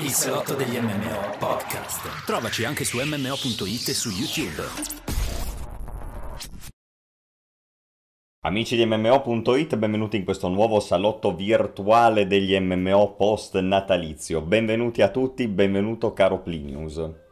Il salotto degli MMO podcast. Trovaci anche su mmo.it e su YouTube. Amici di MMO.it, benvenuti in questo nuovo salotto virtuale degli MMO post natalizio. Benvenuti a tutti, benvenuto caro Plinius.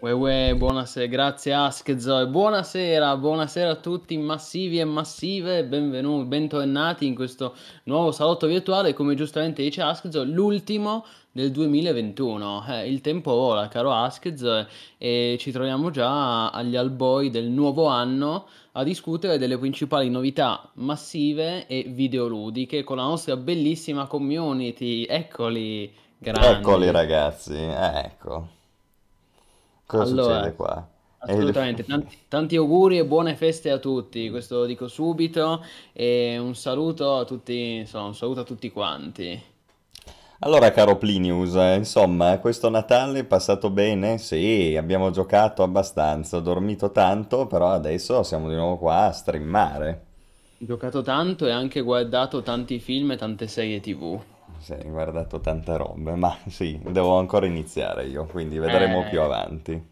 Uè, uè, buonasera, grazie Askzoe, buonasera, buonasera a tutti massivi e massive, benvenuti, bentornati in questo nuovo salotto virtuale, come giustamente dice Askzoe, l'ultimo del 2021. Eh, il tempo vola, caro Askzoe, e ci troviamo già agli alboi del nuovo anno a discutere delle principali novità massive e videoludiche con la nostra bellissima community. Eccoli, grandi. Eccoli ragazzi, ecco. Cosa Allora, succede qua? assolutamente, tanti, tanti auguri e buone feste a tutti, questo lo dico subito, e un saluto a tutti, insomma, un saluto a tutti quanti. Allora, caro Plinius, eh, insomma, questo Natale è passato bene? Sì, abbiamo giocato abbastanza, ho dormito tanto, però adesso siamo di nuovo qua a streamare. Giocato tanto e anche guardato tanti film e tante serie TV. Sì, ho guardato tante robe, ma sì, devo ancora iniziare io, quindi vedremo più Eh, avanti.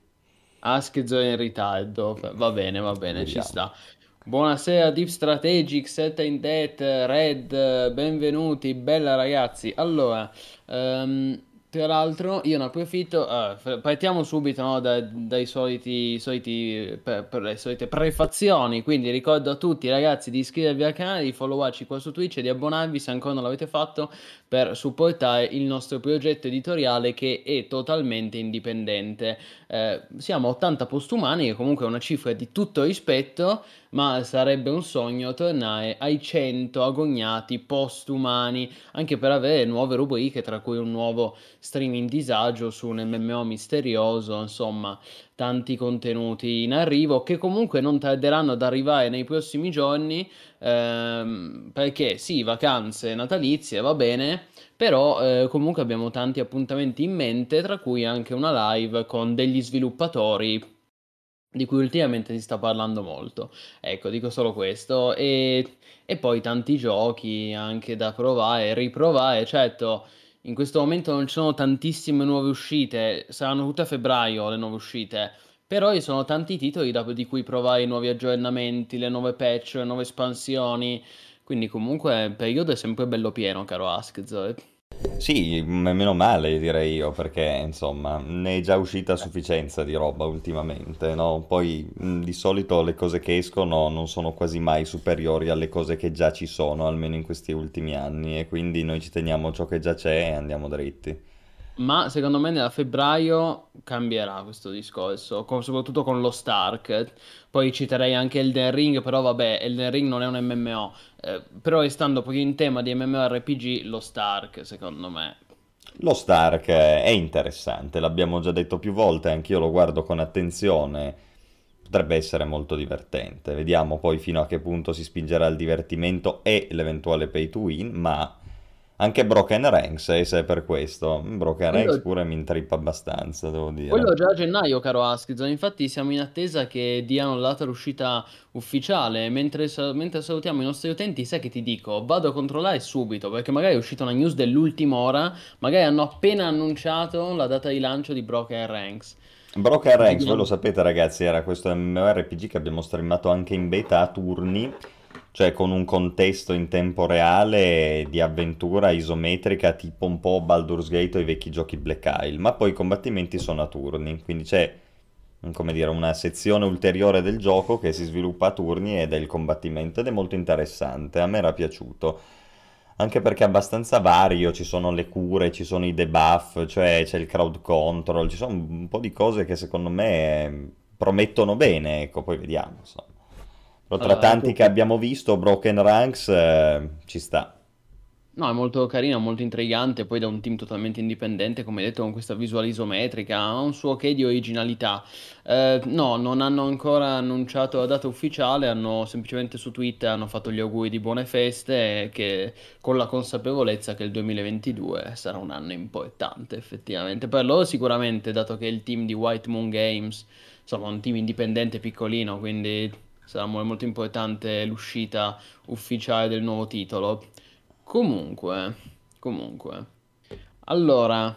Askzo in ritardo, va bene, va bene, ci Vediamo. sta. Buonasera Deep Strategic, Set in Death, Red, benvenuti, bella ragazzi. Allora, ehm, tra l'altro io ne approfitto, f- partiamo subito no, da- dai soliti, soliti, per, per le solite prefazioni, quindi ricordo a tutti ragazzi di iscrivervi al canale, di followarci qua su Twitch e di abbonarvi se ancora non l'avete fatto per supportare il nostro progetto editoriale che è totalmente indipendente. Eh, siamo a 80 postumani, che comunque è una cifra di tutto rispetto, ma sarebbe un sogno tornare ai 100 agognati postumani, anche per avere nuove rubriche, tra cui un nuovo streaming disagio su un MMO misterioso, insomma, tanti contenuti in arrivo che comunque non tarderanno ad arrivare nei prossimi giorni, ehm, perché sì, vacanze natalizie, va bene, però eh, comunque abbiamo tanti appuntamenti in mente, tra cui anche una live con degli sviluppatori di cui ultimamente si sta parlando molto. Ecco, dico solo questo. E, e poi tanti giochi anche da provare, riprovare. Certo, in questo momento non ci sono tantissime nuove uscite, saranno tutte a febbraio le nuove uscite. Però ci sono tanti titoli da- di cui provare i nuovi aggiornamenti, le nuove patch, le nuove espansioni. Quindi comunque il periodo è sempre bello pieno, caro Askzo. Sì, meno male direi io, perché insomma ne è già uscita a sufficienza di roba ultimamente, no? Poi di solito le cose che escono non sono quasi mai superiori alle cose che già ci sono, almeno in questi ultimi anni, e quindi noi ci teniamo ciò che già c'è e andiamo dritti. Ma secondo me nella febbraio cambierà questo discorso, con- soprattutto con lo Stark. Poi citerei anche Elden Ring, però vabbè, Elden Ring non è un MMO. Eh, però restando proprio in tema di MMORPG, lo Stark, secondo me. Lo Stark è interessante, l'abbiamo già detto più volte, anch'io lo guardo con attenzione, potrebbe essere molto divertente. Vediamo poi fino a che punto si spingerà il divertimento e l'eventuale pay to win, ma anche Broken Ranks, eh, se è per questo. Broken Ranks Quello, pure mi intrippa abbastanza, devo quello dire. già a gennaio, caro Askizon. Infatti siamo in attesa che diano la data d'uscita ufficiale. Mentre, mentre salutiamo i nostri utenti, sai che ti dico? Vado a controllare subito, perché magari è uscita una news dell'ultima ora. Magari hanno appena annunciato la data di lancio di Broken Ranks. Broken Ranks, voi lo sapete ragazzi, era questo MMORPG che abbiamo streamato anche in beta a turni, cioè con un contesto in tempo reale di avventura isometrica tipo un po' Baldur's Gate o i vecchi giochi Black Isle, ma poi i combattimenti sono a turni, quindi c'è, come dire, una sezione ulteriore del gioco che si sviluppa a turni ed è il combattimento ed è molto interessante, a me era piaciuto. Anche perché è abbastanza vario, ci sono le cure, ci sono i debuff, cioè c'è il crowd control, ci sono un po' di cose che secondo me eh, promettono bene, ecco, poi vediamo, insomma. Però tra Allora, tanti ecco. che abbiamo visto, Broken Ranks eh, ci sta. No, è molto carino, molto intrigante, poi da un team totalmente indipendente, come detto, con questa visuale isometrica, ha un suo che di originalità. Eh, no, non hanno ancora annunciato la data ufficiale, hanno semplicemente su Twitter hanno fatto gli auguri di buone feste, che con la consapevolezza che il 2022 sarà un anno importante, effettivamente. Per loro sicuramente, dato che il team di White Moon Games, insomma, un team indipendente piccolino, quindi sarà mo- molto importante l'uscita ufficiale del nuovo titolo. Comunque, comunque, allora,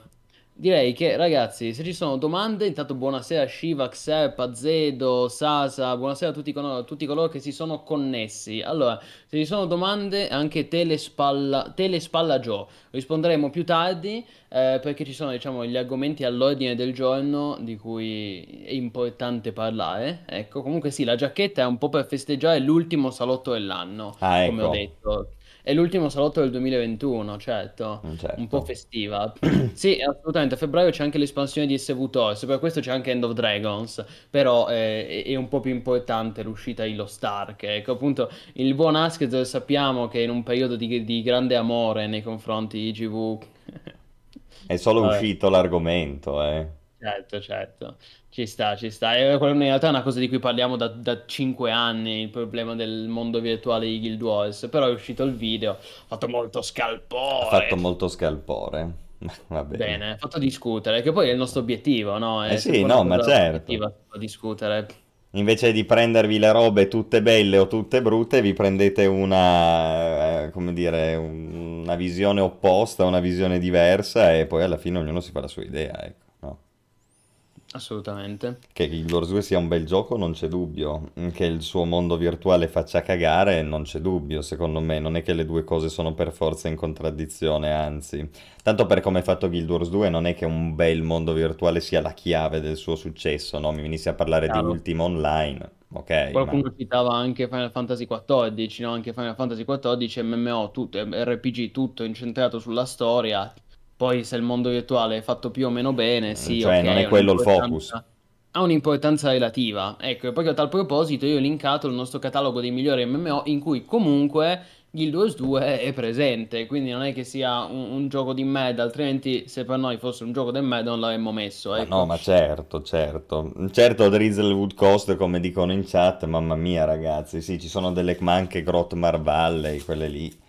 Direi che ragazzi, se ci sono domande, intanto buonasera Shiva, Xep, Azedo, Sasa, buonasera a tutti, con- tutti coloro che si sono connessi. Allora, se ci sono domande, anche Telespalla, Telespalla Joe, risponderemo più tardi eh, perché ci sono, diciamo, gli argomenti all'ordine del giorno di cui è importante parlare. Ecco, comunque sì, la giacchetta è un po' per festeggiare l'ultimo salotto dell'anno, Ah, come ho ecco, detto. È l'ultimo salotto del 2021, certo, Mm, un po' certo. festiva. Sì, assolutamente. A febbraio c'è anche l'espansione di SV Toys, per questo c'è anche End of Dragons, però eh, è, è un po' più importante l'uscita di Lost Ark. Ecco, appunto, il buon Asked sappiamo che in un periodo di, di grande amore nei confronti di GV. È solo Vabbè. uscito l'argomento, eh. Certo, certo, ci sta, ci sta. E quello in realtà è una cosa di cui parliamo da, da 5 anni, il problema del mondo virtuale di Guild Wars, però è uscito il video, ha fatto molto Ha fatto scalpore. molto scalpore. Va bene. Bene, ha fatto discutere, che poi è il nostro obiettivo, no? Eh E se sì, no, ma certo. discutere. Invece di prendervi le robe tutte belle o tutte brutte, vi prendete una, eh, come dire, un- una visione opposta, una visione diversa e poi alla fine ognuno si fa la sua idea, ecco? Assolutamente. Che Guild Wars 2 sia un bel gioco non c'è dubbio, che il suo mondo virtuale faccia cagare non c'è dubbio, secondo me, non è che le due cose sono per forza in contraddizione, anzi. Tanto per come è fatto Guild Wars 2 non è che un bel mondo virtuale sia la chiave del suo successo, no? Mi venissi a parlare di Chiaro. Ultima Online, ok, ma... Qualcuno citava anche Final Fantasy XIV, no? Anche Final Fantasy XIV, MMO, tutto, RPG, tutto incentrato sulla storia. Poi se il mondo virtuale è fatto più o meno bene, sì, Cioè ok, non è ha quello il focus. un'importanza ha un'importanza relativa. Ecco, e poi a tal proposito io ho linkato il nostro catalogo dei migliori MMO in cui comunque Guild Wars 2 è presente, quindi non è che sia un, un gioco di merda, altrimenti se per noi fosse un gioco di merda non l'avremmo messo, Ma no, ecco. ma certo, certo. Certo, Drizzlewood Coast, come dicono in chat, mamma mia, ragazzi, sì, ci sono delle ma anche Grotmar Valley, quelle lì.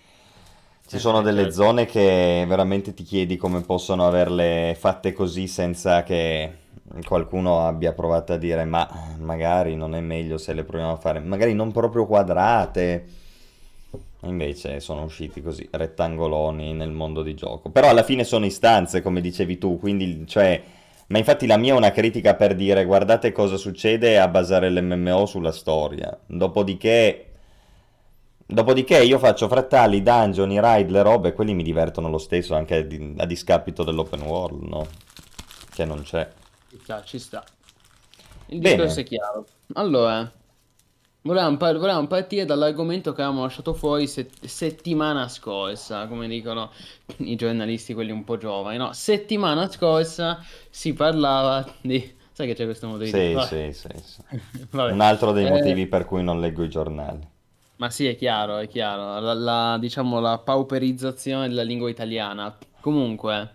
Ci sono eh, delle certo. zone che veramente ti chiedi come possono averle fatte così senza che qualcuno abbia provato a dire, ma magari non è meglio se le proviamo a fare, magari non proprio quadrate. Invece sono usciti così, rettangoloni nel mondo di gioco. Però alla fine sono istanze, come dicevi tu, quindi, cioè, ma infatti la mia è una critica per dire guardate cosa succede a basare l'MMO sulla storia. Dopodiché, dopodiché io faccio frattali, dungeon, i raid, le robe, quelli mi divertono lo stesso anche a, di- a discapito dell'open world, no? Che non c'è. Ci sta, ci sta. Il discorso Bene, è chiaro. Allora, volevamo, par- volevamo partire dall'argomento che avevamo lasciato fuori set- settimana scorsa, come dicono i giornalisti, quelli un po' giovani, no? Settimana scorsa si parlava di... Sai che c'è questo modo di sì, sì, sì, sì. Un altro dei Eh, motivi per cui non leggo i giornali. Ma sì, è chiaro, è chiaro. La, la- diciamo la pauperizzazione della lingua italiana. Comunque,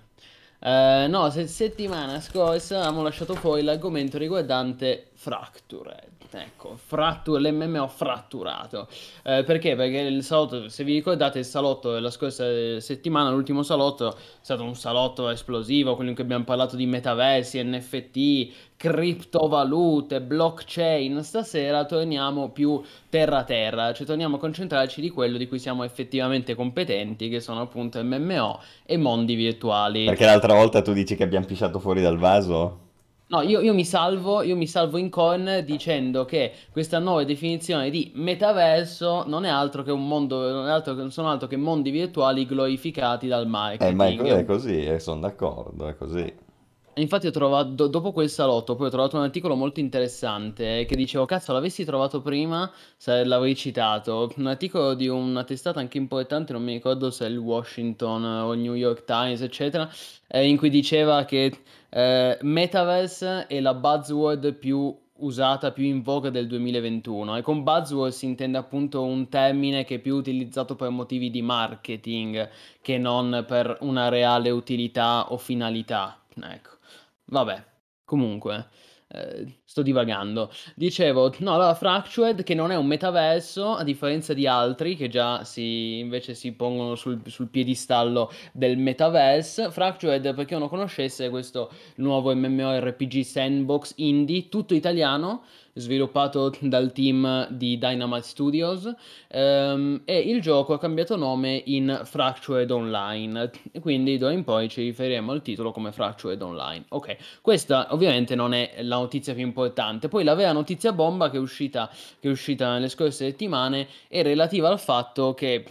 eh, no, se- settimana scorsa avevamo lasciato fuori l'argomento riguardante Fractured. Ecco, frattu- l'MMO fratturato. Eh, perché? Perché il salotto, se vi ricordate, il salotto della scorsa eh, settimana, l'ultimo salotto, è stato un salotto esplosivo, quello in cui abbiamo parlato di metaversi, NFT, criptovalute, blockchain. Stasera torniamo più terra terra, cioè torniamo a concentrarci di quello di cui siamo effettivamente competenti, che sono appunto MMO e mondi virtuali. Perché l'altra volta tu dici che abbiamo pisciato fuori dal vaso? No, io, io mi salvo, io mi salvo in con dicendo che questa nuova definizione di metaverso non è altro che un mondo, non è altro non sono altro che mondi virtuali glorificati dal Eh, ma è, co- marketing. è così, e sono d'accordo, è così. Infatti ho trovato, do- dopo quel salotto, poi ho trovato un articolo molto interessante eh, che dicevo, cazzo, l'avessi trovato prima, se l'avrei citato. Un articolo di una testata anche importante, non mi ricordo se è il Washington eh, o il New York Times, eccetera, eh, in cui diceva che eh, Metaverse è la buzzword più usata, più in voga del 2021. E con buzzword si intende appunto un termine che è più utilizzato per motivi di marketing che non per una reale utilità o finalità. Ecco. Vabbè, comunque, eh, sto divagando. Dicevo, no, la Fractured che non è un metaverso, a differenza di altri che già si, invece si pongono sul, sul piedistallo del metaverse. Fractured, per chi non lo conoscesse, è questo nuovo MMORPG sandbox indie, tutto italiano, sviluppato dal team di Dynamite Studios ehm, e il gioco ha cambiato nome in Fractured Online, quindi d'ora in poi ci riferiremo al titolo come Fractured Online. Ok, questa ovviamente non è la notizia più importante, poi la vera notizia bomba che è uscita, che è uscita nelle scorse settimane è relativa al fatto che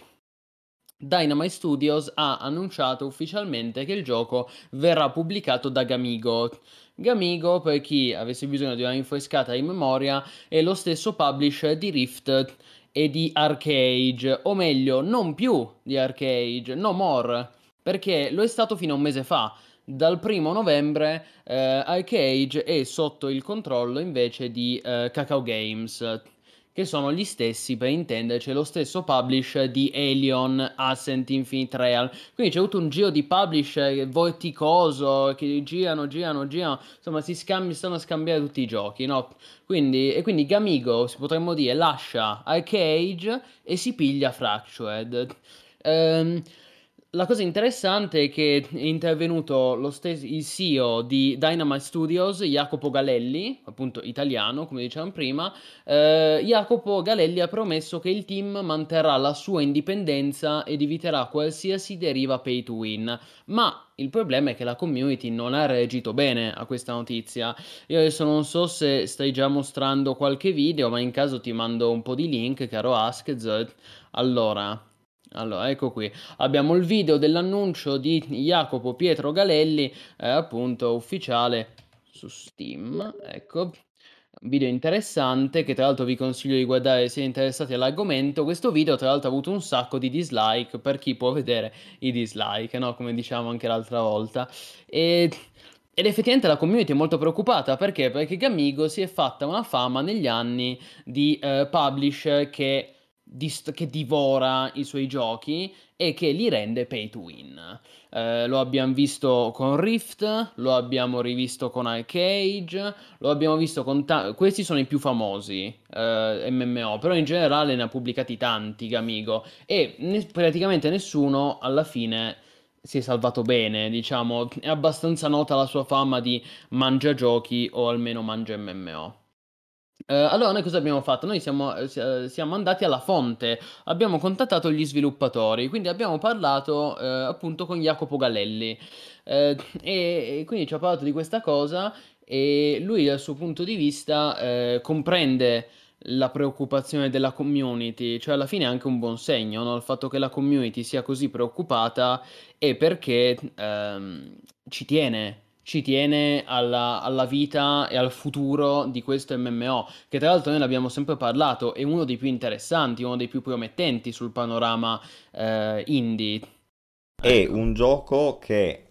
Dynamite Studios ha annunciato ufficialmente che il gioco verrà pubblicato da Gamigo. Gamigo, per chi avesse bisogno di una rinfrescata in memoria, è lo stesso publisher di Rift e di Arcade, o meglio, non più di Arcade, no more, perché lo è stato fino a un mese fa. Dal primo novembre eh, Arcade è sotto il controllo invece di eh, Kakao Games che sono gli stessi, per intenderci, lo stesso publisher di Alien, Ascent, Infinite Real. Quindi c'è avuto un giro di publisher vorticoso, che girano, girano, girano, insomma si scambi, stanno a scambiare tutti i giochi, no? Quindi, e quindi Gamigo, si potremmo dire, lascia Arcade e si piglia Fractured. Ehm... La cosa interessante è che è intervenuto lo stesso, il CEO di Dynamite Studios, Jacopo Galelli, appunto italiano, come dicevamo prima. Eh, Jacopo Galelli ha promesso che il team manterrà la sua indipendenza ed eviterà qualsiasi deriva pay to win. Ma il problema è che la community non ha reagito bene a questa notizia. Io adesso non so se stai già mostrando qualche video, ma in caso ti mando un po' di link, caro Asked. Allora, allora, ecco qui, abbiamo il video dell'annuncio di Jacopo Pietro Galelli, eh, appunto ufficiale su Steam, ecco, video interessante che tra l'altro vi consiglio di guardare se siete interessati all'argomento. Questo video tra l'altro ha avuto un sacco di dislike per chi può vedere i dislike, no? Come diciamo anche l'altra volta. E... Ed effettivamente la community è molto preoccupata perché? Perché Gamigo si è fatta una fama negli anni di uh, publisher che dist- che divora i suoi giochi e che li rende pay to win. Eh, lo abbiamo visto con Rift, lo abbiamo rivisto con Arcade, lo abbiamo visto con ta- questi sono i più famosi eh, MMO, però in generale ne ha pubblicati tanti Gamigo e ne- praticamente nessuno alla fine si è salvato bene, diciamo, è abbastanza nota la sua fama di mangia giochi o almeno mangia MMO. Uh, allora noi cosa abbiamo fatto? Noi siamo, eh, eh, siamo, andati alla fonte, abbiamo contattato gli sviluppatori, quindi abbiamo parlato uh, appunto con Jacopo Galelli uh, e, e, quindi ci ha parlato di questa cosa e lui dal suo punto di vista comprende la preoccupazione della community, cioè alla fine è anche un buon segno, no? il fatto che la community sia così preoccupata è perché ehm, ci tiene ci tiene alla, alla, vita e al futuro di questo MMO, che tra l'altro noi ne abbiamo sempre parlato, è uno dei più interessanti, uno dei più promettenti sul panorama eh, indie. È un gioco che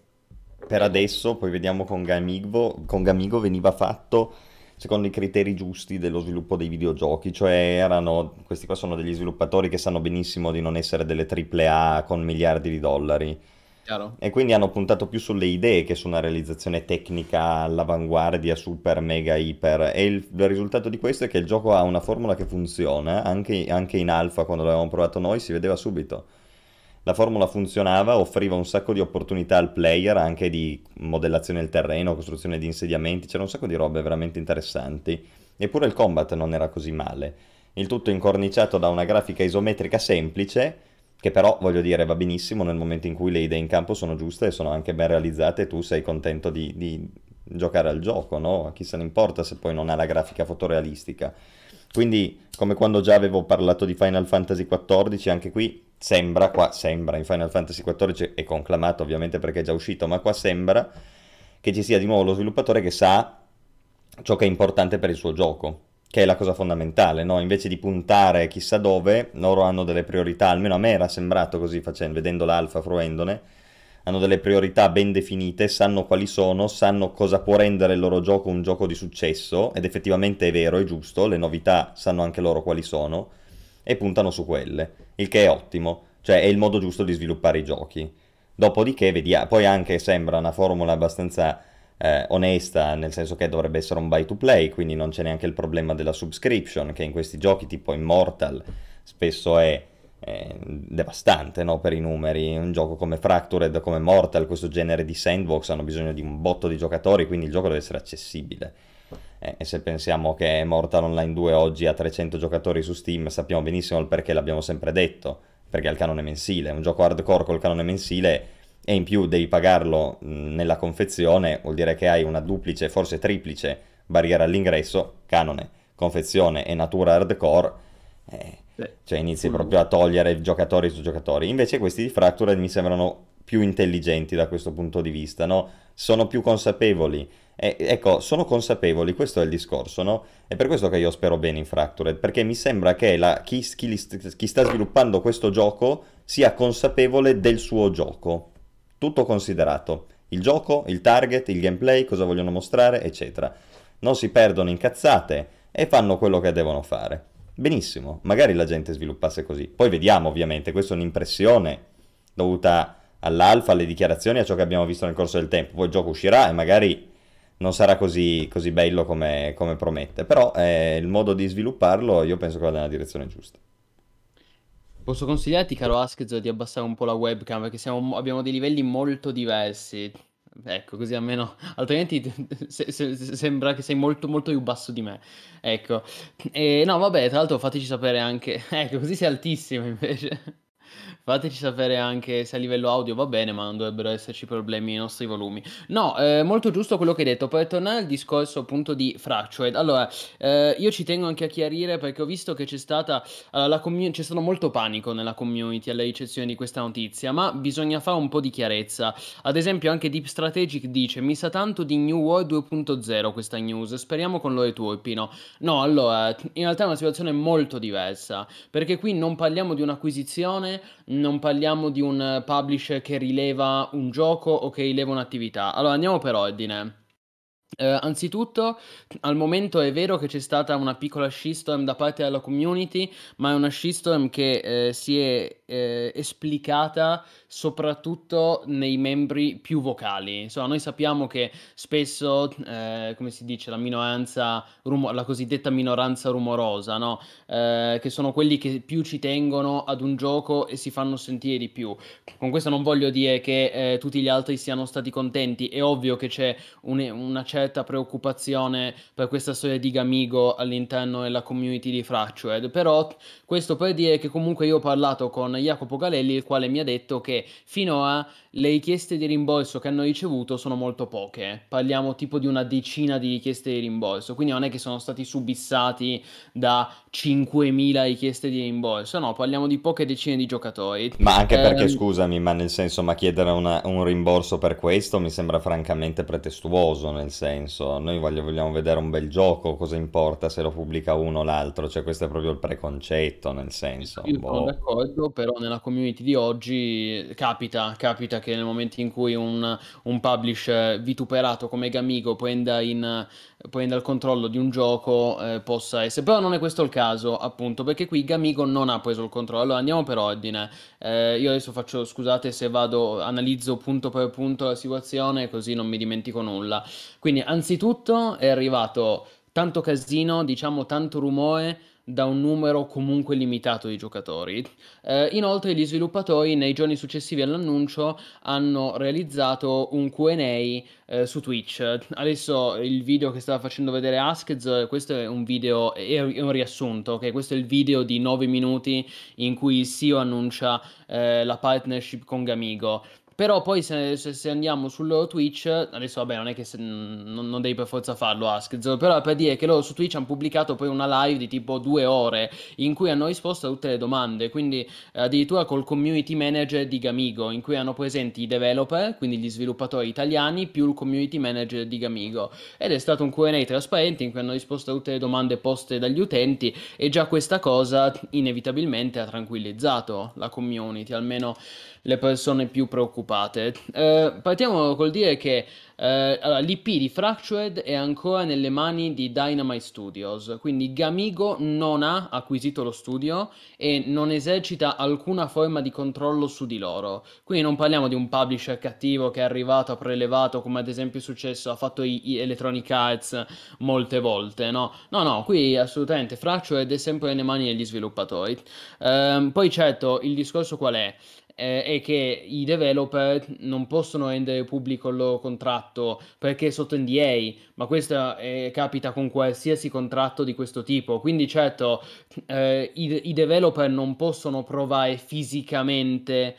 per adesso, poi vediamo con Gamigo, con Gamigo veniva fatto secondo i criteri giusti dello sviluppo dei videogiochi, cioè erano, questi qua sono degli sviluppatori che sanno benissimo di non essere delle AAA con miliardi di dollari Chiaro. E quindi hanno puntato più sulle idee che su una realizzazione tecnica all'avanguardia, super, mega, iper. E il, il risultato di questo è che il gioco ha una formula che funziona, anche, anche in alfa quando l'avevamo provato noi si vedeva subito. La formula funzionava, offriva un sacco di opportunità al player, anche di modellazione del terreno, costruzione di insediamenti, c'era un sacco di robe veramente interessanti. Eppure il combat non era così male. Il tutto incorniciato da una grafica isometrica semplice che però voglio dire va benissimo nel momento in cui le idee in campo sono giuste e sono anche ben realizzate e tu sei contento di, di giocare al gioco, no? A chi se ne importa se poi non ha la grafica fotorealistica. Quindi, come quando già avevo parlato di Final Fantasy XIV, anche qui sembra, qua sembra, in Final Fantasy XIV è conclamato ovviamente perché è già uscito, ma qua sembra che ci sia di nuovo lo sviluppatore che sa ciò che è importante per il suo gioco che è la cosa fondamentale, no? Invece di puntare chissà dove, loro hanno delle priorità, almeno a me era sembrato così facendo, vedendo l'alfa, fruendone, hanno delle priorità ben definite, sanno quali sono, sanno cosa può rendere il loro gioco un gioco di successo, ed effettivamente è vero, è giusto, le novità sanno anche loro quali sono, e puntano su quelle, il che è ottimo, cioè è il modo giusto di sviluppare i giochi. Dopodiché vediamo, poi anche sembra una formula abbastanza eh, onesta, nel senso che dovrebbe essere un buy to play, quindi non c'è neanche il problema della subscription, che in questi giochi tipo Immortal spesso è devastante no, per i numeri. Un gioco come Fractured, come Mortal, questo genere di sandbox hanno bisogno di un botto di giocatori, quindi il gioco deve essere accessibile. Eh, e se pensiamo che Mortal Online 2 oggi ha 300 giocatori su Steam, sappiamo benissimo il perché, l'abbiamo sempre detto, perché è il canone mensile, un gioco hardcore col canone mensile e in più devi pagarlo nella confezione, vuol dire che hai una duplice, forse triplice barriera all'ingresso, canone, confezione e natura hardcore, eh, cioè inizi proprio a togliere giocatori su giocatori. Invece questi di Fractured mi sembrano più intelligenti da questo punto di vista, no? Sono più consapevoli. E, ecco, sono consapevoli, questo è il discorso, no? È per questo che io spero bene in Fractured, perché mi sembra che la, chi, chi, chi sta sviluppando questo gioco sia consapevole del suo gioco. Tutto considerato. Il gioco, il target, il gameplay, cosa vogliono mostrare, eccetera. Non si perdono in cazzate e fanno quello che devono fare. Benissimo, magari la gente sviluppasse così. Poi vediamo, ovviamente, questa è un'impressione dovuta all'alfa, alle dichiarazioni, a ciò che abbiamo visto nel corso del tempo. Poi il gioco uscirà e magari non sarà così, così bello come, come promette, però eh, il modo di svilupparlo io penso che vada nella direzione giusta. Posso consigliarti, caro Askez, di abbassare un po' la webcam perché siamo, abbiamo dei livelli molto diversi. Ecco, così almeno, altrimenti se, se, sembra che sei molto, molto più basso di me. Ecco, e no, vabbè, tra l'altro fateci sapere anche, ecco, così sei altissimo invece. Fateci sapere anche se a livello audio va bene, ma non dovrebbero esserci problemi nei nostri volumi. No, eh, molto giusto quello che hai detto. Per tornare al discorso appunto di Fractured, allora, eh, io ci tengo anche a chiarire perché ho visto che c'è stata allora, commun- c'è stato molto panico nella community alla ricezione di questa notizia, ma bisogna fare un po' di chiarezza. Ad esempio, anche Deep Strategic dice: Mi sa tanto di New World 2.0 questa news. Speriamo con loro tuoi, Pino. No, allora, in realtà è una situazione molto diversa perché qui non parliamo di un'acquisizione non parliamo di un publisher che rileva un gioco o che rileva un'attività. Allora andiamo per ordine. Eh, anzitutto, al momento è vero che c'è stata una piccola shitstorm da parte della community, ma è una shitstorm che eh, si è eh, esplicata soprattutto nei membri più vocali. Insomma, noi sappiamo che spesso, eh, come si dice, la minoranza, rumo- la cosiddetta minoranza rumorosa, no? Eh, che sono quelli che più ci tengono ad un gioco e si fanno sentire di più. Con questo non voglio dire che eh, tutti gli altri siano stati contenti, è ovvio che c'è un- una certa preoccupazione per questa storia di Gamigo all'interno della community di Fractured, però questo per dire che comunque io ho parlato con Jacopo Galelli, il quale mi ha detto che finora le richieste di rimborso che hanno ricevuto sono molto poche. Parliamo tipo di una decina di richieste di rimborso, quindi non è che sono stati subissati da 5.000 richieste di rimborso, no, parliamo di poche decine di giocatori. Ma anche perché, eh, scusami, ma nel senso, ma chiedere una, un rimborso per questo mi sembra francamente pretestuoso, nel senso, noi voglio, vogliamo vedere un bel gioco, cosa importa se lo pubblica uno o l'altro, cioè questo è proprio il preconcetto, nel senso. Io boh. sono d'accordo, però nella community di oggi capita, capita che nel momento in cui un, un publisher vituperato come Gamigo prenda, in, prenda il controllo di un gioco eh, possa essere. Però non è questo il caso, appunto, perché qui Gamigo non ha preso il controllo. Allora andiamo per ordine. Eh, io adesso faccio, scusate se vado, analizzo punto per punto la situazione, così non mi dimentico nulla. Quindi, anzitutto è arrivato tanto casino, diciamo tanto rumore da un numero comunque limitato di giocatori. Eh, inoltre gli sviluppatori nei giorni successivi all'annuncio hanno realizzato un Q&A eh, su Twitch. Adesso il video che stava facendo vedere Askez, questo è un video, è un riassunto, ok? Questo è il video di 9 minuti in cui il CEO annuncia eh, la partnership con Gamigo. Però poi se, se, se, andiamo sul loro Twitch, adesso vabbè non è che se, non, non, devi per forza farlo Ask, però per dire che loro su Twitch hanno pubblicato poi una live di tipo due ore in cui hanno risposto a tutte le domande, quindi addirittura col community manager di Gamigo, in cui hanno presenti i developer, quindi gli sviluppatori italiani, più il community manager di Gamigo. Ed è stato un Q&A trasparente in cui hanno risposto a tutte le domande poste dagli utenti e già questa cosa inevitabilmente ha tranquillizzato la community, almeno le persone più preoccupate. Eh, partiamo col dire che eh, allora, l'IP di Fractured è ancora nelle mani di Dynamite Studios, quindi Gamigo non ha acquisito lo studio e non esercita alcuna forma di controllo su di loro. Quindi non parliamo di un publisher cattivo che è arrivato, ha prelevato, come ad esempio è successo, ha fatto i, i Electronic Arts molte volte, no? No, no, qui assolutamente Fractured è sempre nelle mani degli sviluppatori. Eh, poi certo, il discorso qual è? Eh, è che i developer non possono rendere pubblico il loro contratto perché è sotto NDA, ma questo eh, capita con qualsiasi contratto di questo tipo. Quindi certo, eh, i, i developer non possono provare fisicamente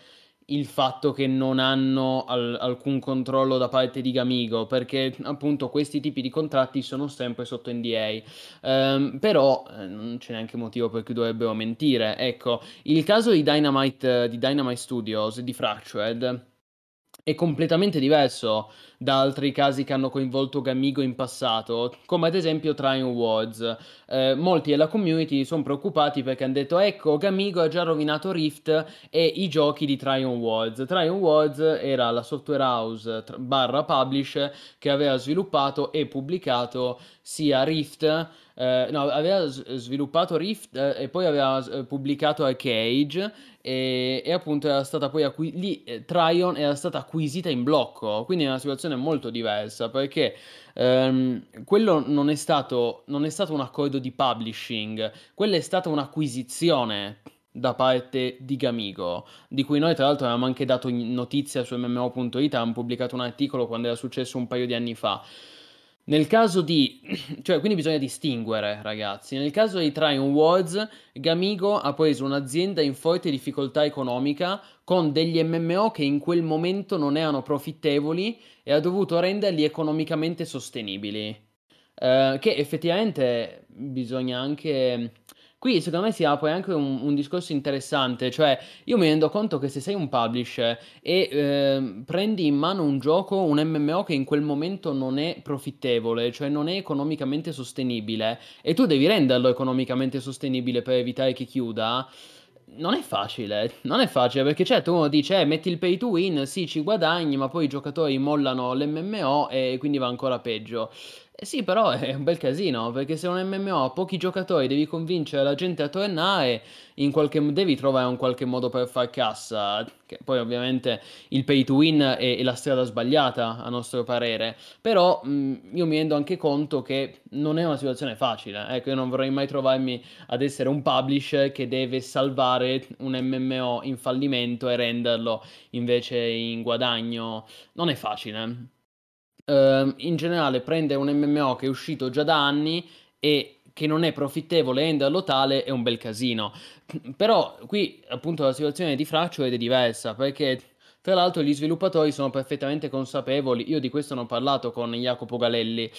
il fatto che non hanno al- alcun controllo da parte di Gamigo, perché appunto questi tipi di contratti sono sempre sotto NDA. Ehm, però eh, non c'è neanche motivo per cui dovrebbero mentire. Ecco, il caso di Dynamite, di Dynamite Studios, di Fractured è completamente diverso da altri casi che hanno coinvolto Gamigo in passato, come ad esempio Trion Wars. Eh, molti della community sono preoccupati perché hanno detto ecco Gamigo ha già rovinato Rift e i giochi di Trion Wars. Trion Wars era la software house barra publish che aveva sviluppato e pubblicato sia Rift, eh, no, aveva sviluppato Rift eh, e poi aveva pubblicato Arcade e, e, appunto era stata poi acqui- lì eh, Tryon era stata acquisita in blocco, quindi è una situazione molto diversa perché ehm, quello non è, stato, non è stato un accordo di publishing, quella è stata un'acquisizione da parte di Gamigo, di cui noi tra l'altro avevamo anche dato notizia su MMO.it, avevamo pubblicato un articolo quando era successo un paio di anni fa. Nel caso di, cioè quindi bisogna distinguere ragazzi, nel caso di Tryon Wars, Gamigo ha preso un'azienda in forte difficoltà economica con degli MMO che in quel momento non erano profittevoli e ha dovuto renderli economicamente sostenibili. Eh, che effettivamente bisogna anche Qui secondo me si apre anche un, un, discorso interessante, cioè io mi rendo conto che se sei un publisher e eh, prendi in mano un gioco, un MMO che in quel momento non è profittevole, cioè non è economicamente sostenibile, e tu devi renderlo economicamente sostenibile per evitare che chiuda, non è facile, non è facile perché certo uno dice eh, metti il pay to win, sì ci guadagni, ma poi i giocatori mollano l'MMO e quindi va ancora peggio. Eh sì, però è un bel casino, perché se un MMO ha pochi giocatori devi convincere la gente a tornare, in qualche, devi trovare un qualche modo per far cassa, che poi ovviamente il pay to win è, è la strada sbagliata a nostro parere, però mh, io mi rendo anche conto che non è una situazione facile, ecco io non vorrei mai trovarmi ad essere un publisher che deve salvare un MMO in fallimento e renderlo invece in guadagno, non è facile eh, in generale prendere un MMO che è uscito già da anni e che non è profittevole e renderlo tale è un bel casino. Però qui appunto la situazione di Fraccio è diversa perché tra l'altro gli sviluppatori sono perfettamente consapevoli, io di questo ne ho parlato con Jacopo Galelli,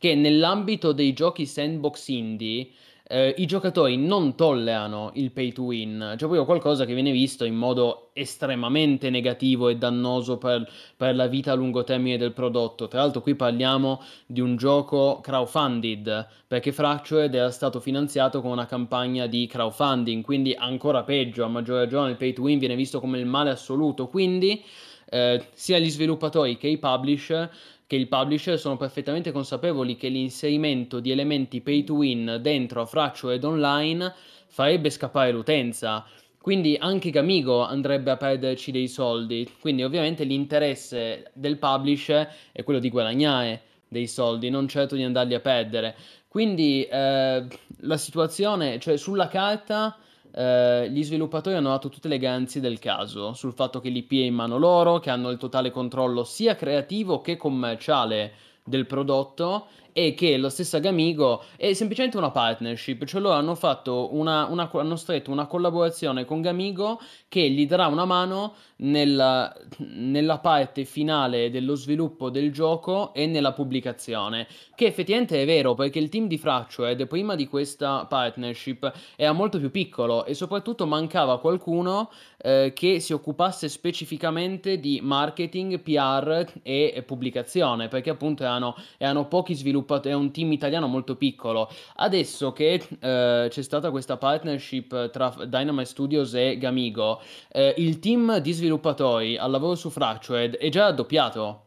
che nell'ambito dei giochi sandbox indie eh, i giocatori non tollerano il pay to win, cioè proprio qualcosa che viene visto in modo estremamente negativo e dannoso per, per la vita a lungo termine del prodotto. Tra l'altro qui parliamo di un gioco crowdfunded, perché Fractured era stato finanziato con una campagna di crowdfunding, quindi ancora peggio, a maggior ragione il pay to win viene visto come il male assoluto, quindi eh, sia gli sviluppatori che i publisher che il publisher sono perfettamente consapevoli che l'inserimento di elementi pay to win dentro a Fractured Online farebbe scappare l'utenza. Quindi anche Gamigo andrebbe a perderci dei soldi. Quindi ovviamente l'interesse del publisher è quello di guadagnare dei soldi, non certo di andarli a perdere. Quindi eh, la situazione, cioè sulla carta eh, gli sviluppatori hanno dato tutte le garanzie del caso sul fatto che l'IP è in mano loro, che hanno il totale controllo sia creativo che commerciale del prodotto e che la stessa Gamigo è semplicemente una partnership, cioè loro hanno, fatto una, una, hanno stretto una collaborazione con Gamigo che gli darà una mano nella, nella, parte finale dello sviluppo del gioco e nella pubblicazione, che effettivamente è vero perché il team di Fractured prima di questa partnership era molto più piccolo e soprattutto mancava qualcuno eh, che si occupasse specificamente di marketing, PR e pubblicazione, perché appunto erano, erano pochi sviluppatori sviluppato, è un team italiano molto piccolo. Adesso che eh, c'è stata questa partnership tra Dynamite Studios e Gamigo, eh, il team di sviluppatori al lavoro su Fractured è già raddoppiato.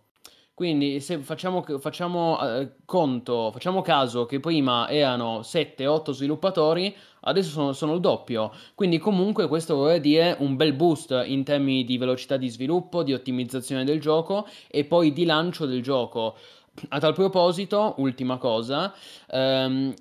Quindi se facciamo, facciamo eh, conto, facciamo caso che prima erano 7-8 sviluppatori, adesso sono, sono, il doppio. Quindi comunque questo vuol dire un bel boost in termini di velocità di sviluppo, di ottimizzazione del gioco e poi di lancio del gioco. A tal proposito, ultima cosa, ehm,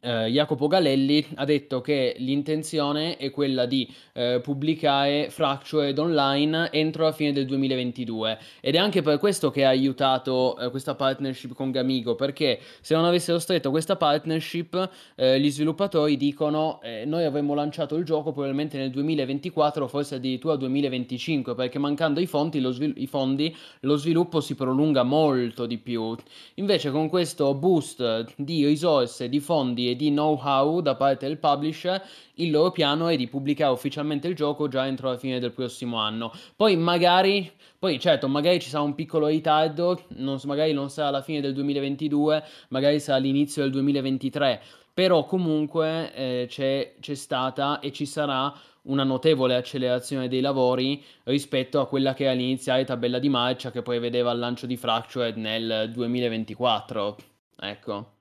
eh, Jacopo Galelli ha detto che l'intenzione è quella di eh, pubblicare Fractured online entro la fine del 2022 ed è anche per questo che ha aiutato eh, questa partnership con Gamigo perché se non avessero stretto questa partnership eh, gli sviluppatori dicono eh, noi avremmo lanciato il gioco probabilmente nel 2024 forse addirittura 2025 perché mancando i fondi, lo, svil- i fondi lo sviluppo si prolunga molto di più invece con questo boost di risorse di fondi e di know-how da parte del publisher, il loro piano è di pubblicare ufficialmente il gioco già entro la fine del prossimo anno. Poi magari, poi certo, magari ci sarà un piccolo ritardo, non, magari non sarà alla fine del 2022, magari sarà all'inizio del 2023, però comunque eh, c'è, c'è stata e ci sarà una notevole accelerazione dei lavori rispetto a quella che era l'iniziale tabella di marcia che poi vedeva il lancio di Fractured nel 2024. Ecco.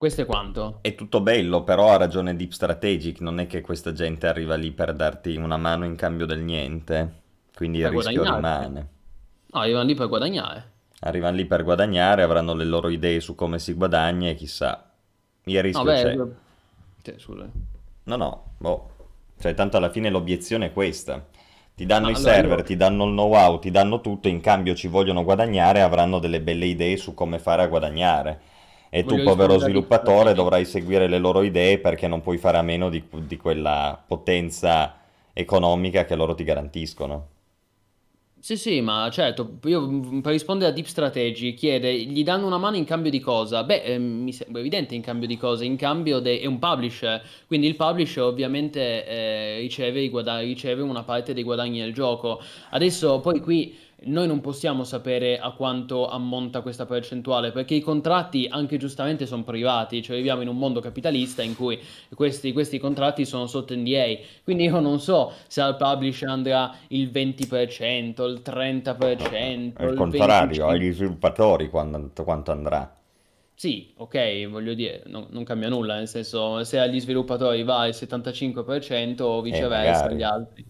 Questo è quanto. È tutto bello, però ha ragione Deep Strategic, non è che questa gente arriva lì per darti una mano in cambio del niente, quindi per il rischio rimane. No, arrivano lì per guadagnare. Arrivano lì per guadagnare, avranno le loro idee su come si guadagna e chissà. Il rischio no, beh, c'è. Cioè, no, no, boh. Cioè, tanto alla fine l'obiezione è questa. Ti danno Ma i allora server, io... ti danno il know-how, ti danno tutto, in cambio ci vogliono guadagnare, avranno delle belle idee su come fare a guadagnare e tu, povero sviluppatore, dovrai seguire le loro idee perché non puoi fare a meno di, di quella potenza economica che loro ti garantiscono. Sì, sì, ma certo, io mm, per rispondere a Deep Strategy chiede, gli danno una mano in cambio di cosa? Beh, eh, mi sembra evidente in cambio di cosa, in cambio de- è un publisher, quindi il publisher ovviamente eh, riceve, guada- riceve una parte dei guadagni del gioco. Adesso poi qui noi non possiamo sapere a quanto ammonta questa percentuale perché i contratti anche giustamente sono privati, cioè viviamo in un mondo capitalista in cui questi, questi contratti sono sotto NDA, quindi io non so se al publisher andrà il 20%, il 30%. Al contrario, agli sviluppatori quanto, quanto andrà. Sì, ok, voglio dire, non, non, cambia nulla, nel senso se agli sviluppatori va il 75% o eh, viceversa eh, agli altri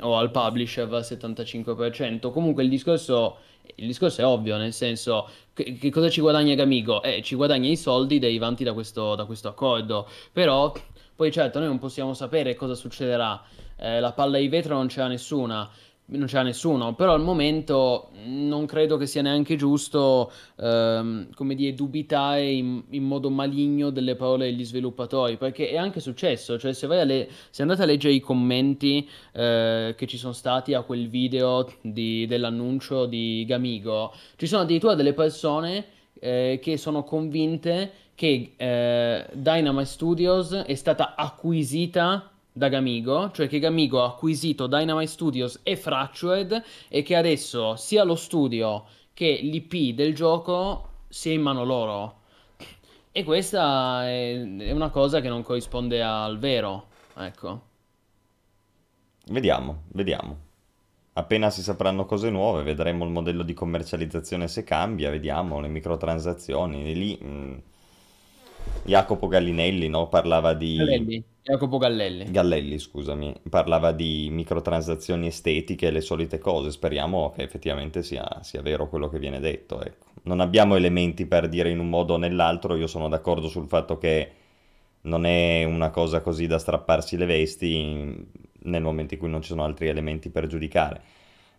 o al publisher al 75%. Comunque il discorso, il discorso è ovvio, nel senso che, che, cosa ci guadagna Gamigo? Eh, ci guadagna i soldi derivanti da questo, da questo accordo, però poi certo noi non possiamo sapere cosa succederà, eh, la palla di vetro non c'era nessuna non c'era nessuno, però al momento non credo che sia neanche giusto, ehm, come dire, dubitare in, in, modo maligno delle parole degli sviluppatori, perché è anche successo, cioè se, le, se andate a leggere i commenti eh, che ci sono stati a quel video di, dell'annuncio di Gamigo, ci sono addirittura delle persone eh, che sono convinte che eh, Dynamite Studios è stata acquisita da Gamigo, cioè che Gamigo ha acquisito Dynamite Studios e Fractured e che adesso sia lo studio che l'IP del gioco sia in mano loro. E questa è, una cosa che non corrisponde al vero, ecco. Vediamo, vediamo. Appena si sapranno cose nuove, vedremo il modello di commercializzazione se cambia, vediamo le microtransazioni. Lì mh, mm, Jacopo Gallinelli no? parlava di... Galelli. Jacopo Gallelli. Gallelli, scusami, parlava di microtransazioni estetiche e le solite cose. Speriamo che effettivamente sia, sia vero quello che viene detto. Ecco. Non abbiamo elementi per dire in un modo o nell'altro. Io sono d'accordo sul fatto che non è una cosa così da strapparsi le vesti nel momento in cui non ci sono altri elementi per giudicare.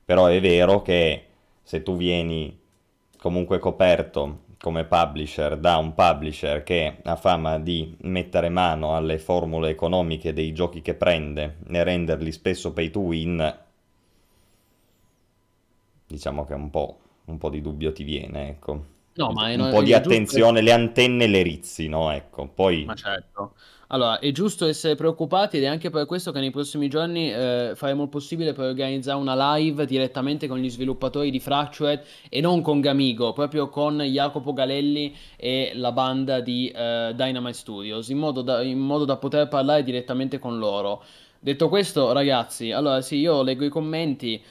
Però è vero che se tu vieni comunque coperto come publisher da un publisher che ha fama di mettere mano alle formule economiche dei giochi che prende e renderli spesso pay to win, diciamo che un po', un po di dubbio ti viene, ecco. No, ma un po' di attenzione, giusto... le antenne le rizzino, ecco. Poi... Ma certo. Allora, è giusto essere preoccupati ed è anche per questo che nei prossimi giorni eh, faremo il possibile per organizzare una live direttamente con gli sviluppatori di Fractured e non con Gamigo, proprio con Jacopo Galelli e la banda di eh, Dynamite Studios, in modo, da, in modo da poter parlare direttamente con loro. Detto questo, ragazzi, allora sì, io leggo i commenti.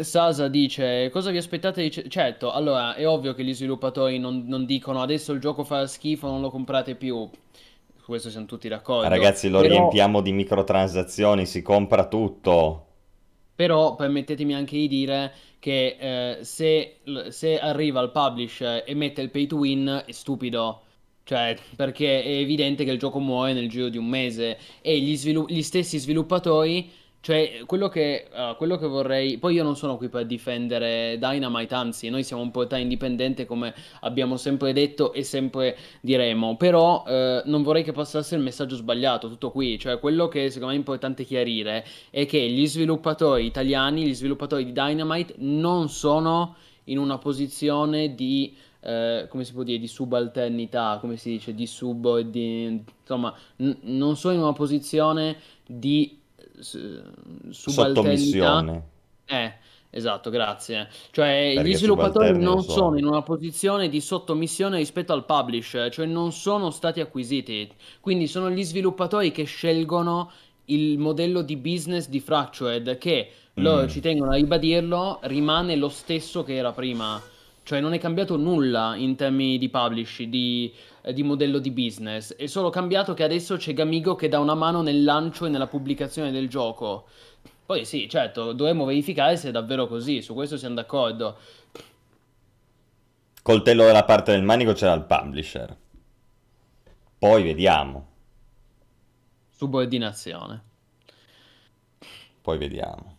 Sasa dice: Cosa vi aspettate? Di... Certo, allora è ovvio che gli sviluppatori non, non dicono adesso il gioco fa schifo, non lo comprate più su questo siamo tutti d'accordo. Ragazzi, lo Però... riempiamo di microtransazioni, si compra tutto. Però permettetemi anche di dire che eh, se, se, arriva il publisher e mette il pay to win è stupido. Cioè, perché è evidente che il gioco muore nel giro di un mese e gli, svilu- gli stessi sviluppatori, cioè quello che, uh, quello che vorrei... Poi io non sono qui per difendere Dynamite, anzi, noi siamo un portale indipendente come abbiamo sempre detto e sempre diremo, però uh, non vorrei che passasse il messaggio sbagliato, tutto qui, cioè quello che secondo me è importante chiarire è che gli sviluppatori italiani, gli sviluppatori di Dynamite non sono in una posizione di eh, come si può dire, di subalternità, come si dice, di sub, di, insomma, n- non sono in una posizione di subalternità. Eh, esatto, grazie. Cioè, Perché gli sviluppatori non sono. sono in una posizione di sottomissione rispetto al publisher, cioè non sono stati acquisiti. Quindi sono gli sviluppatori che scelgono il modello di business di Fractured che loro mm. ci tengono a ribadirlo, rimane lo stesso che era prima. Cioè non è cambiato nulla in termini di publish, di, eh, di, modello di business. È solo cambiato che adesso c'è Gamigo che dà una mano nel lancio e nella pubblicazione del gioco. Poi sì, certo, dovremmo verificare se è davvero così, su questo siamo d'accordo. Coltello dalla parte del manico c'era il publisher. Poi vediamo. Subordinazione. Poi vediamo.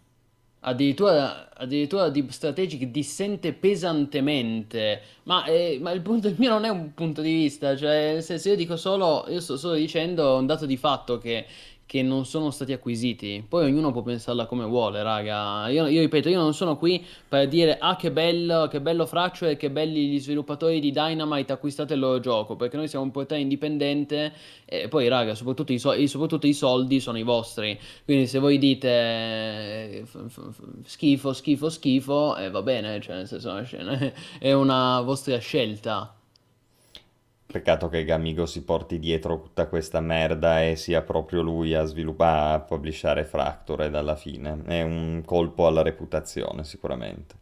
Addirittura, addirittura Deep Strategic dissente pesantemente, ma, eh, ma il, punto, il mio non è un punto di vista, cioè se, se io dico solo, io sto solo dicendo un dato di fatto che che non sono stati acquisiti. Poi ognuno può pensarla come vuole, raga. Io, io ripeto, io non sono qui per dire ah che bello, che bello Fraccio e che belli gli sviluppatori di Dynamite acquistate il loro gioco, perché noi siamo un portale indipendente e poi raga, soprattutto i, so- soprattutto i soldi sono i vostri. Quindi se voi dite schifo, schifo, schifo, eh, va bene, cioè nel senso è una vostra scelta. Peccato che Gamigo si porti dietro tutta questa merda e sia proprio lui a sviluppare, a pubblicare Fractured alla fine. È un colpo alla reputazione, sicuramente.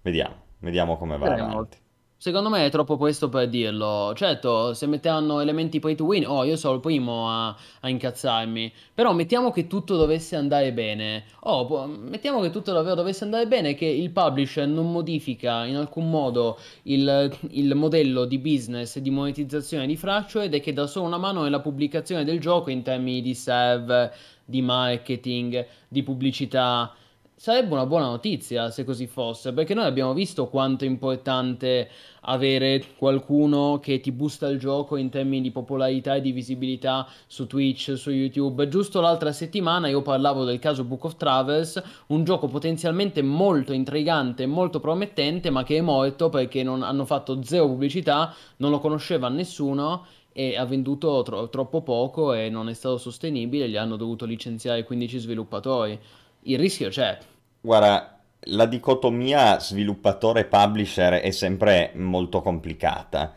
Vediamo, vediamo come va avanti. Secondo me è troppo presto per dirlo. Certo, se metteranno elementi pay to win, oh, io sono il primo a, a incazzarmi. Però mettiamo che tutto dovesse andare bene. Oh, mettiamo che tutto davvero dovesse andare bene, che il publisher non modifica in alcun modo il, il modello di business e di monetizzazione di Fractured e che dà solo una mano nella pubblicazione del gioco in termini di serve, di marketing, di pubblicità. Sarebbe una buona notizia se così fosse, perché noi abbiamo visto quanto è importante avere qualcuno che ti boosta il gioco in termini di popolarità e di visibilità su Twitch, su YouTube. Giusto l'altra settimana io parlavo del caso Book of Travels, un gioco potenzialmente molto intrigante, molto promettente, ma che è morto perché non hanno fatto zero pubblicità, non lo conosceva nessuno e ha venduto tro- troppo poco e non è stato sostenibile, gli hanno dovuto licenziare 15 sviluppatori il rischio c'è. Guarda, la dicotomia sviluppatore-publisher è sempre molto complicata.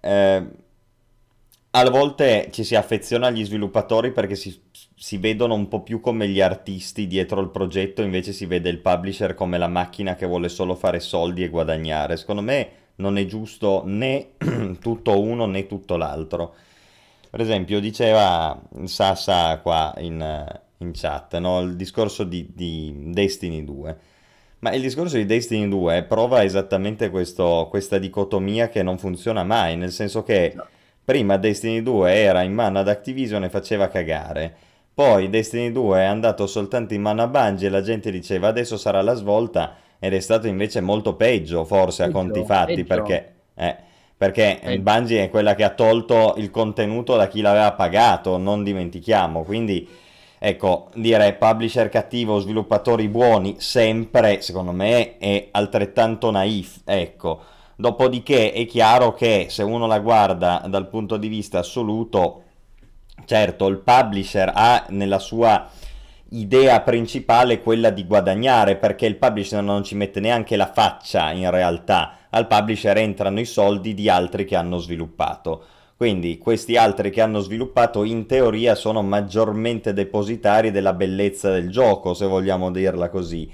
Eh, a volte ci si affeziona agli sviluppatori perché si, si, vedono un po' più come gli artisti dietro il progetto, invece si vede il publisher come la macchina che vuole solo fare soldi e guadagnare. Secondo me non è giusto né tutto uno né tutto l'altro. Per esempio, diceva Sasa qua in, in chat, no? il discorso di, di, Destiny 2. Ma il discorso di Destiny 2 prova esattamente questo, questa dicotomia che non funziona mai, nel senso che prima Destiny 2 era in mano ad Activision e faceva cagare. Poi Destiny 2 è andato soltanto in mano a Bungie e la gente diceva adesso sarà la svolta ed è stato invece molto peggio forse peggio, a conti fatti peggio. perché... Eh, perché eh. Bungie è quella che ha tolto il contenuto da chi l'aveva pagato, non dimentichiamo, quindi Ecco, dire publisher cattivo, sviluppatori buoni, sempre, secondo me, è altrettanto naif. Ecco. Dopodiché è chiaro che se uno la guarda dal punto di vista assoluto, certo, il publisher ha nella sua idea principale quella di guadagnare, perché il publisher non ci mette neanche la faccia in realtà. Al publisher entrano i soldi di altri che hanno sviluppato. Quindi questi altri che hanno sviluppato in teoria sono maggiormente depositari della bellezza del gioco, se vogliamo dirla così.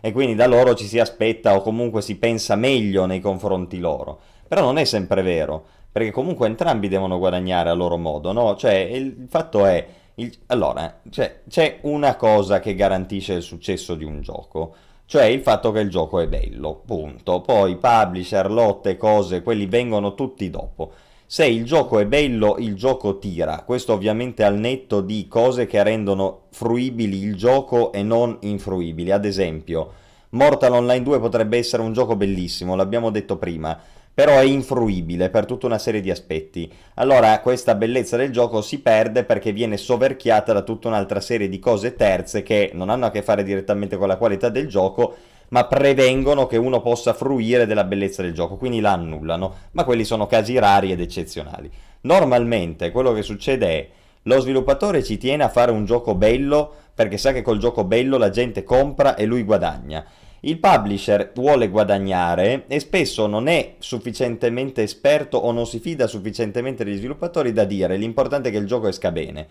E quindi da loro ci si aspetta o comunque si pensa meglio nei confronti loro. Però non è sempre vero, perché comunque entrambi devono guadagnare a loro modo, no? Cioè, il fatto è... Il... Allora, cioè, c'è una cosa che garantisce il successo di un gioco, cioè il fatto che il gioco è bello, punto. Poi publisher, lotte, cose, quelli vengono tutti dopo. Se il gioco è bello, il gioco tira. Questo ovviamente al netto di cose che rendono fruibili il gioco e non infruibili. Ad esempio, Mortal Online 2 potrebbe essere un gioco bellissimo, l'abbiamo detto prima, però è infruibile per tutta una serie di aspetti. Allora questa bellezza del gioco si perde perché viene soverchiata da tutta un'altra serie di cose terze che non hanno a che fare direttamente con la qualità del gioco, ma prevengono che uno possa fruire della bellezza del gioco, quindi la annullano, ma quelli sono casi rari ed eccezionali. Normalmente quello che succede è lo sviluppatore ci tiene a fare un gioco bello perché sa che col gioco bello la gente compra e lui guadagna. Il publisher vuole guadagnare e spesso non è sufficientemente esperto o non si fida sufficientemente degli sviluppatori da dire l'importante è che il gioco esca bene.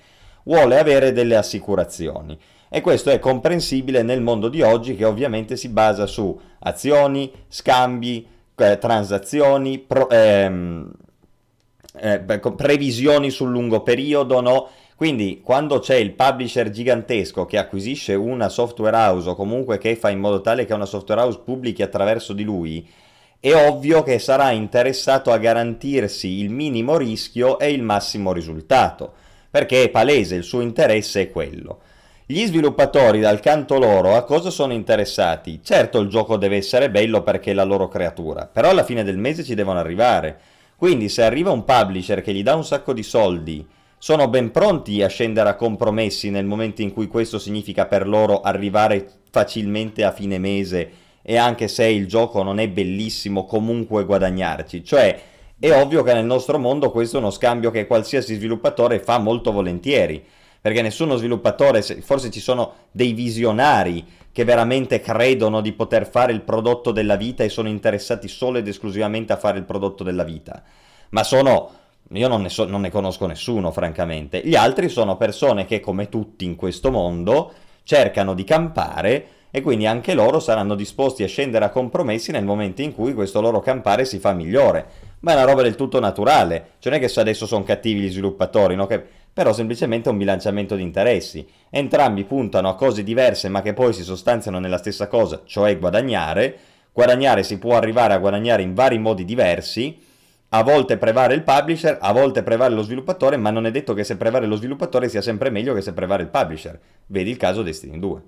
Vuole avere delle assicurazioni. E questo è comprensibile nel mondo di oggi che ovviamente si basa su azioni, scambi, eh, transazioni, pro, ehm, eh, previsioni sul lungo periodo, no? Quindi quando c'è il publisher gigantesco che acquisisce una software house o comunque che fa in modo tale che una software house pubblichi attraverso di lui, è ovvio che sarà interessato a garantirsi il minimo rischio e il massimo risultato, perché è palese, il suo interesse è quello. Gli sviluppatori dal canto loro a cosa sono interessati? Certo il gioco deve essere bello perché è la loro creatura, però alla fine del mese ci devono arrivare. Quindi se arriva un publisher che gli dà un sacco di soldi sono ben pronti a scendere a compromessi nel momento in cui questo significa per loro arrivare facilmente a fine mese e anche se il gioco non è bellissimo comunque guadagnarci. Cioè è ovvio che nel nostro mondo questo è uno scambio che qualsiasi sviluppatore fa molto volentieri, perché nessuno sviluppatore, forse ci sono dei visionari che veramente credono di poter fare il prodotto della vita e sono interessati solo ed esclusivamente a fare il prodotto della vita, ma sono io non ne, so, non ne conosco nessuno, francamente. Gli altri sono persone che, come tutti in questo mondo, cercano di campare e quindi anche loro saranno disposti a scendere a compromessi nel momento in cui questo loro campare si fa migliore. Ma è una roba del tutto naturale, cioè non è che adesso sono cattivi gli sviluppatori, no? che... però semplicemente è un bilanciamento di interessi. Entrambi puntano a cose diverse ma che poi si sostanziano nella stessa cosa, cioè guadagnare. Guadagnare si può arrivare a guadagnare in vari modi diversi, a volte prevale il publisher, a volte prevale lo sviluppatore, ma non è detto che se prevale lo sviluppatore sia sempre meglio che se prevale il publisher. Vedi il caso Destiny 2.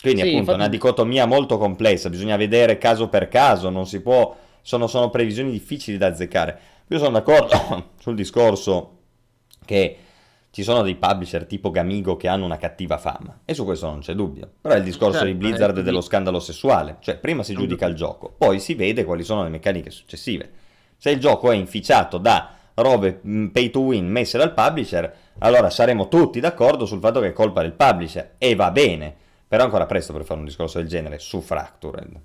Quindi sì, appunto è una dicotomia molto complessa, bisogna vedere caso per caso, non si può, sono, sono previsioni difficili da azzeccare. Io sono d'accordo sul discorso che ci sono dei publisher tipo Gamigo che hanno una cattiva fama e su questo non c'è dubbio. Però è il discorso certo, di Blizzard e dello scandalo sessuale, cioè prima si giudica il gioco, poi si vede quali sono le meccaniche successive. Se il gioco è inficiato da robe mm, pay to win messe dal publisher, allora saremo tutti d'accordo sul fatto che è colpa del publisher e va bene, però ancora presto per fare un discorso del genere su Fractured.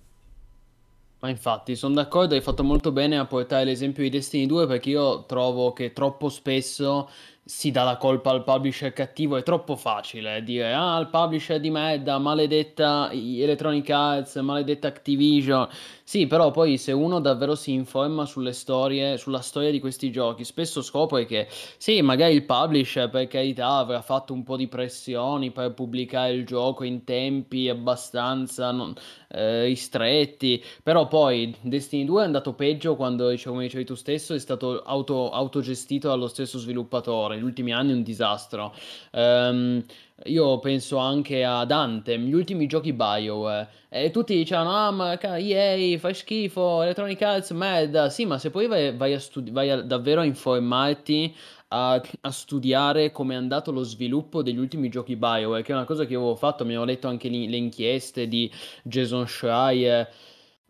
Ma infatti sono d'accordo, hai fatto molto bene a portare l'esempio di Destiny 2 perché io trovo che troppo spesso si dà la colpa al publisher cattivo, è troppo facile dire ah il publisher di merda, maledetta Electronic Arts, maledetta Activision. Sì, però poi se uno davvero si informa sulle storie, sulla storia di questi giochi, spesso scopre che sì, magari il publisher per carità avrà fatto un po' di pressioni per pubblicare il gioco in tempi abbastanza non, eh, ristretti, però poi Destiny 2 è andato peggio quando, diciamo, come dicevi tu stesso, è stato auto, autogestito dallo stesso sviluppatore. Gli ultimi anni è un disastro. Um, io penso anche ad Anthem, gli ultimi giochi BioWare. E tutti dicevano, ah ma EA fai schifo, Electronic Arts merda. Sì, ma se poi vai, vai, a, studi- vai a, davvero a informarti, a, a studiare come è andato lo sviluppo degli ultimi giochi BioWare, che è una cosa che avevo fatto, mi avevo letto anche le, le inchieste di Jason Schreier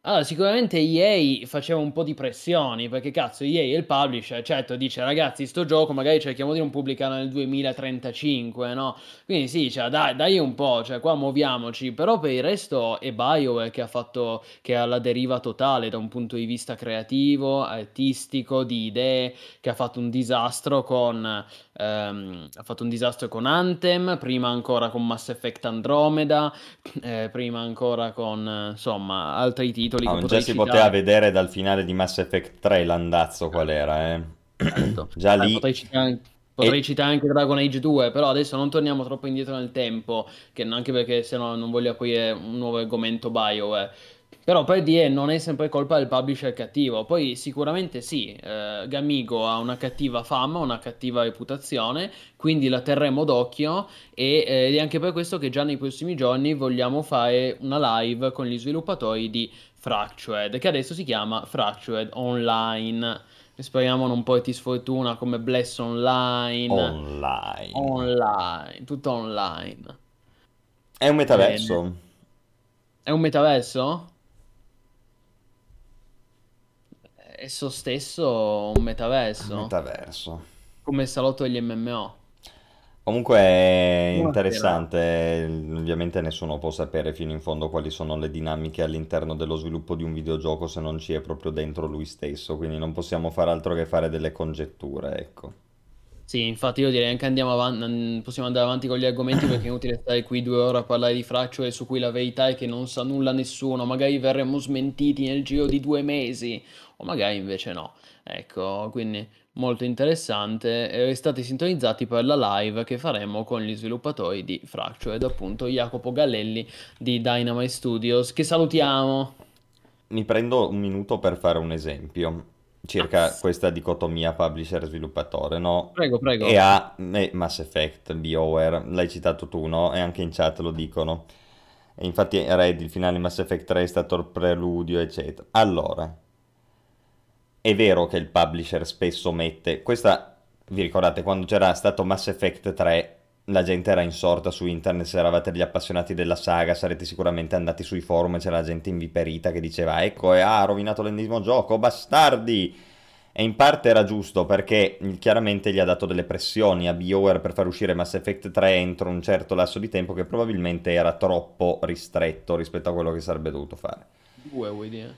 allora, sicuramente EA faceva un po' di pressioni, perché cazzo, EA è il publisher, certo, dice ragazzi, sto gioco magari cerchiamo di non pubblicarlo nel 2035, no? Quindi sì, cioè, dai, dai un po', cioè qua muoviamoci, però per il resto è BioWare che ha fatto, che ha la deriva totale da un punto di vista creativo, artistico, di idee, che ha fatto un disastro con, ehm, ha fatto un disastro con Anthem, prima ancora con Mass Effect Andromeda, eh, prima ancora con, insomma, altri titoli ah, che già si citare. poteva vedere dal finale di Mass Effect 3 l'andazzo qual era, eh. Certo. già lì... potrei citare, potrei e... citare anche Dragon Age 2, però adesso non torniamo troppo indietro nel tempo, che anche perché se no non voglio aprire un nuovo argomento bio, eh. Però per dire non è sempre colpa del publisher cattivo. Poi sicuramente sì, eh, Gamigo ha una cattiva fama, una cattiva reputazione, quindi la terremo d'occhio e, eh, ed è anche per questo che già nei prossimi giorni vogliamo fare una live con gli sviluppatori di Fractured, che adesso si chiama Fractured Online. Speriamo non porti sfortuna come Bless Online. Online. Online, tutto online. È un metaverso. Bene. È un metaverso? Esso stesso un metaverso. Metaverso. Come il salotto degli MMO. Comunque è interessante, ovviamente nessuno può sapere fino in fondo quali sono le dinamiche all'interno dello sviluppo di un videogioco se non ci è proprio dentro lui stesso, quindi non possiamo fare altro che fare delle congetture, ecco. Sì, infatti io direi anche andiamo avanti, possiamo andare avanti con gli argomenti perché è inutile stare qui due ore a parlare di Fracture su cui la verità è che non sa nulla nessuno, magari verremo smentiti nel giro di due mesi o magari invece no. Ecco, quindi molto interessante. Restate sintonizzati per la live che faremo con gli sviluppatori di Fracture ed appunto Jacopo Gallelli di Dynamite Studios, che salutiamo. Mi prendo un minuto per fare un esempio circa ah, questa dicotomia publisher-sviluppatore, no? Prego, prego. E ha eh, Mass Effect, BioWare, l'hai citato tu, no? E anche in chat lo dicono. E infatti Red, il finale Mass Effect 3 è stato il preludio, eccetera. Allora, è vero che il publisher spesso mette... Questa, vi ricordate, quando c'era stato Mass Effect 3, la gente era insorta su internet, se eravate degli appassionati della saga, sarete sicuramente andati sui forum e c'era gente inviperita che diceva ecco, e ha rovinato l'ennesimo gioco, bastardi! E in parte era giusto perché chiaramente gli ha dato delle pressioni a BioWare per far uscire Mass Effect 3 entro un certo lasso di tempo che probabilmente era troppo ristretto rispetto a quello che sarebbe dovuto fare. Due vuoi dire?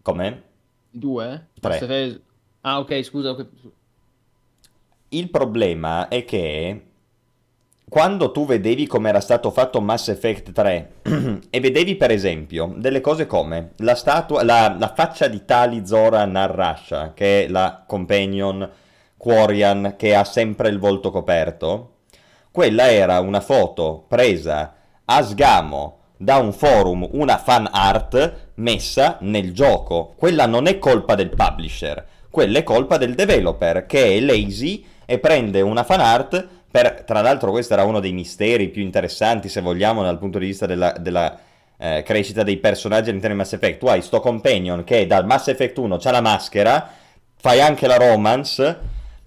Come? Due? Tre. Ah, ok, scusa. Il problema è che quando tu vedevi come era stato fatto Mass Effect 3 e vedevi per esempio delle cose come la, statua, la, la faccia di Tali Zora Narrasha, che è la companion Quarian che ha sempre il volto coperto, quella era una foto presa a sgamo da un forum una fan art messa nel gioco. Quella non è colpa del publisher, quella è colpa del developer che è lazy e prende una fan art per, tra l'altro questo era uno dei misteri più interessanti se vogliamo dal punto di vista della, della eh, crescita dei personaggi all'interno di Mass Effect. Tu hai sto companion che dal Mass Effect 1 c'ha la maschera, fai anche la romance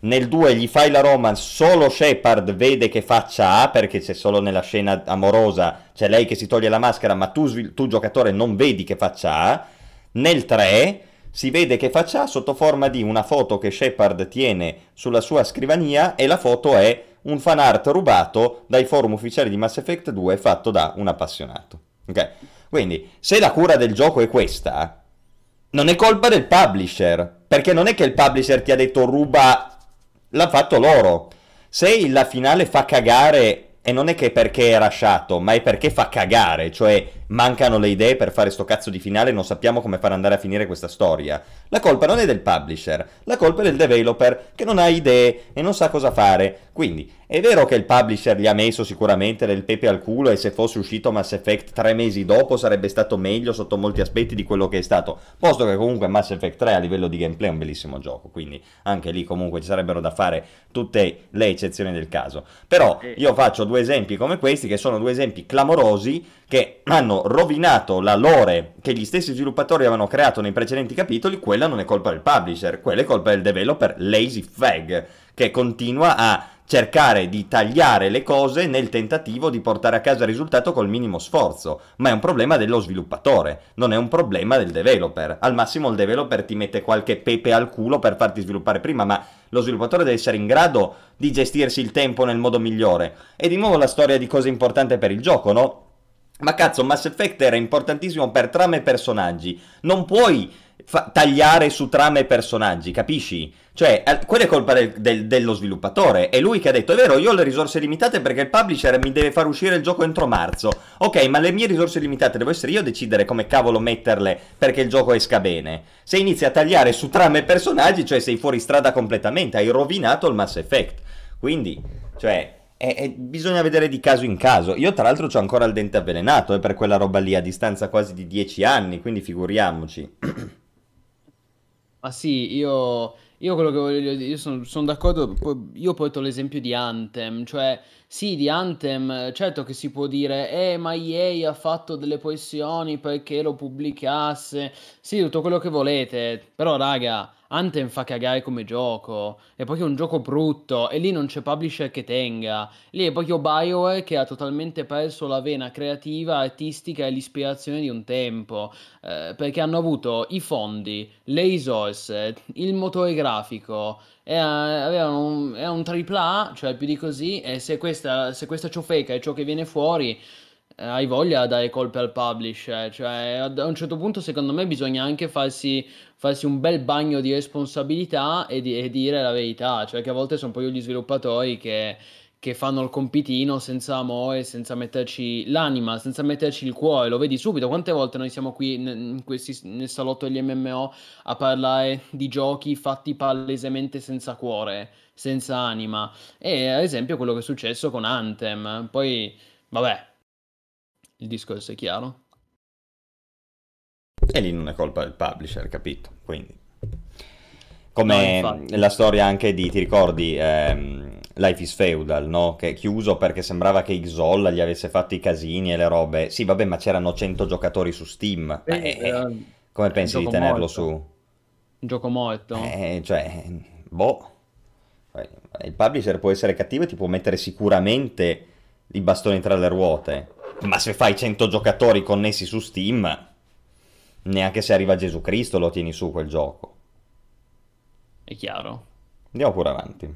nel 2 gli fai la romance, solo Shepard vede che faccia ha, perché c'è solo nella scena amorosa, c'è lei che si toglie la maschera, ma tu, tu giocatore non vedi che faccia ha. Nel 3 si vede che faccia ha sotto forma di una foto che Shepard tiene sulla sua scrivania e la foto è un fan art rubato dai forum ufficiali di Mass Effect 2 fatto da un appassionato. Ok? Quindi, se la cura del gioco è questa, non è colpa del publisher, perché non è che il publisher ti ha detto ruba l'ha fatto loro. Se la finale fa cagare, e non è che perché è rasciato, ma è perché fa cagare, cioè mancano le idee per fare sto cazzo di finale e non sappiamo come far andare a finire questa storia. La colpa non è del publisher, la colpa è del developer che non ha idee e non sa cosa fare. Quindi, è vero che il publisher gli ha messo sicuramente del pepe al culo e se fosse uscito Mass Effect tre mesi dopo sarebbe stato meglio sotto molti aspetti di quello che è stato, posto che comunque Mass Effect 3 a livello di gameplay è un bellissimo gioco, quindi anche lì comunque ci sarebbero da fare tutte le eccezioni del caso. Però io faccio due esempi come questi che sono due esempi clamorosi che hanno rovinato la lore che gli stessi sviluppatori avevano creato nei precedenti capitoli, quella non è colpa del publisher, quella è colpa del developer Lazy Fag, che continua a cercare di tagliare le cose nel tentativo di portare a casa il risultato col minimo sforzo, ma è un problema dello sviluppatore, non è un problema del developer. Al massimo il developer ti mette qualche pepe al culo per farti sviluppare prima, ma lo sviluppatore deve essere in grado di gestirsi il tempo nel modo migliore. E di nuovo la storia di cosa importante per il gioco, no? Ma cazzo, Mass Effect era importantissimo per trame e personaggi. Non puoi fa- tagliare su trame e personaggi, capisci? Cioè, quella è colpa del, del, dello sviluppatore. È lui che ha detto: È vero, io ho le risorse limitate perché il publisher mi deve far uscire il gioco entro marzo. Ok, ma le mie risorse limitate devo essere io a decidere come cavolo metterle perché il gioco esca bene. Se inizi a tagliare su trame e personaggi, cioè sei fuori strada completamente, hai rovinato il Mass Effect. Quindi, cioè, E, e bisogna vedere di caso in caso. Io, tra l'altro, ho ancora il dente avvelenato eh, per quella roba lì a distanza quasi di dieci anni, quindi figuriamoci. Ma sì, io, io quello che voglio dire, io sono, sono d'accordo, poi- io porto l'esempio di Anthem, cioè sì, di Anthem, certo che si può dire, eh, ma EA ha fatto delle pressioni perché lo pubblicasse, sì, tutto quello che volete, però raga, Anthem fa cagare come gioco, e poi è un gioco brutto, e lì non c'è publisher che tenga, lì è proprio BioWare che ha totalmente perso la vena creativa, artistica e l'ispirazione di un tempo, eh, perché hanno avuto i fondi, le risorse, il motore grafico, e, eh, avevano un, era un AAA, cioè più di così, e se questa, se questa ciofeca è ciò che viene fuori, eh, hai voglia di dare colpe al publisher, cioè a a un certo punto secondo me bisogna anche farsi, farsi un bel bagno di responsabilità e, di- e dire la verità, cioè che a volte sono poi gli sviluppatori che, che fanno il compitino senza amore, senza metterci l'anima, senza metterci il cuore, lo vedi subito, quante volte noi siamo qui in questi- nel salotto degli MMO a parlare di giochi fatti palesemente senza cuore, senza anima, e ad esempio quello che è successo con Anthem, poi vabbè. Il discorso è chiaro. E lì non è colpa del publisher, capito? Quindi... No, Come infatti. la storia anche di, ti ricordi, ehm, Life is Feudal, no? Che è chiuso perché sembrava che Xol gli avesse fatto i casini e le robe. Sì, vabbè, ma c'erano 100 giocatori su Steam. Eh, Eh, eh, come pensi di tenerlo morto. su? Un gioco morto. Eh, cioè, boh. Il publisher può essere cattivo e ti può mettere sicuramente i bastoni tra le ruote. Ma se fai 100 giocatori connessi su Steam, neanche se arriva Gesù Cristo lo tieni su quel gioco. È chiaro. Andiamo pure avanti.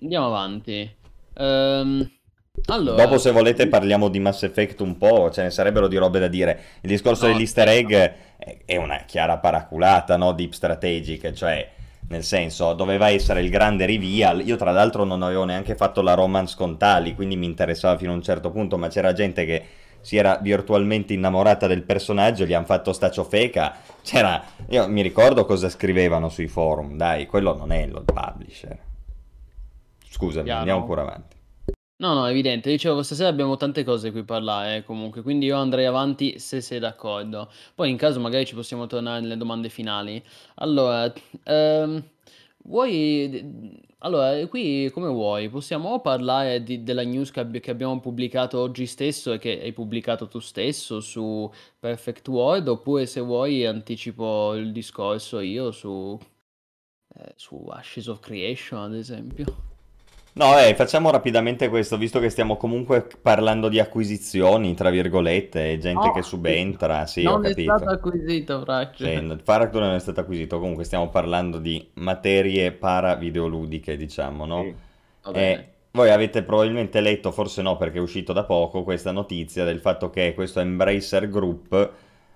Andiamo avanti. Dopo, allora, se volete, parliamo di Mass Effect un po', ce ne sarebbero di robe da dire. Il discorso no, dell'easter egg è è una chiara paraculata, no? Deep Strategic, cioè, nel senso, doveva essere il grande reveal. Io, tra l'altro, non avevo neanche fatto la romance con Tali, quindi mi interessava fino a un certo punto, ma c'era gente che si era virtualmente innamorata del personaggio, gli hanno fatto sta ciofeca. C'era... Io mi ricordo cosa scrivevano sui forum, dai, quello non è lo publisher. Scusami, andiamo Chiaro. pure avanti. No, no, evidente. Dicevo, stasera abbiamo tante cose di cui parlare, eh, comunque, quindi io andrei avanti se sei d'accordo. Poi in caso magari ci possiamo tornare nelle domande finali. Allora, ehm, vuoi... Allora, qui come vuoi? Possiamo parlare di- della news che, abbi- che abbiamo pubblicato oggi stesso e che hai pubblicato tu stesso su Perfect World, oppure se vuoi anticipo il discorso io su, eh, su Ashes of Creation, ad esempio. No, eh, facciamo rapidamente questo, visto che stiamo comunque parlando di acquisizioni, tra virgolette, gente No, che subentra, sì, ho non è stato capito. acquisito, Frac. Sì, n- Faractur non è stato acquisito, comunque stiamo parlando di materie para-videoludiche, diciamo, no? Sì, va E bene. voi avete probabilmente letto, forse no, perché è uscito da poco, questa notizia del fatto che questo Embracer Group,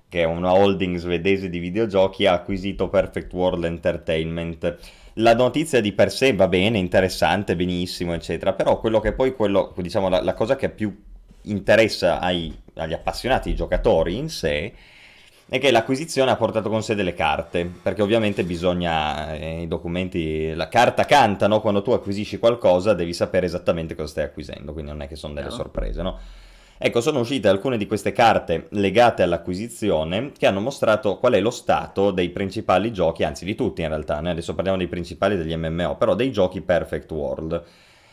che è una holding svedese di videogiochi, ha acquisito Perfect World Entertainment. La notizia di per sé va bene, interessante, benissimo, eccetera, però quello che poi, quello, diciamo, la, la cosa che più interessa ai- agli appassionati giocatori in sé è che l'acquisizione ha portato con sé delle carte, perché ovviamente bisogna, eh, i documenti, la carta canta, no? Quando tu acquisisci qualcosa devi sapere esattamente cosa stai acquisendo, quindi non è che sono delle Chiaro. sorprese, no? Ecco, sono uscite alcune di queste carte legate all'acquisizione che hanno mostrato qual è lo stato dei principali giochi, anzi di tutti in realtà, noi adesso parliamo dei principali degli MMO, però dei giochi Perfect World.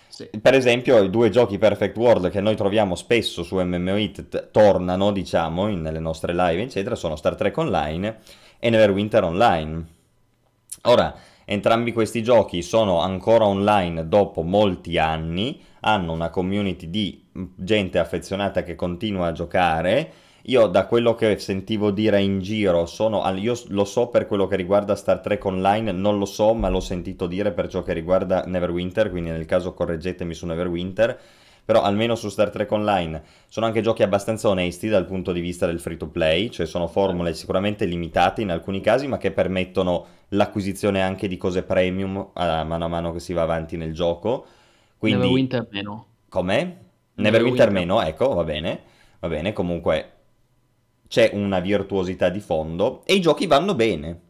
Sì. Per esempio, i due giochi Perfect World che noi troviamo spesso su MMO Hit t- tornano, diciamo, in- nelle nostre live, eccetera, sono Star Trek Online e Neverwinter Online. Ora, entrambi questi giochi sono ancora online dopo molti anni, hanno una community di gente affezionata che continua a giocare. Io, da quello che sentivo dire in giro, sono, io lo so per quello che riguarda Star Trek Online, non lo so, ma l'ho sentito dire per ciò che riguarda Neverwinter, quindi nel caso correggetemi su Neverwinter. Però almeno su Star Trek Online sono anche giochi abbastanza onesti dal punto di vista del free to play, cioè sono formule sicuramente limitate in alcuni casi, ma che permettono l'acquisizione anche di cose premium a mano a mano che si va avanti nel gioco. Quindi, Neverwinter meno. com'è? Neverwinter. Meno, ecco, va bene, va bene, comunque c'è una virtuosità di fondo e i giochi vanno bene.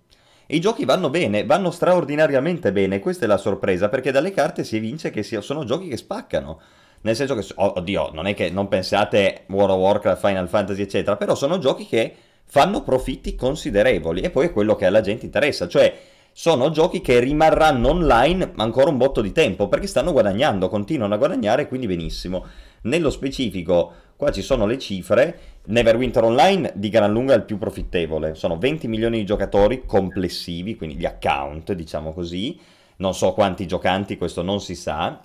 I giochi vanno bene, vanno straordinariamente bene, questa è la sorpresa, perché dalle carte si evince che sono giochi che spaccano. Nel senso che, oh, oddio, non è che non pensate World of Warcraft, Final Fantasy, eccetera, però sono giochi che fanno profitti considerevoli e poi è quello che alla gente interessa, cioè sono giochi che rimarranno online ancora un botto di tempo perché stanno guadagnando, continuano a guadagnare, quindi benissimo. Nello specifico, qua ci sono le cifre, Neverwinter Online di gran lunga è il più profittevole, sono 20 milioni di giocatori complessivi, quindi gli account, diciamo così, non so quanti giocanti, questo non si sa,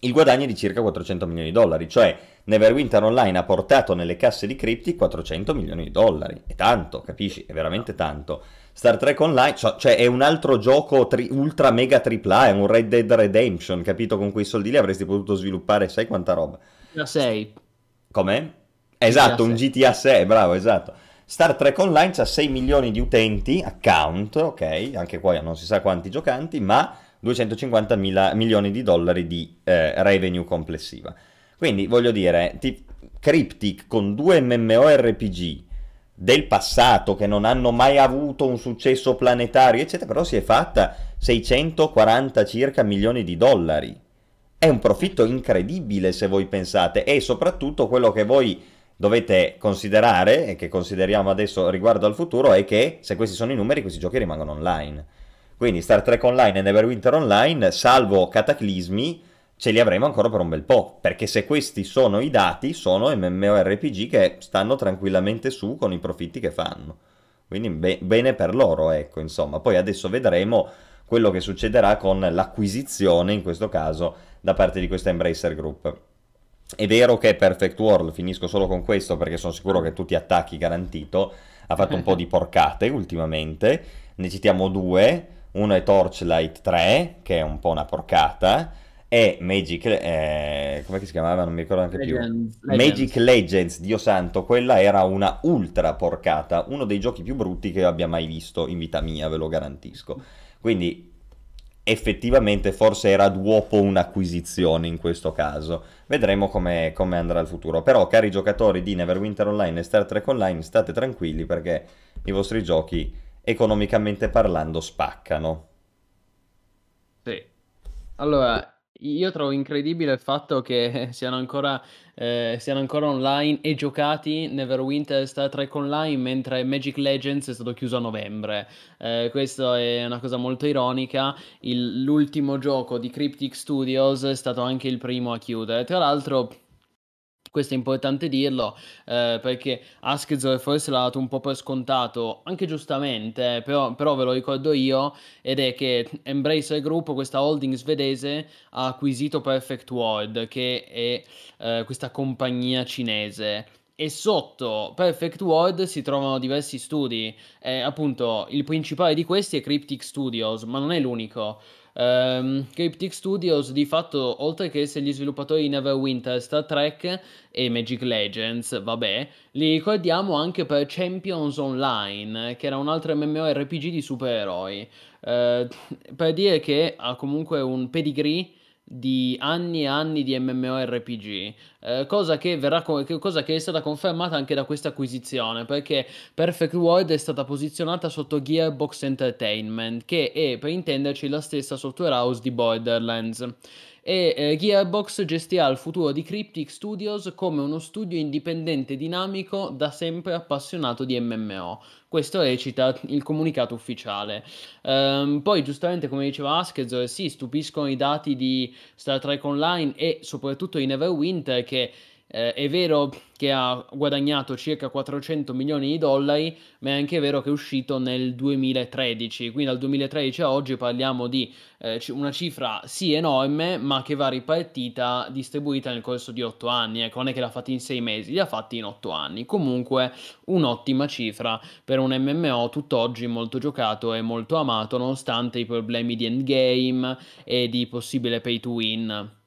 il guadagno è di circa 400 milioni di dollari, cioè Neverwinter Online ha portato nelle casse di Cryptic 400 milioni di dollari, è tanto, capisci? È veramente tanto. Star Trek Online, cioè è un altro gioco tri- ultra mega tripla, è un Red Dead Redemption, capito? Con quei soldi lì avresti potuto sviluppare, sai quanta roba? GTA 6. Come? Esatto, un GTA 6, bravo, esatto. Star Trek Online ha 6 milioni di utenti, account, ok, anche qua non si sa quanti giocanti, ma 250 mila, milioni di dollari di eh, revenue complessiva. Quindi voglio dire, ti, Cryptic con due MMORPG del passato che non hanno mai avuto un successo planetario, eccetera, però si è fatta 640 circa milioni di dollari. È un profitto incredibile se voi pensate e soprattutto quello che voi dovete considerare e che consideriamo adesso riguardo al futuro è che se questi sono i numeri questi giochi rimangono online. Quindi Star Trek Online e Neverwinter Online, salvo cataclismi, ce li avremo ancora per un bel po', perché se questi sono i dati, sono MMORPG che stanno tranquillamente su con i profitti che fanno. Quindi be- bene per loro, ecco, insomma. Poi adesso vedremo quello che succederà con l'acquisizione, in questo caso, da parte di questa Embracer Group. È vero che Perfect World, finisco solo con questo perché sono sicuro che tu ti attacchi garantito, ha fatto un po' di porcate ultimamente, ne citiamo due, uno è Torchlight 3, che è un po' una porcata, e Magic, eh, come si chiamava? Non mi ricordo neanche più. Legends. Magic Legends, Dio santo, quella era una ultra porcata, uno dei giochi più brutti che abbia mai visto in vita mia, ve lo garantisco. Quindi effettivamente forse era duopo un'acquisizione in questo caso. Vedremo come, come andrà il futuro. Però, cari giocatori di Neverwinter Online e Star Trek Online, state tranquilli perché i vostri giochi, economicamente parlando, spaccano. Sì. Allora, io trovo incredibile il fatto che siano ancora, eh, siano ancora online e giocati Neverwinter e Star Trek Online mentre Magic Legends è stato chiuso a novembre. Eh, questo è una cosa molto ironica. Il- l'ultimo gioco di Cryptic Studios è stato anche il primo a chiudere. Tra l'altro, questo è importante dirlo eh, perché Askzo forse l'ha dato un po' per scontato, anche giustamente, eh, però, però, ve lo ricordo io, ed è che Embracer Group, questa holding svedese, ha acquisito Perfect World, che è eh, questa compagnia cinese. E sotto Perfect World si trovano diversi studi, e appunto il principale di questi è Cryptic Studios, ma non è l'unico. Um, Cryptic Studios di fatto, oltre che essere gli sviluppatori di Neverwinter, Star Trek e Magic Legends, vabbè, li ricordiamo anche per Champions Online, che era un altro MMORPG di supereroi. Uh, per dire che ha comunque un pedigree di anni e anni di MMORPG, eh, cosa, che verrà co- cosa che è stata confermata anche da questa acquisizione, perché Perfect World è stata posizionata sotto Gearbox Entertainment, che è per intenderci la stessa software house di Borderlands e eh, Gearbox gestirà il futuro di Cryptic Studios come uno studio indipendente dinamico da sempre appassionato di MMO. Questo recita il comunicato ufficiale. Um, poi, giustamente, come diceva Askez, sì, stupiscono i dati di Star Trek Online e soprattutto di Neverwinter che eh, è vero che ha guadagnato circa 400 milioni di dollari, ma è anche vero che è uscito nel 2013, quindi dal 2013 a oggi parliamo di eh, una cifra sì enorme, ma che va ripartita, distribuita nel corso di 8 anni, ecco, non è che l'ha fatti in 6 mesi, li ha fatti in 8 anni. Comunque un'ottima cifra per un MMO tutt'oggi molto giocato e molto amato, nonostante i problemi di endgame e di possibile pay to win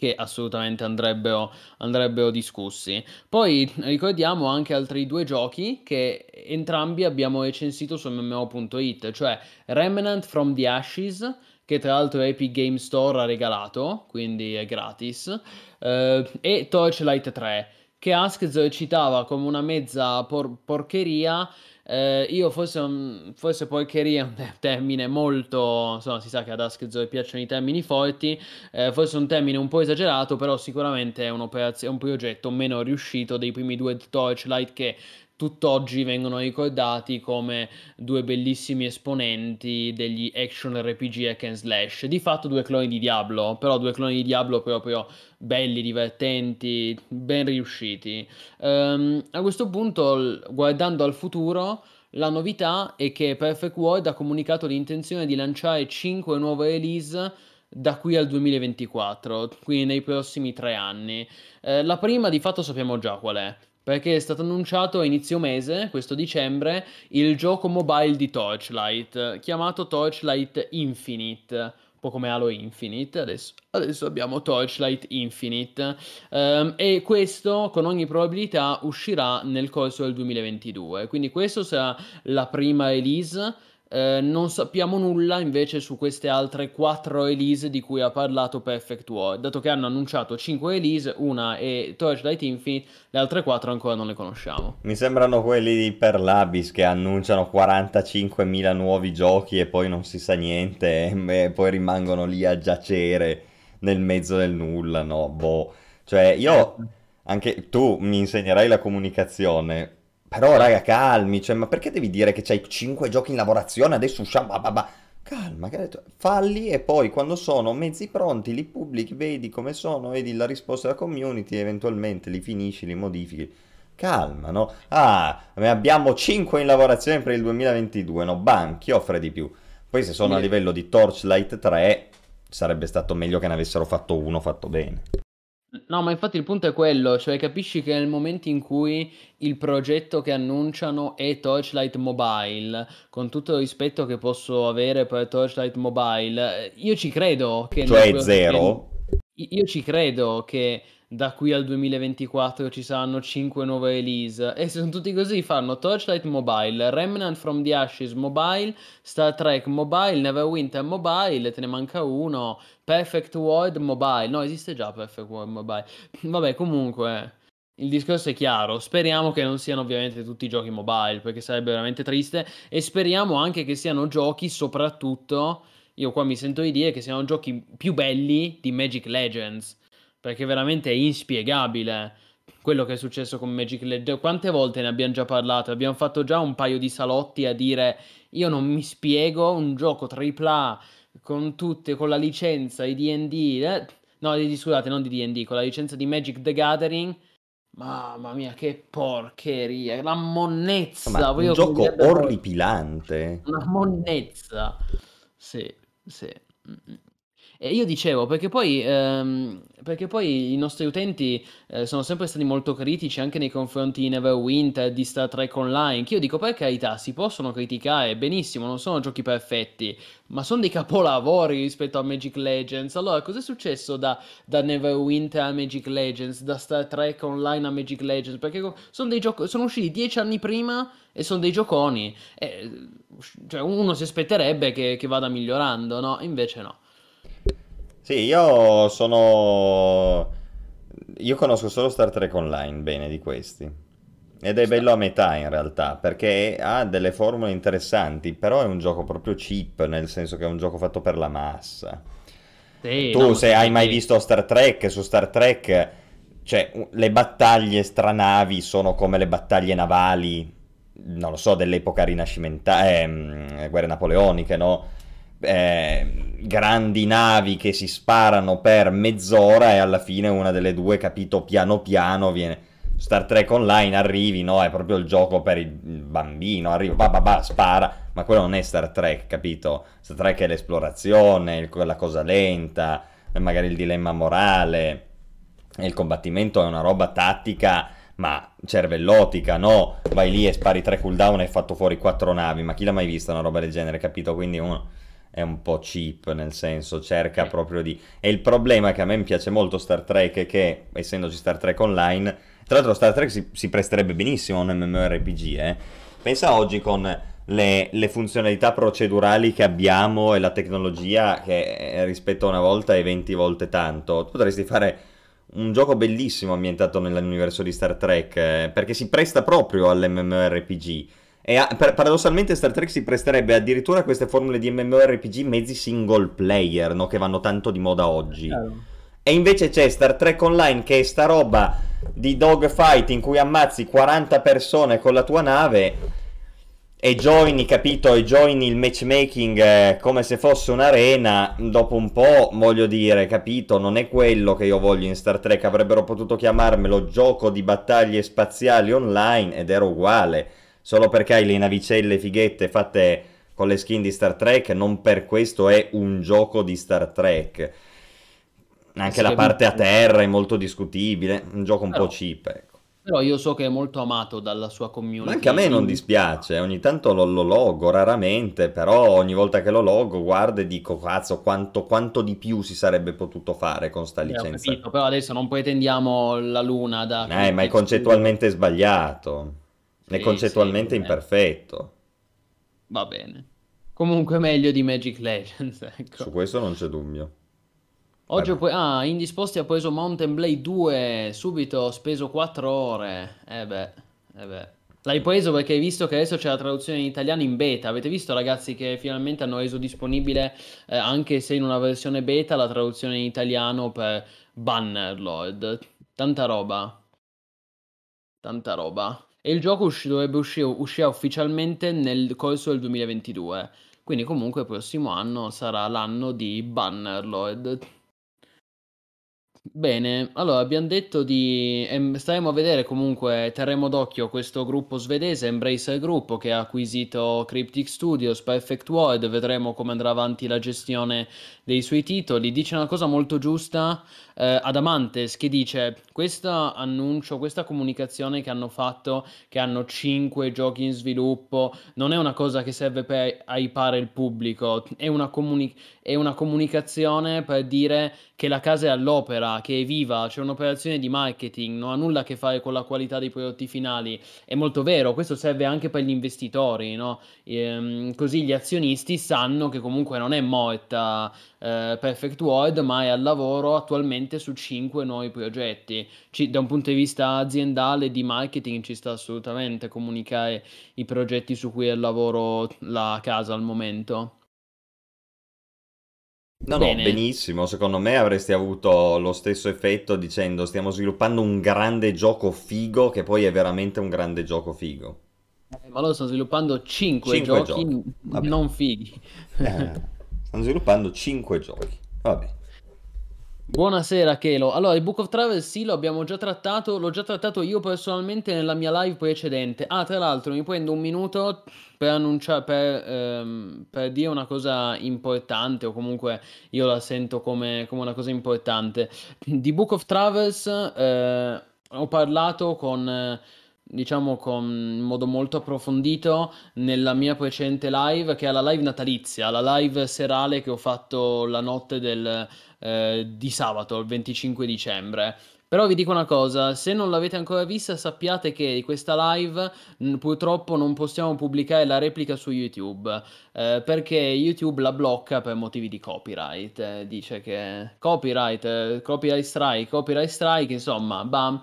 che assolutamente andrebbero, andrebbero discussi. Poi ricordiamo anche altri due giochi che entrambi abbiamo recensito su MMO.it, cioè Remnant from the Ashes, che tra l'altro Epic Game Store ha regalato, quindi è gratis, eh, e Torchlight 3, che Askz citava come una mezza por- porcheria eh, io forse, un, forse porcheria è un termine molto, insomma si sa che ad Askzo piacciono i termini forti, eh, forse un termine un po' esagerato, però sicuramente è, un progetto meno riuscito dei primi due Torchlight che tutt'oggi vengono ricordati come due bellissimi esponenti degli action RPG hack and slash. Di fatto due cloni di Diablo, però due cloni di Diablo proprio belli, divertenti, ben riusciti. Um, a questo punto, guardando al futuro, la novità è che Perfect World ha comunicato l'intenzione di lanciare 5 nuove release da qui al 2024, quindi nei prossimi tre anni. Eh, la prima di fatto sappiamo già qual è perché è stato annunciato a inizio mese, questo dicembre, il gioco mobile di Torchlight, chiamato Torchlight Infinite, un po' come Halo Infinite, adesso, adesso abbiamo Torchlight Infinite, um, e questo con ogni probabilità uscirà nel corso del 2022, quindi questa sarà la prima release eh, non sappiamo nulla invece su queste altre quattro release di cui ha parlato Perfect World, dato che hanno annunciato 5 release, una è Torchlight Infinite, le altre quattro ancora non le conosciamo. Mi sembrano quelli di Perlabis che annunciano 45.000 nuovi giochi e poi non si sa niente e poi rimangono lì a giacere nel mezzo del nulla, no? Boh. Cioè, io, anche tu mi insegnerai la comunicazione, però, raga, calmi, cioè, ma perché devi dire che c'hai 5 giochi in lavorazione, adesso usciamo, bah, Calma, che detto, falli e poi quando sono mezzi pronti li pubblichi, vedi come sono, vedi la risposta della community, eventualmente li finisci, li modifichi. Calma, no? Ah, abbiamo 5 in lavorazione per il 2022, no? Bam, chi offre di più? Poi se sono a livello di Torchlight 3 sarebbe stato meglio che ne avessero fatto uno fatto bene. No, ma infatti il punto è quello, cioè capisci che nel momento in cui il progetto che annunciano è Torchlight Mobile, con tutto il rispetto che posso avere per Torchlight Mobile, eh, io ci credo che... Cioè zero? Io ci credo che da qui al 2024 ci saranno 5 nuove release. E se sono tutti così fanno Torchlight Mobile, Remnant from the Ashes Mobile, Star Trek Mobile, Neverwinter Mobile, te ne manca uno, Perfect World Mobile, no esiste già Perfect World Mobile, vabbè comunque il discorso è chiaro, speriamo che non siano ovviamente tutti giochi mobile perché sarebbe veramente triste. E speriamo anche che siano giochi soprattutto, io qua mi sento di dire che siano giochi più belli di Magic Legends perché veramente è inspiegabile quello che è successo con Magic Legends. Quante volte ne abbiamo già parlato? Abbiamo fatto già un paio di salotti a dire io non mi spiego un gioco AAA con tutte, con la licenza di D&D, eh? no, di, scusate, non di D&D, con la licenza di Magic the Gathering. Mamma mia, che porcheria, la monnezza. Ma un gioco orripilante. Una monnezza. Sì, sì. E io dicevo, perché poi, ehm, perché poi i nostri utenti eh, sono sempre stati molto critici anche nei confronti di Neverwinter, di Star Trek Online, che io dico per carità, si possono criticare, benissimo, non sono giochi perfetti, ma sono dei capolavori rispetto a Magic Legends. Allora, cos'è successo da, da Neverwinter a Magic Legends, da Star Trek Online a Magic Legends? Perché sono, dei gioco- sono usciti dieci anni prima e sono dei gioconi. E, cioè, uno si aspetterebbe che, che vada migliorando, no? Invece no. Sì, io sono... Io conosco solo Star Trek Online bene di questi. Ed è bello a metà in realtà, perché ha delle formule interessanti, però è un gioco proprio cheap, nel senso che è un gioco fatto per la massa. Sì, tu no, se hai mai visto Star Trek, su Star Trek, cioè, le battaglie stranavi sono come le battaglie navali, non lo so, dell'epoca rinascimentale, eh, guerre napoleoniche, no? Eh, grandi navi che si sparano per mezz'ora e alla fine una delle due, capito, piano piano viene... Star Trek Online arrivi, no? È proprio il gioco per il bambino, arriva, bah, bah, bah, spara, ma quello non è Star Trek, capito? Star Trek è l'esplorazione, la cosa lenta, magari il dilemma morale, il combattimento è una roba tattica, ma cervellotica, no? Vai lì e spari tre cooldown e hai fatto fuori quattro navi, ma chi l'ha mai vista una roba del genere, capito? Quindi uno è un po' cheap, nel senso cerca proprio di... E il problema che a me piace molto Star Trek è che, essendoci Star Trek Online, tra l'altro Star Trek si, si presterebbe benissimo a un MMORPG, eh? Pensa oggi con le, le, funzionalità procedurali che abbiamo e la tecnologia che eh, rispetto a una volta è 20 volte tanto, tu potresti fare un gioco bellissimo ambientato nell'universo di Star Trek, eh, perché si presta proprio all'MMORPG E a- per- paradossalmente Star Trek si presterebbe addirittura a queste formule di MMORPG mezzi single player, no? Che vanno tanto di moda oggi. Chiaro. E invece c'è Star Trek Online che è sta roba di dogfight in cui ammazzi 40 persone con la tua nave e joini, capito? E joini il matchmaking eh, come se fosse un'arena. Dopo un po', voglio dire, capito? Non è quello che io voglio in Star Trek. Avrebbero potuto chiamarmelo gioco di battaglie spaziali online ed era uguale. Solo perché hai le navicelle fighette fatte con le skin di Star Trek, non per questo è un gioco di Star Trek. Anche Sì, la parte a terra è molto discutibile, un gioco un Però- po' cheap, ecco. Però io so che è molto amato dalla sua community. Ma anche a me non dispiace, ogni tanto lo, lo logo, raramente, però ogni volta che lo logo guardo e dico, cazzo, quanto, quanto di più si sarebbe potuto fare con sta Eh, licenza. capito, però adesso non pretendiamo la luna da... Eh, ma è concettualmente sbagliato, è concettualmente imperfetto, Va bene. Comunque meglio di Magic Legends, ecco. su questo non c'è dubbio. Oggi poi... Ah, Indisposti ha preso Mountain Blade 2, subito ho speso 4 ore. Eh beh, eh beh. L'hai preso perché hai visto che adesso c'è la traduzione in italiano in beta. Avete visto ragazzi che finalmente hanno reso disponibile, eh, anche se in una versione beta, la traduzione in italiano per Bannerlord. Tanta roba. Tanta roba. E il gioco usci- dovrebbe uscire, uscire ufficialmente nel corso del 2022. Quindi comunque il prossimo anno sarà l'anno di Bannerlord. Bene, allora abbiamo detto di... ehm, staremo a vedere comunque, terremo d'occhio questo gruppo svedese, Embracer Group, che ha acquisito Cryptic Studios, Perfect World, vedremo come andrà avanti la gestione dei suoi titoli. Dice una cosa molto giusta, eh, Adamantes, che dice, questo annuncio, questa comunicazione che hanno fatto, che hanno 5 giochi in sviluppo, non è una cosa che serve per hypare il pubblico, è una, comuni- è una comunicazione per dire che la casa è all'opera, che è viva, c'è un'operazione di marketing, non ha nulla a che fare con la qualità dei prodotti finali. È molto vero, questo serve anche per gli investitori, no? Ehm, così gli azionisti sanno che comunque non è morta eh, Perfect World, ma è al lavoro attualmente su 5 nuovi progetti. Ci- da un punto di vista aziendale di marketing ci sta assolutamente comunicare i progetti su cui è al lavoro la casa al momento. No, Bene. no, benissimo, secondo me avresti avuto lo stesso effetto dicendo stiamo sviluppando un grande gioco figo che poi è veramente un grande gioco figo. Eh, Ma loro stanno sviluppando 5 Cinque giochi giochi. non fighi. Eh, stanno sviluppando 5 giochi. Vabbè. Buonasera Kelo. Allora, il Book of Travel sì, lo abbiamo già trattato, l'ho già trattato io personalmente nella mia live precedente. Ah, tra l'altro mi prendo un minuto per annunciare, per, ehm, per dire una cosa importante, o comunque io la sento come, come una cosa importante. Di Book of Travels eh, ho parlato con, diciamo, con, in modo molto approfondito nella mia precedente live, che è la live natalizia, la live serale che ho fatto la notte del eh, di sabato, il 25 dicembre. Però vi dico una cosa, se non l'avete ancora vista, sappiate che di questa live mh, purtroppo non possiamo pubblicare la replica su YouTube, eh, perché YouTube la blocca per motivi di copyright. eh, dice che copyright, eh, copyright strike, copyright strike, insomma, bam.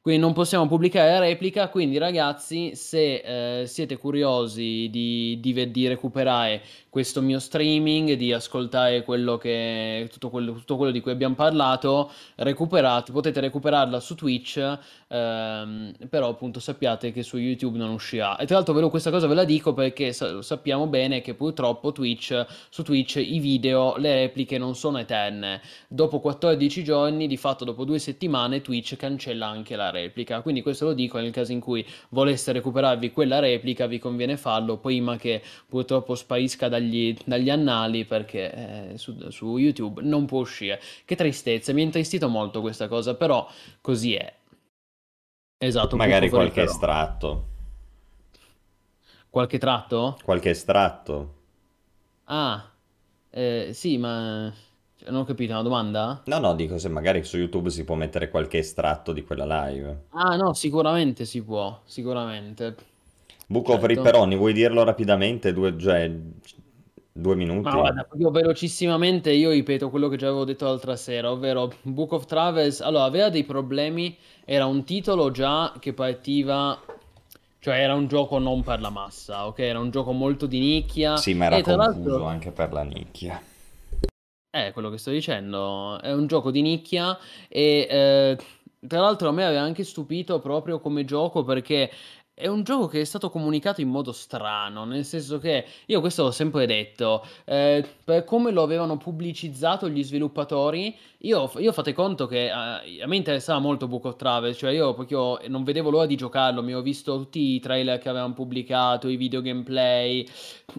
Quindi non possiamo pubblicare la replica, quindi ragazzi, se eh, siete curiosi di, di di recuperare questo mio streaming, di ascoltare quello che, tutto quello, tutto quello di cui abbiamo parlato, recuperate, potete recuperarla su Twitch, ehm, però appunto sappiate che su YouTube non uscirà. E tra l'altro ve questa cosa ve la dico perché sa- sappiamo bene che purtroppo Twitch, su Twitch i video, le repliche non sono eterne. Dopo 14 giorni, di fatto dopo due settimane, Twitch cancella anche la replica. Quindi questo lo dico nel caso in cui voleste recuperarvi quella replica, vi conviene farlo prima che purtroppo sparisca dagli, dagli annali perché eh, su, su YouTube non può uscire. Che tristezza, mi ha intristito molto questa cosa, però così è. Esatto, Magari qualche estratto. Qualche tratto? Qualche estratto. Ah, eh, sì, ma cioè, non ho capito, una domanda? No, no, dico se magari su YouTube si può mettere qualche estratto di quella live. Ah, no, sicuramente si può, sicuramente. Book of Certo. Ripperoni, vuoi dirlo rapidamente? Due, cioè, due minuti? Ma guarda, proprio velocissimamente io ripeto quello che già avevo detto l'altra sera, ovvero Book of Travels, allora aveva dei problemi, era un titolo già che partiva Cioè era un gioco non per la massa, ok? Era un gioco molto di nicchia. Sì, ma era confuso anche per la nicchia. è quello che sto dicendo, è un gioco di nicchia e eh, tra l'altro a me aveva anche stupito proprio come gioco perché è un gioco che è stato comunicato in modo strano, nel senso che io questo l'ho sempre detto, eh, per come lo avevano pubblicizzato gli sviluppatori, io, io fate conto che eh, a me interessava molto Book of Travels, cioè io proprio non vedevo l'ora di giocarlo, mi ho visto tutti i trailer che avevano pubblicato, i video gameplay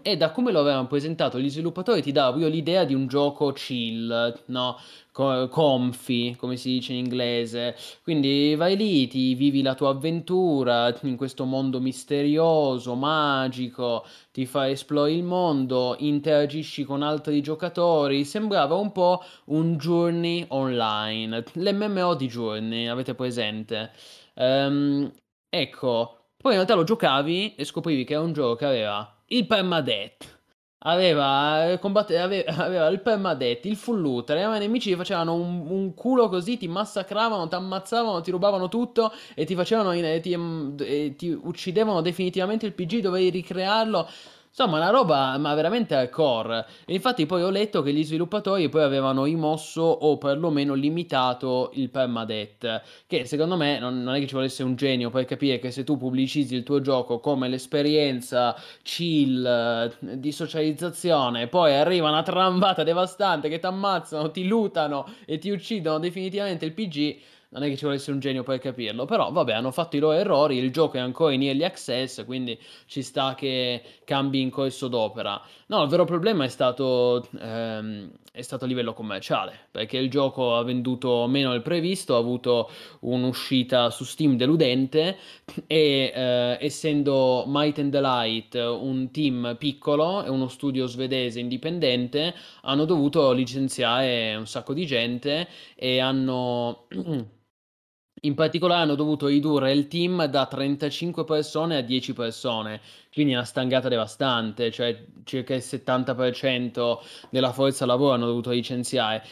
e da come lo avevano presentato gli sviluppatori ti dava proprio l'idea di un gioco chill, no? Co- Comfy, come si dice in inglese. Quindi vai lì, ti vivi la tua avventura in questo mondo misterioso, magico, ti fai esplori il mondo, interagisci con altri giocatori. Sembrava un po' un Journey online, l'MMO di Journey, avete presente? Ehm, ecco, poi in realtà lo giocavi e scoprivi che era un gioco che aveva il permadeath. Aveva, eh, combatte- ave- aveva il permadeath, il full loot, i nemici ti facevano un, un culo così, ti massacravano, ti ammazzavano, ti rubavano tutto e ti facevano, e ti, em- e ti uccidevano definitivamente il PG, dovevi ricrearlo. Insomma, una roba, ma veramente hardcore. E infatti poi ho letto che gli sviluppatori poi avevano rimosso o perlomeno limitato il permadeath, che secondo me non, non è che ci volesse un genio per capire che se tu pubblicizzi il tuo gioco come l'esperienza chill eh, di socializzazione, poi arriva una trambata devastante che ti ammazzano, ti lootano e ti uccidono definitivamente il PG. Non è che ci volesse un genio per capirlo, però vabbè, hanno fatto i loro errori, il gioco è ancora in early access, quindi ci sta che cambi in corso d'opera. No, il vero problema è stato, ehm, è stato a livello commerciale, perché il gioco ha venduto meno del previsto, ha avuto un'uscita su Steam deludente e eh, essendo Might and Delight un team piccolo e uno studio svedese indipendente, hanno dovuto licenziare un sacco di gente e hanno... In particolare hanno dovuto ridurre il team da 35 persone a 10 persone, quindi una stangata devastante, cioè circa il 70% della forza lavoro hanno dovuto licenziare.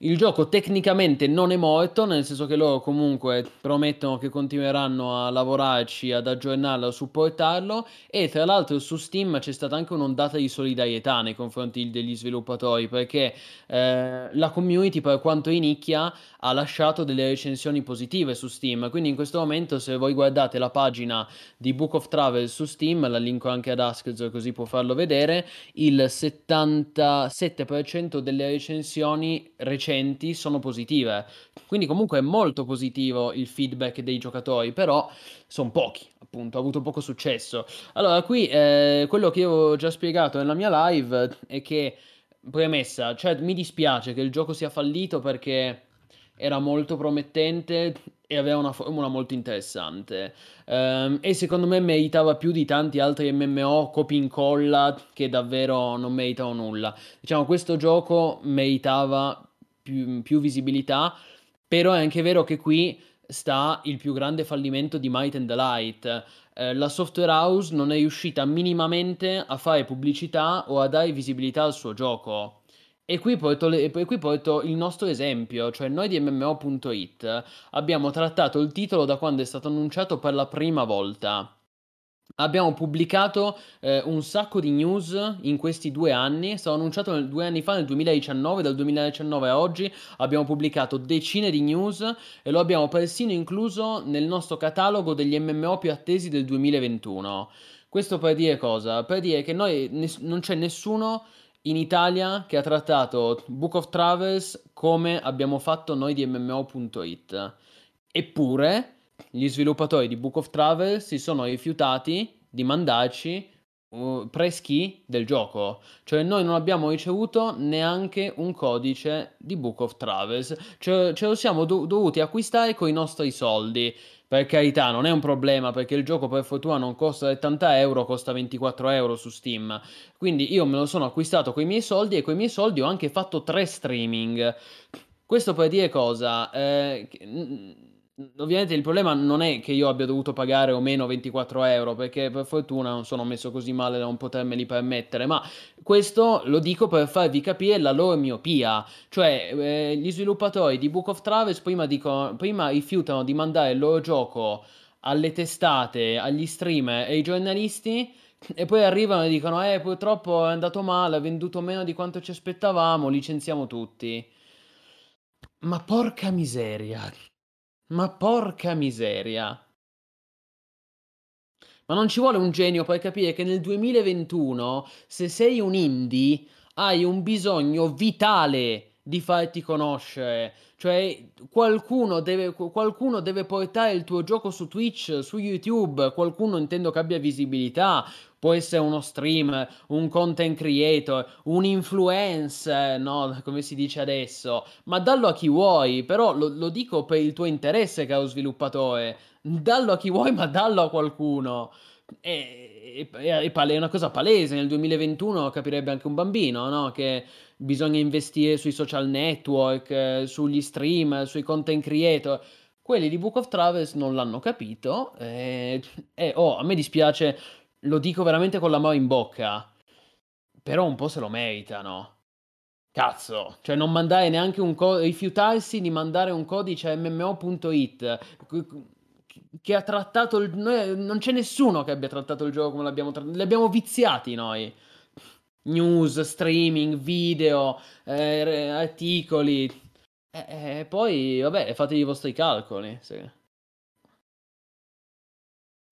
Il gioco tecnicamente non è morto, nel senso che loro comunque promettono che continueranno a lavorarci, ad aggiornarlo, a supportarlo. E tra l'altro su Steam c'è stata anche un'ondata di solidarietà nei confronti degli sviluppatori perché eh, la community per quanto in nicchia ha lasciato delle recensioni positive su Steam, quindi in questo momento se voi guardate la pagina di Book of Travel su Steam, la linko anche ad Askz così può farlo vedere, il 77% delle recensioni recenti sono positive. Quindi comunque è molto positivo il feedback dei giocatori, però sono pochi, appunto, ha avuto poco successo. Allora, qui eh, quello che io ho già spiegato nella mia live è che, premessa, cioè mi dispiace che il gioco sia fallito perché era molto promettente e aveva una formula molto interessante. Um, e secondo me meritava più di tanti altri MMO copia incolla che davvero non meritano nulla. Diciamo, questo gioco meritava più, più visibilità, però è anche vero che qui sta il più grande fallimento di Might and Delight. Eh, la software house non è riuscita minimamente a fare pubblicità o a dare visibilità al suo gioco. E qui porto, le- e qui porto il nostro esempio, cioè noi di MMO.it abbiamo trattato il titolo da quando è stato annunciato per la prima volta. Abbiamo pubblicato eh, un sacco di news in questi due anni, è stato annunciato nel- due anni fa, nel 2019, dal 2019 a oggi abbiamo pubblicato decine di news e lo abbiamo persino incluso nel nostro catalogo degli MMO più attesi del 2021. Questo per dire cosa? Per dire che noi ness- non c'è nessuno in Italia che ha trattato Book of Travels come abbiamo fatto noi di MMO.it. Eppure gli sviluppatori di Book of Travel si sono rifiutati di mandarci uh, press key del gioco, cioè noi non abbiamo ricevuto neanche un codice di Book of Travels, cioè, ce lo siamo do- dovuti acquistare con i nostri soldi. Per carità, non è un problema perché il gioco per fortuna non costa 70 euro, costa 24 euro su Steam. Quindi io me lo sono acquistato con i miei soldi e con i miei soldi ho anche fatto tre streaming. Questo per dire cosa? Eh, ovviamente il problema non è che io abbia dovuto pagare o meno 24 euro, perché per fortuna non sono messo così male da non potermeli permettere, ma questo lo dico per farvi capire la loro miopia. Cioè, eh, gli sviluppatori di Book of Travels prima, dicono, prima rifiutano di mandare il loro gioco alle testate, agli streamer e ai giornalisti e poi arrivano e dicono eh purtroppo è andato male, ha venduto meno di quanto ci aspettavamo, licenziamo tutti. Ma porca miseria. Ma porca miseria. Ma non ci vuole un genio per capire che nel 2021, se sei un indie, hai un bisogno vitale di farti conoscere. Cioè, qualcuno deve, qualcuno deve portare il tuo gioco su Twitch, su YouTube, qualcuno intendo che abbia visibilità. Può essere uno streamer, un content creator, un influencer, no? Come si dice adesso. Ma dallo a chi vuoi, però lo, lo dico per il tuo interesse, caro sviluppatore. Dallo a chi vuoi, ma dallo a qualcuno. È, è, è, una cosa palese, nel 2021 capirebbe anche un bambino, no? Che bisogna investire sui social network, eh, sugli stream, sui content creator. Quelli di Book of Travels non l'hanno capito e, e oh, a me dispiace, lo dico veramente con la mano in bocca, però un po' se lo meritano. Cazzo, cioè non mandare neanche un codice, rifiutarsi di mandare un codice a mmo.it che ha trattato il... Noi, non c'è nessuno che abbia trattato il gioco come l'abbiamo trattato, li abbiamo viziati noi news, streaming, video, eh, articoli. E eh, poi, vabbè, fate i vostri calcoli. Sì.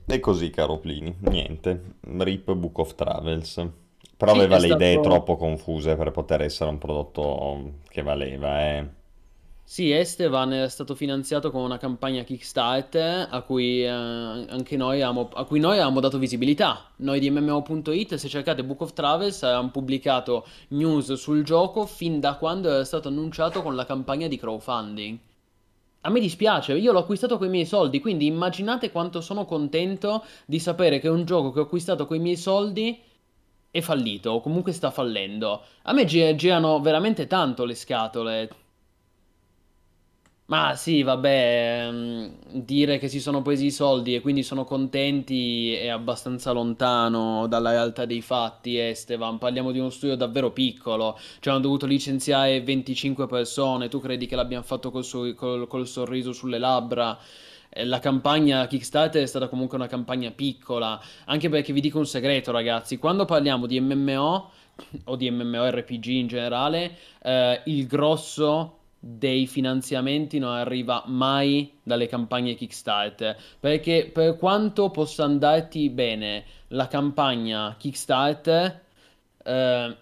E così, caro Plini, niente. Rip Book of Travels. Però sì, aveva le stato... idee troppo confuse per poter essere un prodotto che valeva, eh. Sì, Estevan è stato finanziato con una campagna Kickstarter a cui, eh, anche noi abbiamo, a cui noi abbiamo dato visibilità. Noi di MMO.it, se cercate Book of Travels, abbiamo pubblicato news sul gioco fin da quando era stato annunciato con la campagna di crowdfunding. A me dispiace, io l'ho acquistato con i miei soldi, quindi immaginate quanto sono contento di sapere che un gioco che ho acquistato con i miei soldi è fallito, o comunque sta fallendo. A me girano veramente tanto le scatole. Ma sì, vabbè, mm, dire che si sono presi i soldi e quindi sono contenti è abbastanza lontano dalla realtà dei fatti, Esteban. Parliamo di uno studio davvero piccolo, cioè hanno dovuto licenziare 25 persone, tu credi che l'abbiano fatto col, su- col- col sorriso sulle labbra? Eh, la campagna Kickstarter è stata comunque una campagna piccola, anche perché vi dico un segreto, ragazzi, quando parliamo di MMO o di MMORPG in generale, eh, il grosso dei finanziamenti non arriva mai dalle campagne Kickstarter perché per quanto possa andarti bene la campagna Kickstarter eh,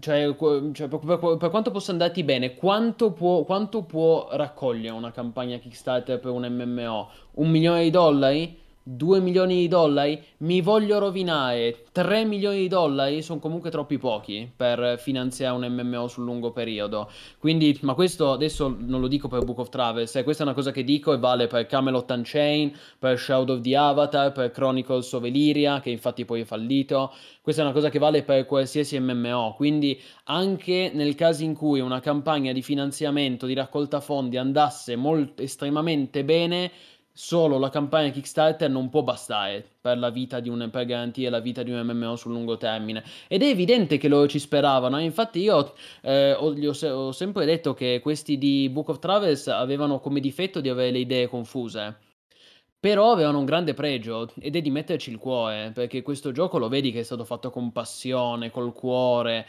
cioè, cioè per, per, per, quanto possa andarti bene quanto può, quanto può raccogliere una campagna Kickstarter per un MMO un milione di dollari 2 milioni di dollari, mi voglio rovinare 3 milioni di dollari, sono comunque troppi pochi per finanziare un MMO sul lungo periodo. Quindi, ma questo adesso non lo dico per Book of Travels, eh, questa è una cosa che dico e vale per Camelot Unchained, per Shadow of the Avatar, per Chronicles of Elyria, che infatti poi è fallito. Questa è una cosa che vale per qualsiasi MMO, quindi anche nel caso in cui una campagna di finanziamento, di raccolta fondi andasse molto estremamente bene, solo la campagna Kickstarter non può bastare per, un, per garantire la vita di un MMO sul lungo termine. Ed è evidente che loro ci speravano. Infatti, io eh, ho, ho, ho, sempre detto che questi di Book of Travels avevano come difetto di avere le idee confuse. Però avevano un grande pregio ed è di metterci il cuore, perché questo gioco lo vedi che è stato fatto con passione, col cuore.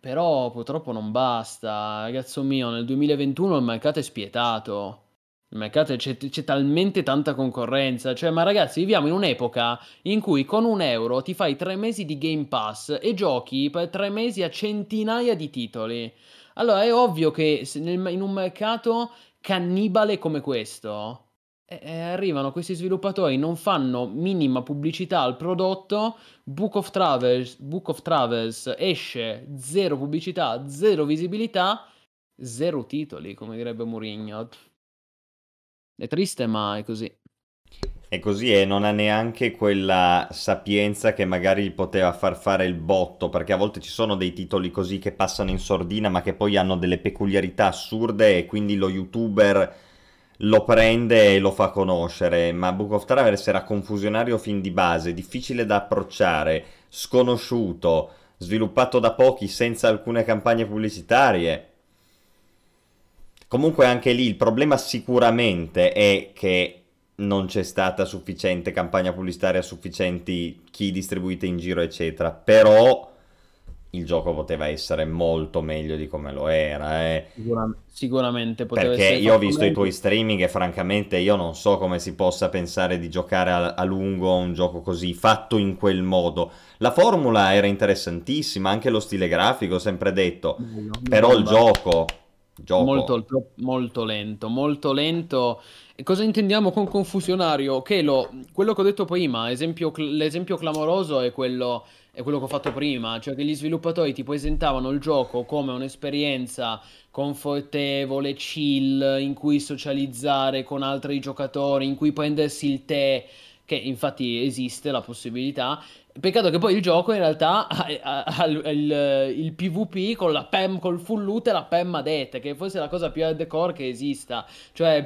Però purtroppo non basta, ragazzo mio, nel 2021 il mercato è spietato. Il mercato c'è, c'è, talmente tanta concorrenza. Cioè, ma ragazzi, viviamo in un'epoca in cui con un euro ti fai tre mesi di Game Pass e giochi per tre mesi a centinaia di titoli. Allora, è ovvio che in un mercato cannibale come questo. Eh, eh, arrivano questi sviluppatori, non fanno minima pubblicità al prodotto. Book of Travels, Book of Travels esce, zero pubblicità, zero visibilità, zero titoli, come direbbe Mourinho. È triste, ma è così. È così e non ha neanche quella sapienza che magari poteva far fare il botto, perché a volte ci sono dei titoli così che passano in sordina, ma che poi hanno delle peculiarità assurde e quindi lo youtuber lo prende e lo fa conoscere. Ma Book of Travels era confusionario fin di base, difficile da approcciare, sconosciuto, sviluppato da pochi senza alcune campagne pubblicitarie. Comunque anche lì il problema sicuramente è che non c'è stata sufficiente campagna pubblicitaria, sufficienti chi distribuite in giro, eccetera. Però il gioco poteva essere molto meglio di come lo era. Eh. Sicuramente, sicuramente poteva Perché essere io ho visto i tuoi streaming e francamente io non so come si possa pensare di giocare a, a lungo a un gioco così, fatto in quel modo. La formula era interessantissima, anche lo stile grafico, sempre detto. Bello, Però il bomba. gioco, gioco. Molto, molto lento, molto lento. E cosa intendiamo con confusionario? Che lo- quello che ho detto prima, esempio l'esempio clamoroso è quello, è quello che ho fatto prima, cioè che gli sviluppatori ti presentavano il gioco come un'esperienza confortevole, chill, in cui socializzare con altri giocatori, in cui prendersi il tè, che infatti esiste la possibilità. Peccato che poi il gioco in realtà ha, ha- ha il, il- PvP con la PEM, col full loot e la permadeath, che forse è la cosa più hardcore che esista. Cioè,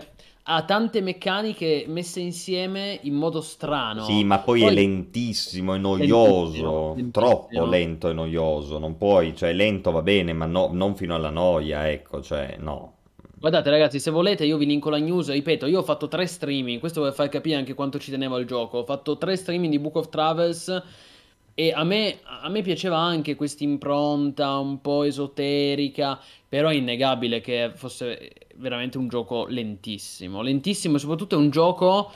ha tante meccaniche messe insieme in modo strano. Sì, ma poi è Poi- lentissimo e Lentissimo, noioso, lentissimo. troppo lento e noioso, non puoi, cioè lento va bene, ma no- non fino alla noia, ecco, cioè no. Guardate ragazzi, se volete io vi linko la news, ripeto, io ho fatto tre streaming, questo per far capire anche quanto ci tenevo al gioco, ho fatto tre streaming di Book of Travels e a me, a me piaceva anche questa impronta un po' esoterica, però è innegabile che fosse veramente un gioco lentissimo, lentissimo e soprattutto è un gioco,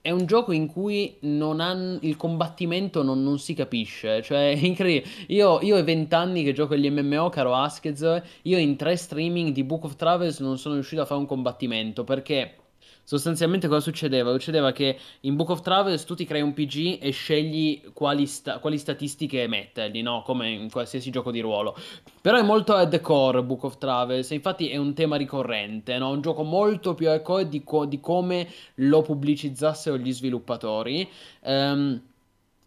è un gioco in cui han- il combattimento non, non si capisce, cioè è incredibile. Io, io ho 20 anni che gioco agli MMO, caro Askez, io in tre streaming di Book of Travels non sono riuscito a fare un combattimento perché sostanzialmente cosa succedeva? Succedeva che in Book of Travels tu ti crei un PG e scegli quali, sta- quali statistiche mettergli, no? Come in qualsiasi gioco di ruolo. Però è molto hardcore Book of Travels, infatti è un tema ricorrente, no? Un gioco molto più hardcore di, co- di come lo pubblicizzassero gli sviluppatori. Ehm,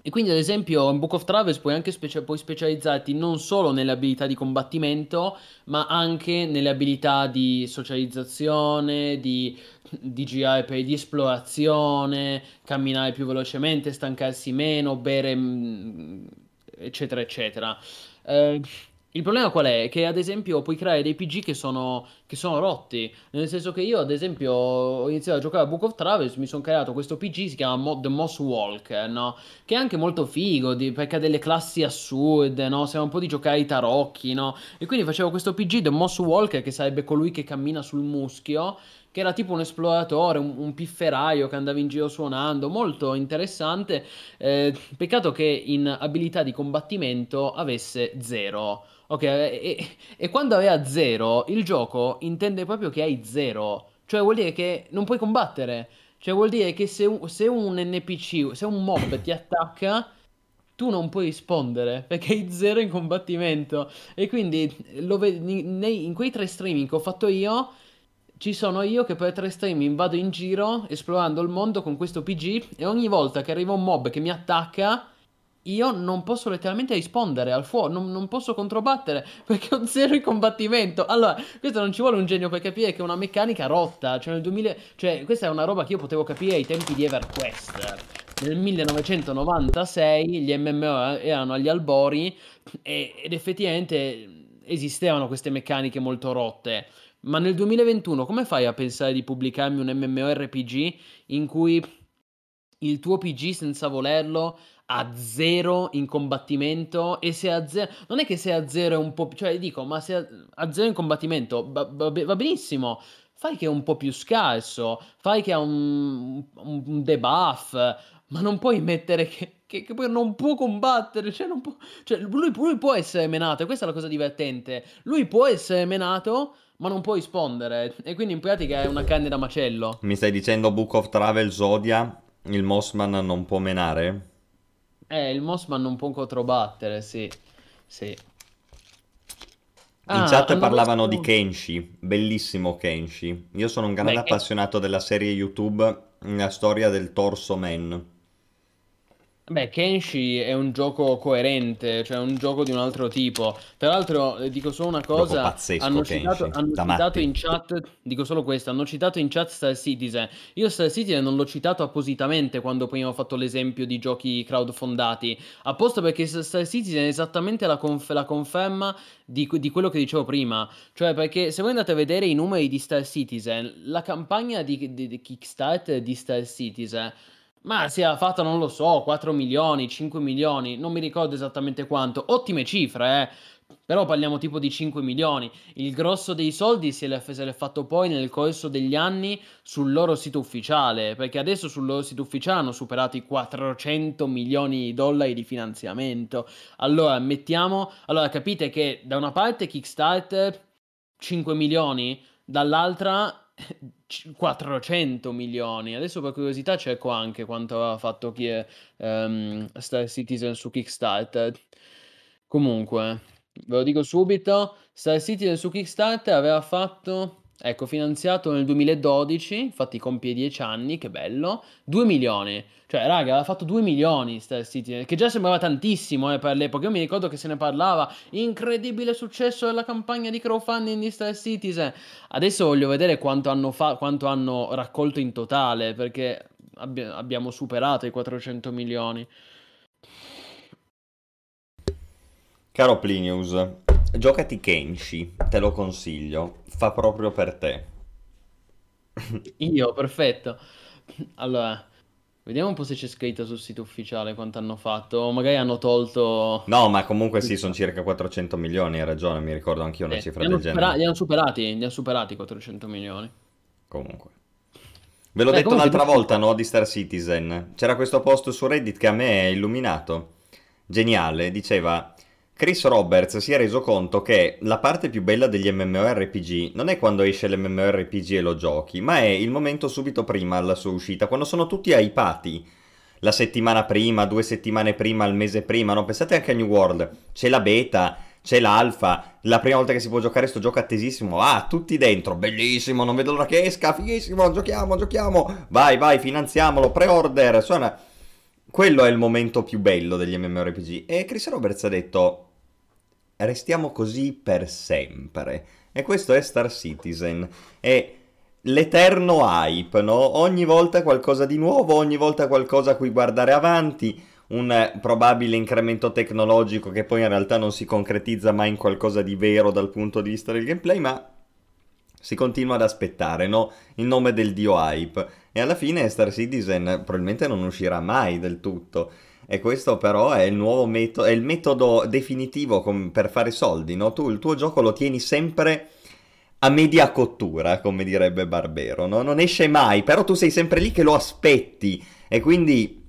e quindi, ad esempio, in Book of Travels puoi anche specia- puoi specializzarti non solo nelle abilità di combattimento, ma anche nelle abilità di socializzazione, di, di girare per- di esplorazione, camminare più velocemente, stancarsi meno, bere, mm, eccetera, eccetera. Eh, il problema qual è? Che ad esempio puoi creare dei PG che sono, che sono rotti. Nel senso che io, ad esempio, ho iniziato a giocare a Book of Travels, mi sono creato questo PG, si chiama Mo- The Moss Walker, no? Che è anche molto figo, di- perché ha delle classi assurde, no? Sembra un po' di giocare ai tarocchi, no? E quindi facevo questo PG, The Moss Walker, che sarebbe colui che cammina sul muschio, che era tipo un esploratore, un, un pifferaio che andava in giro suonando, molto interessante. Eh, peccato che in abilità di combattimento avesse zero. Ok, e, e quando aveva zero, il gioco intende proprio che hai zero. Cioè vuol dire che non puoi combattere. Cioè vuol dire che se se un NPC, se un mob ti attacca, tu non puoi rispondere perché hai zero in combattimento. E quindi lo ve- nei- in quei tre streaming che ho fatto io, ci sono io che per tre streaming vado in giro esplorando il mondo con questo PG e ogni volta che arriva un mob che mi attacca, io non posso letteralmente rispondere al fuoco, non, non posso controbattere perché ho zero in combattimento. Allora, questo non ci vuole un genio per capire che è una meccanica rotta. Cioè, nel 2000, cioè, questa è una roba che io potevo capire ai tempi di EverQuest. Nel 1996 gli MMO erano agli albori e- ed effettivamente esistevano queste meccaniche molto rotte. Ma nel 2021 come fai a pensare di pubblicarmi un MMORPG in cui il tuo PG senza volerlo ha zero in combattimento e se ha zero non è che se ha zero è un po' cioè dico ma se ha, ha zero in combattimento va, va va benissimo fai che è un po' più scarso fai che ha un, un- un debuff ma non puoi mettere che, che- che poi non può combattere cioè, non può, cioè lui, lui può essere menato e questa è la cosa divertente lui può essere menato ma non può rispondere e quindi in pratica è una carne da macello Mi stai dicendo Book of Travel Zodia, il Mossman non può menare? Eh, il Mossman non può controbattere, sì. Sì. In Ah, chat parlavano di Kenshi, bellissimo Kenshi. Io sono un grande Beh, appassionato della serie YouTube La storia del Torso Man. Beh, Kenshi è un gioco coerente, cioè un gioco di un altro tipo. Tra l'altro, eh, dico solo una cosa, pazzesco, hanno citato, Kenshi, hanno citato in chat, dico solo questo, hanno citato in chat Star Citizen. Io Star Citizen non l'ho citato appositamente quando prima ho fatto l'esempio di giochi crowdfundati, apposta perché Star Citizen è esattamente la, conf- la conferma di, di quello che dicevo prima. Cioè, perché se voi andate a vedere i numeri di Star Citizen, la campagna di, di, di Kickstarter di Star Citizen ma sia fatta, non lo so, 4 milioni, 5 milioni, non mi ricordo esattamente quanto. Ottime cifre, eh. Però parliamo tipo di 5 milioni. Il grosso dei soldi se l'è, se l'è fatto poi nel corso degli anni sul loro sito ufficiale, perché adesso sul loro sito ufficiale hanno superato i 400 milioni di dollari di finanziamento. Allora, mettiamo... Allora, capite che da una parte Kickstarter 5 milioni, dall'altra 400 milioni. Adesso per curiosità cerco anche quanto aveva fatto chi è ehm, Star Citizen su Kickstarter. Comunque, ve lo dico subito, Star Citizen su Kickstarter aveva fatto Ecco, finanziato nel 2012, infatti compie 10 anni, che bello, 2 milioni. Cioè, raga, aveva fatto 2 milioni Star Citizen, che già sembrava tantissimo eh, per l'epoca. Io mi ricordo che se ne parlava, incredibile successo della campagna di crowdfunding di Star Citizen. Adesso voglio vedere quanto hanno, fa- quanto hanno raccolto in totale, perché abbi- abbiamo superato i 400 milioni. Caro Plinius, giocati Kenshi, te lo consiglio, fa proprio per te. Io, perfetto. Allora, vediamo un po' se c'è scritto sul sito ufficiale quanto hanno fatto. O magari hanno tolto... No, ma comunque sì, sono circa 400 milioni, hai ragione, mi ricordo anch'io una Eh, cifra del supera- genere. li hanno superati, li hanno superati i 400 milioni. Comunque. Ve l'ho Eh, detto un'altra volta, no, di Star Citizen. C'era questo post su Reddit che a me è illuminato. Geniale, diceva... Chris Roberts si è reso conto che la parte più bella degli MMORPG non è quando esce l'MMORPG e lo giochi, ma è il momento subito prima alla sua uscita, quando sono tutti hypati. La settimana prima, due settimane prima, il mese prima, no? Pensate anche a New World, c'è la beta, c'è l'alfa, la prima volta che si può giocare sto gioco attesissimo, ah, tutti dentro, bellissimo, non vedo l'ora che esca, fighissimo, giochiamo, giochiamo, vai, vai, finanziamolo, pre-order, suona... Quello è il momento più bello degli MMORPG. E Chris Roberts ha detto, restiamo così per sempre. E questo è Star Citizen. È l'eterno hype, no? Ogni volta qualcosa di nuovo, ogni volta qualcosa a cui guardare avanti, un probabile incremento tecnologico che poi in realtà non si concretizza mai in qualcosa di vero dal punto di vista del gameplay, ma si continua ad aspettare, no? In nome del dio hype. E alla fine Star Citizen probabilmente non uscirà mai del tutto. E questo però è il nuovo metodo, è il metodo definitivo com- per fare soldi, no? Tu il tuo gioco lo tieni sempre a media cottura, come direbbe Barbero, no? Non esce mai, però tu sei sempre lì che lo aspetti e quindi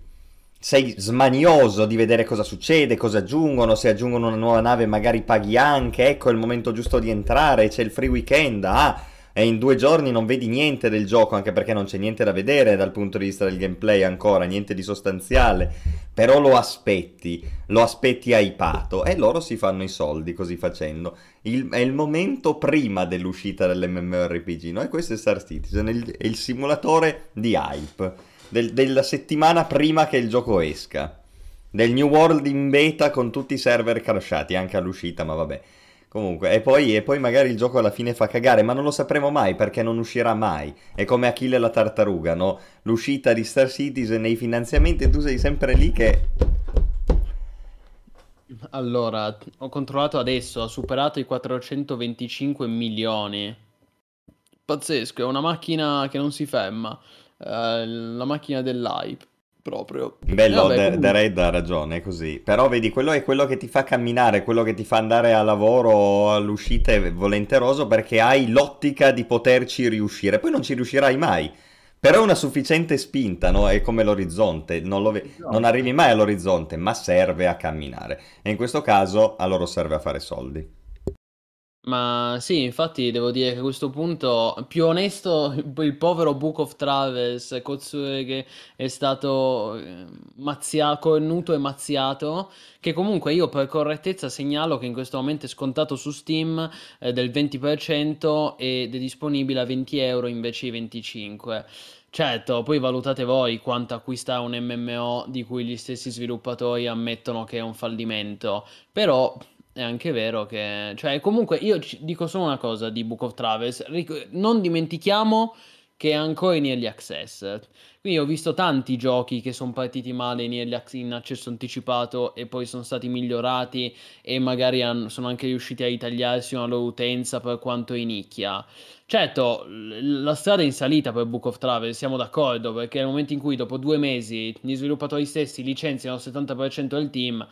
sei smanioso di vedere cosa succede, cosa aggiungono, se aggiungono una nuova nave magari paghi anche, ecco è il momento giusto di entrare, c'è il free weekend, ah, e in due giorni non vedi niente del gioco, anche perché non c'è niente da vedere dal punto di vista del gameplay ancora, niente di sostanziale, però lo aspetti, lo aspetti hypato e loro si fanno i soldi così facendo. Il- è il momento prima dell'uscita dell'MMORPG, no? E questo è Star Citizen, è il, è il simulatore di hype, del- della settimana prima che il gioco esca. Del New World in beta con tutti i server crashati, anche all'uscita, ma vabbè. Comunque, e poi, e poi magari il gioco alla fine fa cagare, ma non lo sapremo mai perché non uscirà mai. È come Achille la tartaruga, no? L'uscita di Star Citizen e i finanziamenti, tu sei sempre lì che... Allora, ho controllato adesso, ha superato i 425 milioni. Pazzesco, è una macchina che non si ferma. Eh, la macchina dell'hype, proprio. Bello, Vabbè, The, Red ha ragione, è così. Però vedi, quello è quello che ti fa camminare, quello che ti fa andare a lavoro all'uscita è volenteroso perché hai l'ottica di poterci riuscire. Poi non ci riuscirai mai. Però è una sufficiente spinta, no? È come l'orizzonte, non, lo ve- non arrivi mai all'orizzonte, ma serve a camminare. E in questo caso a loro serve a fare soldi. Ma sì, infatti devo dire che a questo punto, più onesto, il povero Book of Travels, Kotsue che è stato eh, cornuto e mazziato, che comunque io per correttezza segnalo che in questo momento è scontato su Steam eh, del 20% ed è disponibile a 20 euro invece di 25. Certo, poi valutate voi quanto acquista un MMO di cui gli stessi sviluppatori ammettono che è un fallimento, però è anche vero che, cioè, comunque io dico solo una cosa di Book of Travels, non dimentichiamo che è ancora in early access. Quindi ho visto tanti giochi che sono partiti male in, early access, in accesso anticipato e poi sono stati migliorati e magari hanno, sono anche riusciti a ritagliarsi una loro utenza per quanto in nicchia. Certo, la strada è in salita per Book of Travel, siamo d'accordo, perché nel momento in cui dopo due mesi gli sviluppatori stessi licenziano il 70% del team,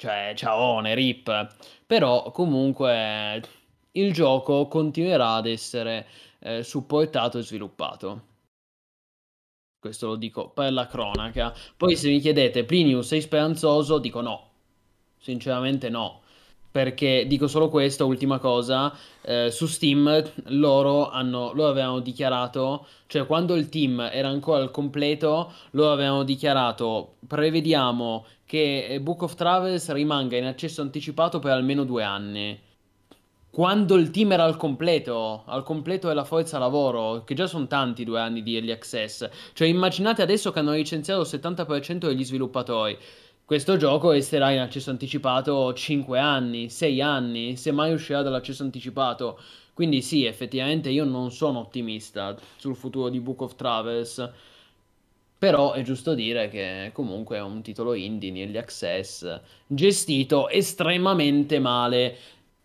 cioè ciao, rip. Però comunque il gioco continuerà ad essere eh, supportato e sviluppato. Questo lo dico per la cronaca. Poi se mi chiedete, Plinius sei speranzoso? Dico no. Sinceramente no. Perché dico solo questo, ultima cosa, eh, su Steam loro, hanno, loro avevano dichiarato, cioè quando il team era ancora al completo, loro avevano dichiarato, prevediamo che Book of Travels rimanga in accesso anticipato per almeno due anni quando il team era al completo, al completo della forza lavoro, che già sono tanti due anni di early access. Cioè immaginate adesso che hanno licenziato il 70% degli sviluppatori. Questo gioco resterà in accesso anticipato 5 anni, 6 anni, se mai uscirà dall'accesso anticipato. Quindi sì, effettivamente io non sono ottimista sul futuro di Book of Travels. Però è giusto dire che comunque è un titolo indie, early access, gestito estremamente male.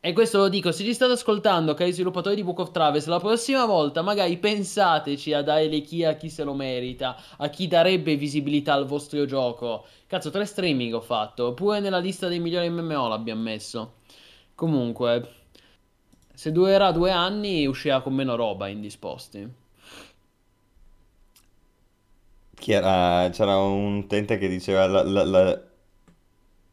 E questo lo dico, se ci state ascoltando, cari sviluppatori di Book of Travels, la prossima volta magari pensateci a dare le key a chi se lo merita, a chi darebbe visibilità al vostro gioco. Cazzo, tre streaming ho fatto, pure nella lista dei migliori MMO l'abbiamo messo. Comunque, se durerà due anni uscirà con meno roba indisposti. Era, c'era un utente che diceva la, la, la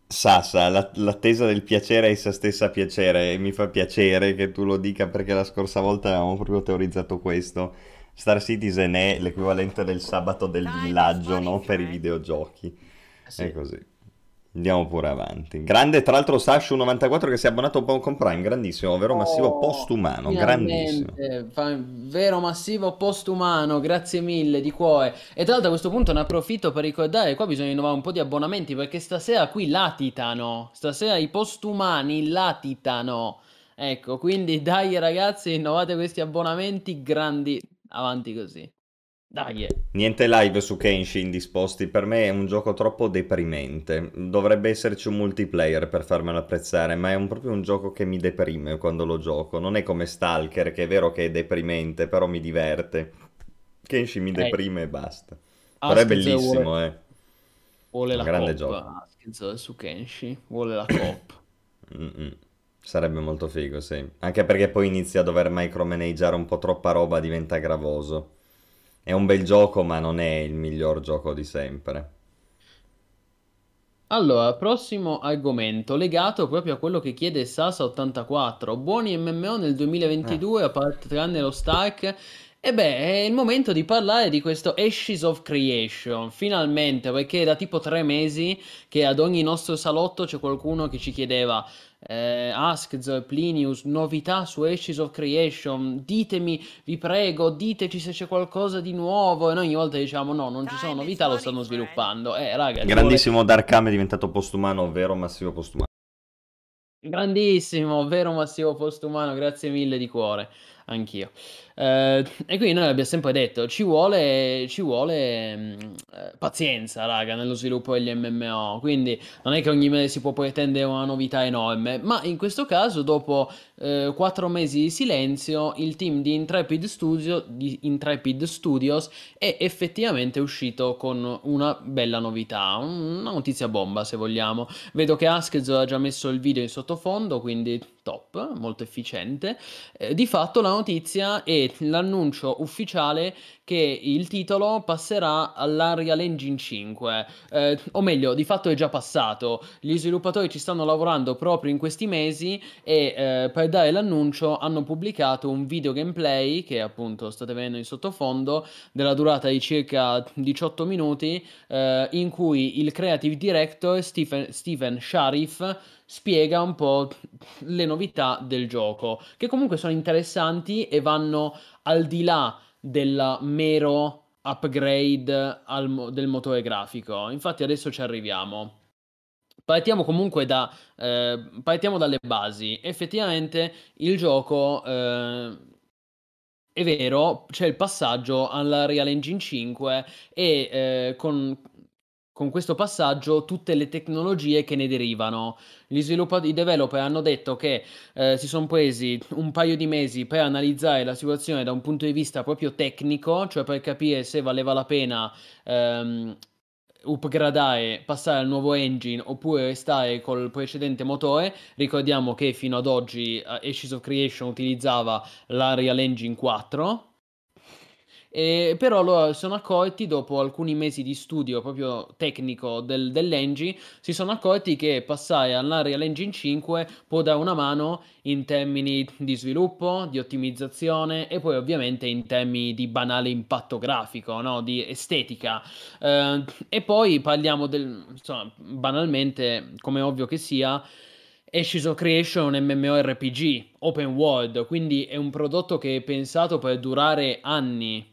Sassa, la- l'attesa del piacere a essa stessa piacere e mi fa piacere che tu lo dica perché la scorsa volta avevamo proprio teorizzato questo. Star Citizen è l'equivalente del sabato del villaggio, no? Per i videogiochi. Eh. È così. Andiamo pure avanti. Grande, tra l'altro, Sashu94 che si è abbonato con Prime, grandissimo, vero massivo Oh, postumano, grandissimo. fa- vero massivo postumano, grazie mille di cuore. E tra l'altro a questo punto ne approfitto per ricordare, qua bisogna rinnovare un po' di abbonamenti perché stasera qui latitano, stasera i postumani latitano. Ecco, quindi dai ragazzi, rinnovate questi abbonamenti grandi, avanti così. Dai. Niente live su Kenshin disposti, per me è un gioco troppo deprimente. Dovrebbe esserci un multiplayer per farmelo apprezzare, ma è un- proprio un gioco che mi deprime quando lo gioco. Non è come Stalker, che è vero che è deprimente, però mi diverte. Kenshin mi Eh, deprime e basta. Però è bellissimo, vuole, eh. vuole Un la grande cop, gioco. Askz su Kenshi, vuole la cop. Sarebbe molto figo, sì. Anche perché poi inizia a dover micromanaggiare un po' troppa roba, diventa gravoso. È un bel gioco, ma non è il miglior gioco di sempre. Allora, prossimo argomento legato proprio a quello che chiede Sasa84. Buoni MMO nel Eh. 2022, a parte tranne lo Stark. E beh, è il momento di parlare di questo Ashes of Creation, finalmente, perché è da tipo tre mesi che ad ogni nostro salotto c'è qualcuno che ci chiedeva eh, Askz, Plinius, novità su Ashes of Creation, ditemi, vi prego, diteci se c'è qualcosa di nuovo. E noi ogni volta diciamo no, non ci sono novità, lo stanno sviluppando. Eh, raga, ci vuole... Grandissimo Darkam è diventato postumano, ovvero massivo postumano. Grandissimo, vero Massimo Postumano, grazie mille di cuore, anch'io. Eh, e quindi noi abbiamo sempre detto, ci vuole, ci vuole mh, eh, pazienza, raga, nello sviluppo degli MMO, quindi non è che ogni mese si può pretendere una novità enorme, ma in questo caso, dopo eh, quattro mesi di silenzio, il team di Intrepid, Studio, di Intrepid Studios è effettivamente uscito con una bella novità, una notizia bomba se vogliamo. Vedo che Askez ha già messo il video in sottofondo, quindi top, molto efficiente. Eh, di fatto la notizia è l'annuncio ufficiale che il titolo passerà all'Unreal Engine 5, eh, o meglio, di fatto è già passato. Gli sviluppatori ci stanno lavorando proprio in questi mesi e eh, per dare l'annuncio hanno pubblicato un video gameplay che appunto state vedendo in sottofondo della durata di circa 18 minuti eh, in cui il creative director Stephen, Stephen Sharif spiega un po' le novità del gioco, che comunque sono interessanti e vanno al di là del mero upgrade al, del motore grafico. Infatti adesso ci arriviamo. Partiamo comunque da, eh, partiamo dalle basi. Effettivamente il gioco, eh, è vero, c'è il passaggio alla Real Engine 5 e eh, con, con questo passaggio tutte le tecnologie che ne derivano. Gli sviluppatori, i developer hanno detto che eh, si sono presi un paio di mesi per analizzare la situazione da un punto di vista proprio tecnico, cioè per capire se valeva la pena ehm, upgradare, passare al nuovo engine oppure restare col precedente motore. Ricordiamo che fino ad oggi uh, Ashes of Creation utilizzava l'Unreal Engine 4 e però loro sono accorti, dopo alcuni mesi di studio proprio tecnico del, dell'engine, si sono accorti che passare all'Unreal Engine 5 può dare una mano in termini di sviluppo, di ottimizzazione e poi ovviamente in termini di banale impatto grafico, no? di estetica. Eh, e poi parliamo del, insomma, banalmente, come ovvio che sia, Ashes of Creation è un MMORPG open world, quindi è un prodotto che è pensato per durare anni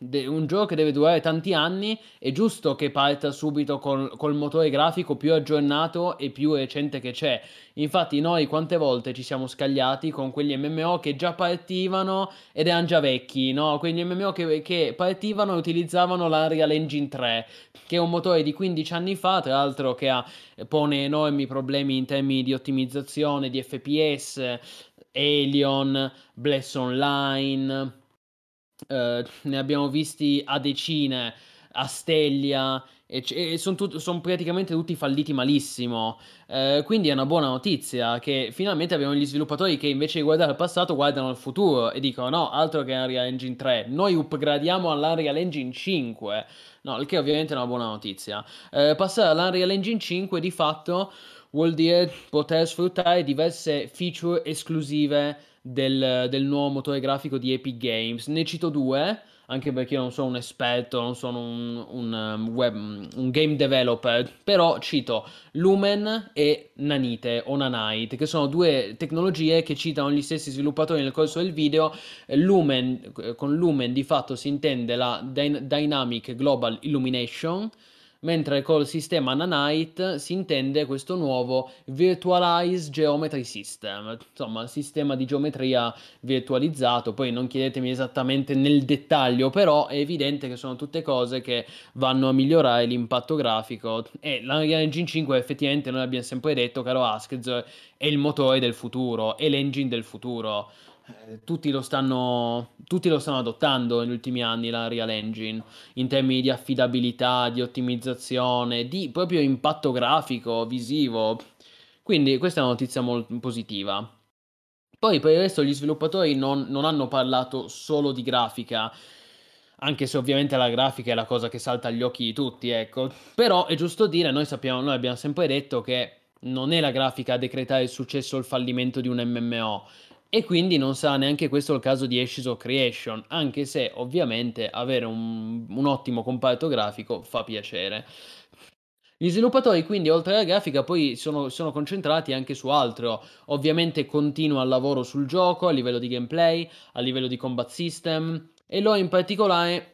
un gioco che deve durare tanti anni, è giusto che parta subito col, col, motore grafico più aggiornato e più recente che c'è. Infatti, noi quante volte ci siamo scagliati con quegli MMO che già partivano ed erano già vecchi, no? Quegli MMO che, che partivano e utilizzavano l'Unreal Engine 3, che è un motore di 15 anni fa, tra l'altro che ha, pone enormi problemi in termini di ottimizzazione, di FPS, Alien, Bless Online eh, ne abbiamo visti a decine, a Steglia, e, e sono tut- son praticamente tutti falliti malissimo. Eh, quindi è una buona notizia che finalmente abbiamo gli sviluppatori che invece di guardare al passato guardano al futuro e dicono no, altro che Unreal Engine 3, noi upgradiamo all'Unreal Engine 5. No, il che ovviamente è una buona notizia. Eh, passare all'Unreal Engine 5 di fatto vuol dire poter sfruttare diverse feature esclusive del, del, nuovo motore grafico di Epic Games. Ne cito due, anche perché io non sono un esperto, non sono un, un, um, web, un game developer, però cito Lumen e Nanite o Nanite, che sono due tecnologie che citano gli stessi sviluppatori nel corso del video. Lumen, con Lumen di fatto si intende la Dynamic Global Illumination, mentre col sistema Nanite si intende questo nuovo Virtualized Geometry System, insomma, sistema di geometria virtualizzato. Poi non chiedetemi esattamente nel dettaglio, però è evidente che sono tutte cose che vanno a migliorare l'impatto grafico. E l'Unreal Engine 5 effettivamente noi abbiamo sempre detto, caro Asked, è il motore del futuro, è l'engine del futuro. Eh, tutti lo, stanno, tutti lo stanno adottando negli ultimi anni la Real Engine in termini di affidabilità, di ottimizzazione, di proprio impatto grafico, visivo. Quindi questa è una notizia molto positiva. Poi per il resto gli sviluppatori non, non hanno parlato solo di grafica, anche se ovviamente la grafica è la cosa che salta agli occhi di tutti, ecco. Però è giusto dire, noi sappiamo, noi abbiamo sempre detto che non è la grafica a decretare il successo o il fallimento di un MMO e quindi non sarà neanche questo il caso di Ashes of Creation, anche se ovviamente avere un, un ottimo comparto grafico fa piacere. Gli sviluppatori quindi oltre alla grafica poi sono, sono, concentrati anche su altro, ovviamente continua il lavoro sul gioco a livello di gameplay, a livello di combat system e loro in particolare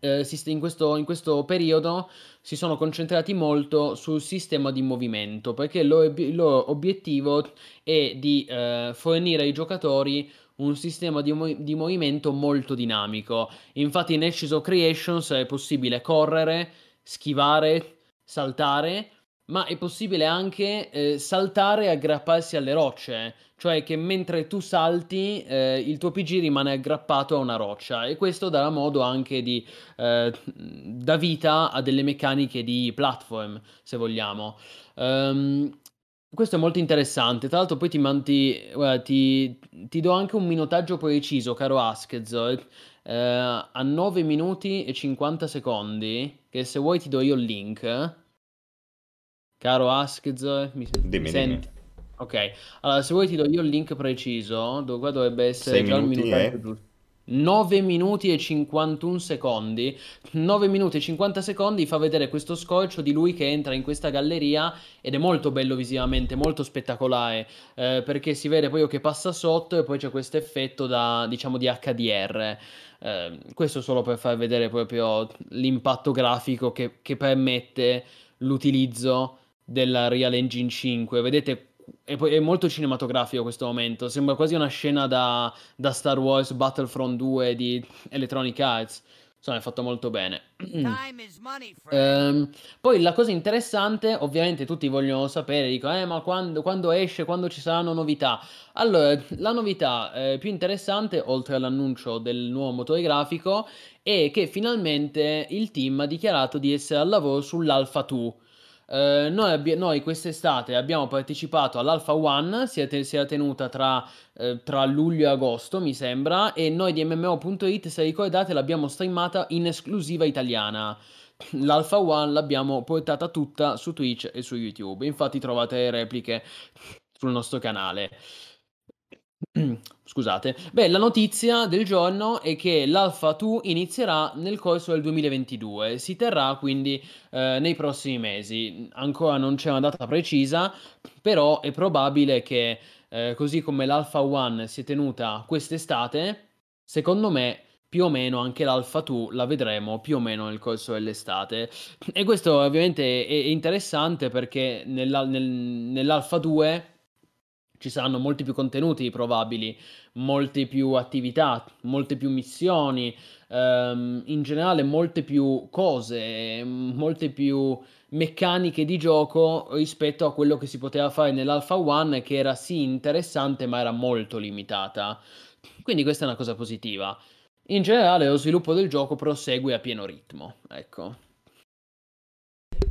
eh, in, questo, in questo periodo si sono concentrati molto sul sistema di movimento perché il loro, il loro obiettivo è di eh, fornire ai giocatori un sistema di, di, movimento molto dinamico. Infatti in Ashes of Creations è possibile correre, schivare, saltare ma è possibile anche eh, saltare e aggrapparsi alle rocce, cioè che mentre tu salti eh, il tuo PG rimane aggrappato a una roccia e questo darà modo anche di eh, da vita a delle meccaniche di platform, se vogliamo. Um, questo è molto interessante. Tra l'altro, poi ti, manti, guarda, ti, ti do anche un minutaggio preciso, caro Asked. Eh, a 9 minuti e 50 secondi. Che se vuoi ti do io il link. Caro Askz, mi, dimmi, mi senti? Ok, allora se vuoi ti do io il link preciso, dove qua dovrebbe essere già il minuto eh? giusto. 9 minuti e 51 secondi. 9 minuti e 50 secondi fa vedere questo scolcio di lui che entra in questa galleria ed è molto bello visivamente, molto spettacolare, eh, perché si vede poi che passa sotto e poi c'è questo effetto da, diciamo, di HDR. Eh, questo solo per far vedere proprio l'impatto grafico che, che permette l'utilizzo della Real Engine 5. Vedete è, è, molto cinematografico questo momento. Sembra quasi una scena da, da, Star Wars Battlefront 2 di Electronic Arts. Insomma, è fatto molto bene. money, ehm, poi la cosa interessante, ovviamente tutti vogliono sapere, dico, eh, ma quando, quando esce, quando ci saranno novità? Allora, la novità eh, più interessante, oltre all'annuncio del nuovo motore grafico, è che finalmente il team ha dichiarato di essere al lavoro sull'Alpha 2 eh, noi, abbi- noi, quest'estate abbiamo partecipato all'Alpha One, si è, si è tenuta tra, eh, tra, luglio e agosto, mi sembra, e noi di MMO.it, se ricordate, l'abbiamo streamata in esclusiva italiana. L'Alpha One l'abbiamo portata tutta su Twitch e su YouTube, infatti trovate le repliche sul nostro canale. Scusate. Beh, la notizia del giorno è che l'Alpha 2 inizierà nel corso del 2022, si terrà quindi eh, nei prossimi mesi. Ancora non c'è una data precisa, però è probabile che eh, così come l'Alpha 1 si è tenuta quest'estate, secondo me più o meno anche l'Alpha 2 la vedremo più o meno nel corso dell'estate. E questo ovviamente è, interessante perché nella, nel, nell'Alpha 2 ci saranno molti più contenuti probabili, molte più attività, molte più missioni, ehm, in generale molte più cose, molte più meccaniche di gioco rispetto a quello che si poteva fare nell'Alpha One che era sì interessante ma era molto limitata. Quindi questa è una cosa positiva. In generale lo sviluppo del gioco prosegue a pieno ritmo, ecco.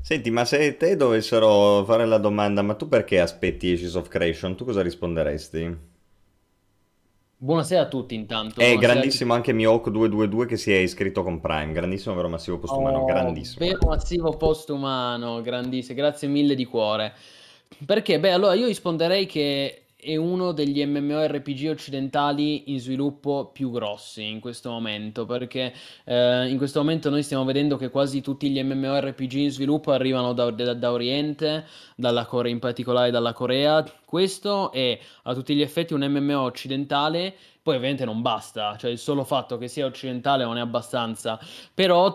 Senti, ma se te dovessero fare la domanda, ma tu perché aspetti Ashes of Creation? Tu cosa risponderesti? Buonasera a tutti intanto. È Buonasera grandissimo anche Mihawk 222 che si è iscritto con Prime. Grandissimo, vero massivo postumano, Oh, grandissimo. vero massivo postumano, grandissimo, grazie mille di cuore. Perché? Beh, allora io risponderei che è uno degli MMORPG occidentali in sviluppo più grossi in questo momento, perché eh, in questo momento noi stiamo vedendo che quasi tutti gli MMORPG in sviluppo arrivano da, da, da Oriente, dalla Corea, in particolare dalla Corea. Questo è a tutti gli effetti un MMO occidentale, poi ovviamente non basta, cioè il solo fatto che sia occidentale non è abbastanza, però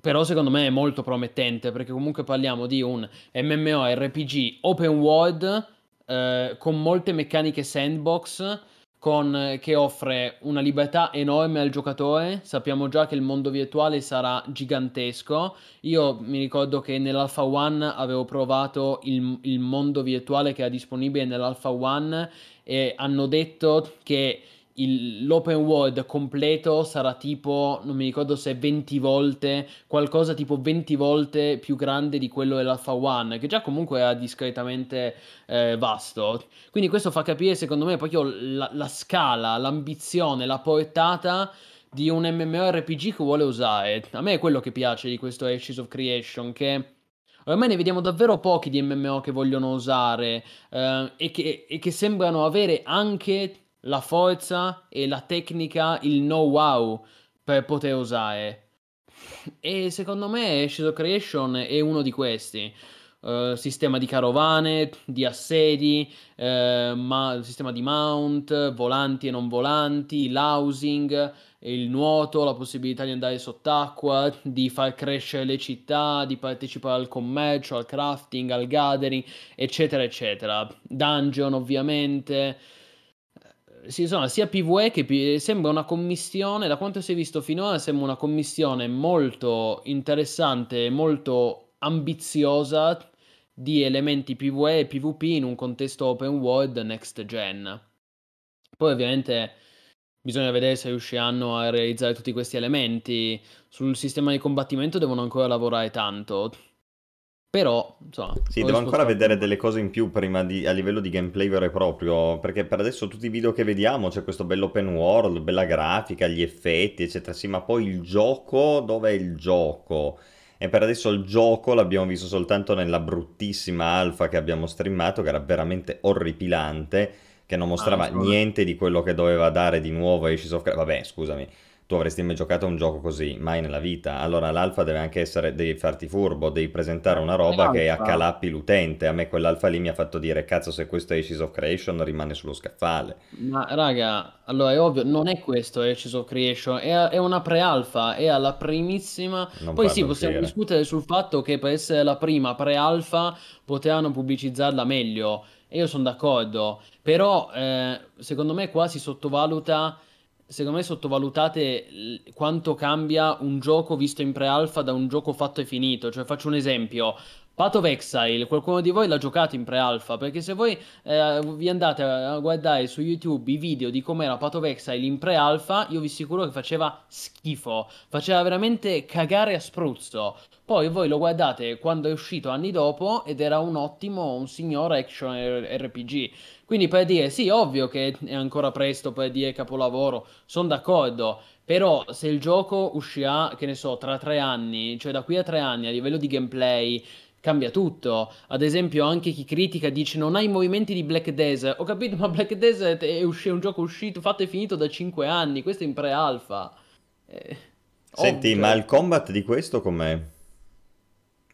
però secondo me è molto promettente perché comunque parliamo di un MMORPG open world eh, con molte meccaniche sandbox, con, che offre una libertà enorme al giocatore. Sappiamo già che il mondo virtuale sarà gigantesco. Io mi ricordo che nell'Alpha One avevo provato il, il mondo virtuale che era disponibile nell'Alpha One e hanno detto che il, l'open world completo sarà tipo, non mi ricordo se 20 volte, qualcosa tipo 20 volte più grande di quello dell'Alpha One, che già comunque era discretamente eh, vasto. Quindi questo fa capire, secondo me, proprio la, la scala, l'ambizione, la portata di un MMORPG che vuole usare. A me è quello che piace di questo Ashes of Creation, che ormai ne vediamo davvero pochi di MMO che vogliono usare eh, e, che, e che sembrano avere anche la forza e la tecnica, il know-how per poter usare. E secondo me Shadow Creation è uno di questi. Uh, sistema di carovane, di assedi, uh, ma- sistema di mount, volanti e non volanti, l'housing, il nuoto, la possibilità di andare sott'acqua, di far crescere le città, di partecipare al commercio, al crafting, al gathering, eccetera, eccetera. Dungeon, ovviamente sì, insomma, sia PvE che P- sembra una commissione, da quanto si è visto finora, sembra una commissione molto interessante, molto ambiziosa di elementi PvE e PvP in un contesto open world next gen. Poi ovviamente bisogna vedere se riusciranno a realizzare tutti questi elementi. Sul sistema di combattimento devono ancora lavorare tanto. Però, insomma... Sì, devo ancora vedere delle cose in più prima di, a livello di gameplay vero e proprio, perché per adesso tutti i video che vediamo c'è questo bello open world, bella grafica, gli effetti, eccetera, sì, ma poi il gioco, dov'è il gioco? E per adesso il gioco l'abbiamo visto soltanto nella bruttissima alfa che abbiamo streamato, che era veramente orripilante, che non mostrava Ah, niente di quello che doveva dare di nuovo Ashes of Creation. Vabbè, scusami, tu avresti mai giocato a un gioco così? Mai nella vita. Allora l'alfa deve anche essere, devi farti furbo, devi presentare una roba che accalappi l'utente. A me quell'alfa lì mi ha fatto dire, cazzo, se questo è Ashes of Creation rimane sullo scaffale. Ma raga, allora è ovvio, non è questo Ashes of Creation, è, è una pre-alfa, è alla primissima. Non Poi sì, possiamo uscire. discutere sul fatto che per essere la prima pre-alfa potevano pubblicizzarla meglio, e io sono d'accordo, però eh, secondo me qua si sottovaluta, secondo me sottovalutate quanto cambia un gioco visto in pre-alfa da un gioco fatto e finito. Cioè faccio un esempio. Path of Exile, qualcuno di voi l'ha giocato in pre-alfa? Perché se voi eh, vi andate a guardare su YouTube i video di com'era Path of Exile in pre-alfa, io vi assicuro che faceva schifo, faceva veramente cagare a spruzzo. Poi voi lo guardate quando è uscito anni dopo ed era un ottimo, un signor action RPG. Quindi per dire, sì, ovvio che è ancora presto per dire capolavoro, sono d'accordo. Però se il gioco uscirà, che ne so, tra tre anni, cioè da qui a tre anni a livello di gameplay, cambia tutto. Ad esempio, anche chi critica dice non ha i movimenti di Black Desert. Ho capito, ma Black Desert è, usci- è un gioco uscito, fatto e finito da 5 anni. Questo è in pre-alfa. Eh, Senti, ovvio. ma il combat di questo com'è?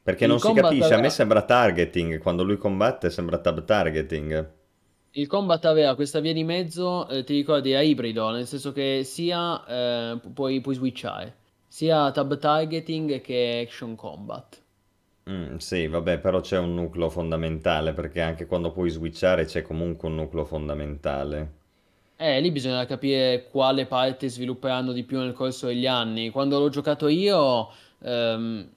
Perché Il non si capisce, a me sembra targeting, quando lui combatte sembra tab targeting. Il combat aveva questa via di mezzo, eh, ti ricordi, a ibrido, nel senso che sia eh, pu- puoi, puoi switchare, sia tab targeting che action combat. Mm, sì, vabbè, però c'è un nucleo fondamentale, perché anche quando puoi switchare c'è comunque un nucleo fondamentale. Eh, lì bisogna capire quale parte svilupperanno di più nel corso degli anni. Quando l'ho giocato io, ehm,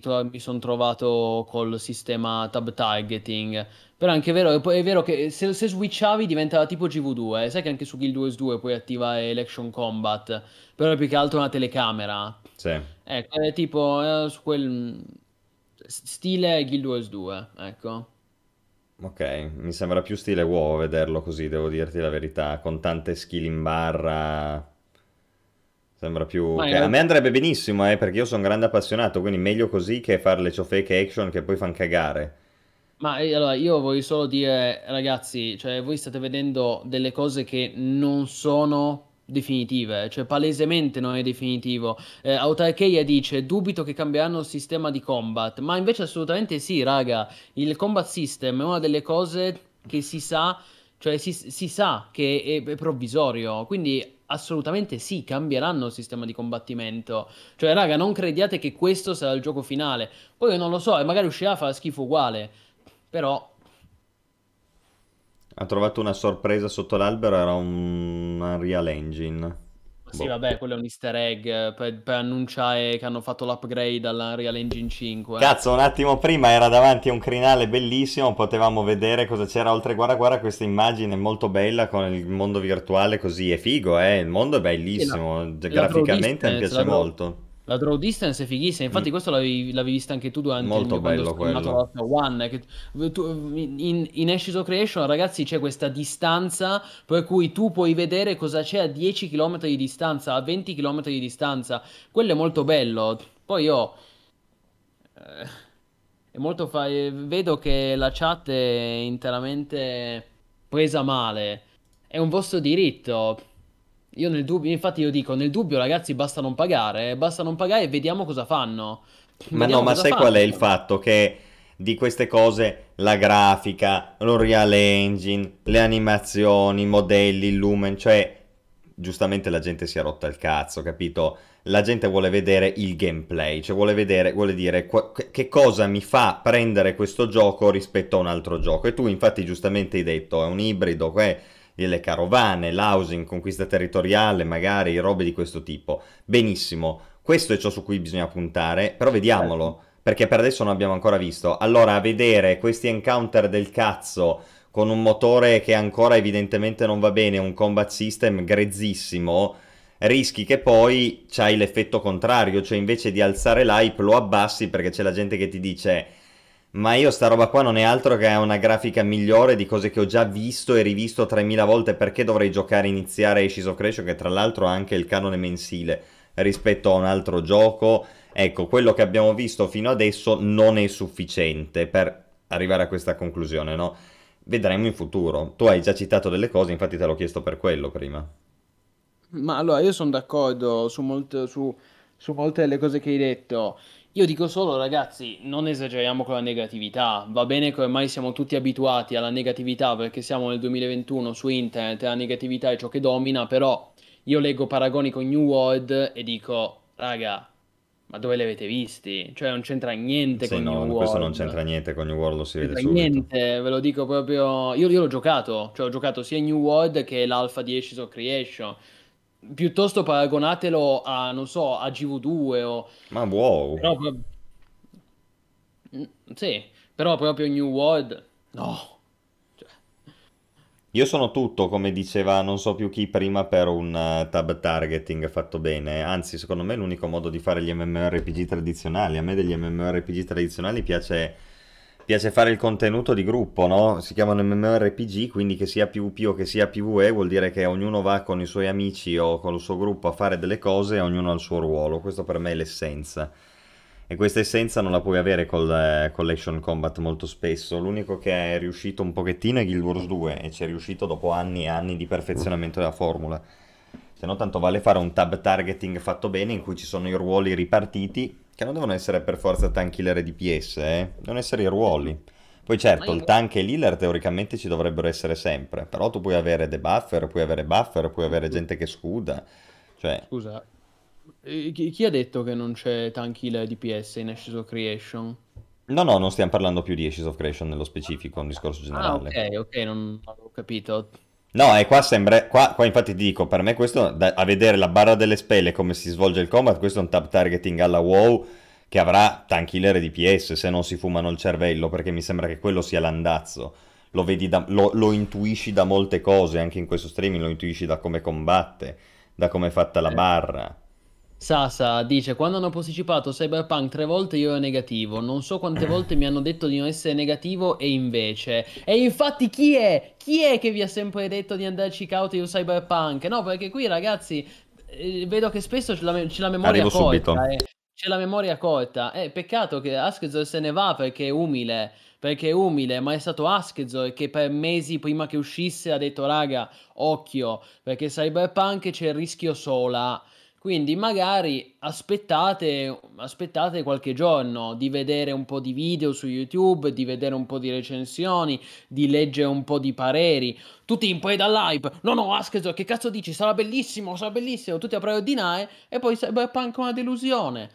mi, sono trovato col sistema tab targeting. Però è anche vero, è vero che se, se switchavi diventava tipo GV2. Sai che anche su Guild Wars 2 puoi attivare l'action combat, però è più che altro una telecamera. Sì. Ecco, è tipo eh, su quel stile Guild Wars 2, ecco. Ok, mi sembra più stile WoW vederlo così, devo dirti la verità, con tante skill in barra. Sembra più... Che- A me andrebbe benissimo, eh, perché io sono un grande appassionato, quindi meglio così che fare le ciofeche action che poi fan cagare. Ma eh, allora io voglio solo dire, ragazzi, cioè voi state vedendo delle cose che non sono definitive, cioè palesemente non è definitivo. Eh, Autarkeia dice, dubito che cambieranno il sistema di combat, ma invece assolutamente sì, raga, il combat system è una delle cose che si sa, cioè si, si sa che è, è provvisorio, quindi assolutamente sì, cambieranno il sistema di combattimento. Cioè, raga, non crediate che questo sarà il gioco finale. Poi io non lo so, e magari uscirà a fare schifo uguale. Però, Ha trovato una sorpresa sotto l'albero, era un Unreal Engine. Sì, Boh. vabbè, quello è un easter egg eh, per, per annunciare che hanno fatto l'upgrade all'Unreal Engine 5. Cazzo, un attimo prima era davanti a un crinale bellissimo, potevamo vedere cosa c'era oltre. Guarda, guarda questa immagine molto bella con il mondo virtuale così. È figo, eh? Il mondo è bellissimo. la Graficamente draw mi distance, piace molto. La draw distance è fighissima, infatti Mm. questo l'avevi, l'avevi vista anche tu durante Molto il mio bello quello. One. Che tu- in, in Ashes of Creation, ragazzi, c'è questa distanza per cui tu puoi vedere cosa c'è a 10 km di distanza, a 20 km di distanza. Quello è molto bello. Poi io... eh, è molto fa- eh, vedo che la chat è interamente presa male. È un vostro diritto. Io nel dubbio, infatti io dico, nel dubbio ragazzi basta non pagare, basta non pagare e vediamo cosa fanno. Ma Vediamo no, ma sai fanno. qual è il fatto? Che di queste cose, la grafica, l'Unreal Engine, le animazioni, i modelli, il lumen, cioè giustamente la gente si è rotta il cazzo, capito? La gente vuole vedere il gameplay, cioè vuole vedere, vuole dire qua- che cosa mi fa prendere questo gioco rispetto a un altro gioco. E tu infatti giustamente hai detto, è un ibrido, que- le carovane, l'housing, conquista territoriale, magari robe di questo tipo. Benissimo, questo è ciò su cui bisogna puntare, però vediamolo, perché per adesso non abbiamo ancora visto. Allora, a vedere questi encounter del cazzo con un motore che ancora evidentemente non va bene, un combat system grezzissimo, rischi che poi c'hai l'effetto contrario, cioè invece di alzare l'hype lo abbassi perché c'è la gente che ti dice ma io sta roba qua non è altro che una grafica migliore di cose che ho già visto e rivisto 3000 volte, perché dovrei giocare iniziare Ashes of Creation che tra l'altro ha anche il canone mensile rispetto a un altro gioco? Ecco, quello che abbiamo visto fino adesso non è sufficiente per arrivare a questa conclusione, no? vedremo in futuro. Tu hai già citato delle cose, infatti te l'ho chiesto per quello prima. Ma allora, io sono d'accordo su molte, su, su molte delle cose che hai detto. Io dico solo, ragazzi, non esageriamo con la negatività. Va bene che ormai siamo tutti abituati alla negatività perché siamo nel 2021 su internet e la negatività è ciò che domina, però io leggo paragoni con New World e dico, raga, ma dove li avete visti? Cioè non c'entra niente Sì, con New no, questo non World. c'entra niente con New World, lo si vede subito. niente, ve lo dico proprio. Io, io l'ho giocato, cioè ho giocato sia New World che l'Alpha di Ashes of Creation. Piuttosto paragonatelo a, non so, a GV2 o... Ma wow, Però, sì, però proprio New World, no. Cioè, io sono tutto, come diceva non so più chi prima, per un eh, tab targeting fatto bene. Anzi, secondo me è l'unico modo di fare gli MMORPG tradizionali. A me degli MMORPG tradizionali piace, piace fare il contenuto di gruppo, no? Si chiamano MMORPG, quindi che sia PvP o che sia PvE vuol dire che ognuno va con i suoi amici o con il suo gruppo a fare delle cose e ognuno ha il suo ruolo. Questo per me è l'essenza. E questa essenza non la puoi avere col, eh, con l'Action Combat molto spesso. L'unico che è riuscito un pochettino è Guild Wars 2 e ci è riuscito dopo anni e anni di perfezionamento della formula. Se no, tanto vale fare un tab targeting fatto bene in cui ci sono i ruoli ripartiti, che non devono essere per forza tank killer e DPS, eh? Devono essere i ruoli. Poi certo, il io... tank e l'healer teoricamente ci dovrebbero essere sempre, però tu puoi avere debuffer, puoi avere buffer, puoi avere gente che scuda. Cioè, Scusa, chi, chi ha detto che non c'è tank healer DPS in Ashes of Creation? no, no, non stiamo parlando più di Ashes of Creation nello specifico, è un discorso Ah, generale. ok, ok, non avevo capito. No, e qua sembra. Qua, qua infatti ti dico, per me questo, da- a vedere la barra delle spelle come si svolge il combat, questo è un tab targeting alla WoW che avrà tank killer e DPS se non si fumano il cervello, perché mi sembra che quello sia l'andazzo. Lo vedi da- lo, lo intuisci da molte cose, anche in questo streaming lo intuisci da come combatte, da come è fatta la Eh. barra. Sasa dice: Quando hanno posticipato Cyberpunk tre volte io ero negativo. Non so quante volte mi hanno detto di non essere negativo e invece. E infatti chi è? Chi è che vi ha sempre detto di andarci cauti su Cyberpunk? No, perché qui ragazzi, eh, vedo che spesso c'è la, me- c'è la memoria Arrivo subito. corta. eh. C'è la memoria corta. Eh, peccato che Askezor se ne va perché è umile. Perché è umile, ma è stato Askezor che per mesi prima che uscisse ha detto: Raga, occhio, perché Cyberpunk c'è il rischio sola. Quindi magari aspettate, aspettate qualche giorno di vedere un po' di video su YouTube, di vedere un po' di recensioni, di leggere un po' di pareri. Tutti in preda all'hype. No, no, Askezor, che cazzo dici? Sarà bellissimo, sarà bellissimo. Tutti a preordinare e poi Cyberpunk è una delusione.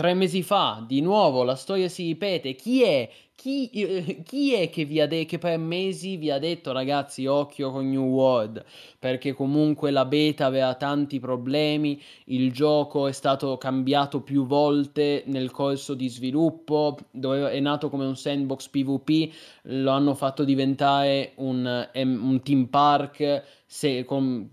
Tre mesi fa, di nuovo, la storia si ripete. Chi è? Chi, eh, chi è che, de- che per mesi vi ha detto, ragazzi, occhio con New World? Perché comunque la beta aveva tanti problemi, il gioco è stato cambiato più volte nel corso di sviluppo, doveva- è nato come un sandbox PvP, lo hanno fatto diventare un, un team park se- con,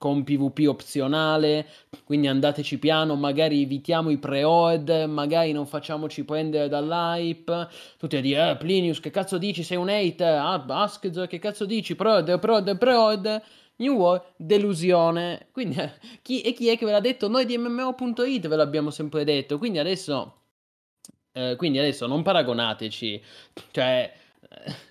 con PvP opzionale, quindi andateci piano, magari evitiamo i pre-ord, magari non facciamoci prendere dall'hype, tutti a dire, eh, Plinius, che cazzo dici, sei un hater, ah, Asked, che cazzo dici, pre-order, pre-order, pre-order, New World, delusione, quindi eh, chi, e chi è che ve l'ha detto? Noi di MMO.it ve l'abbiamo sempre detto, quindi adesso, eh, quindi adesso non paragonateci, cioè... eh,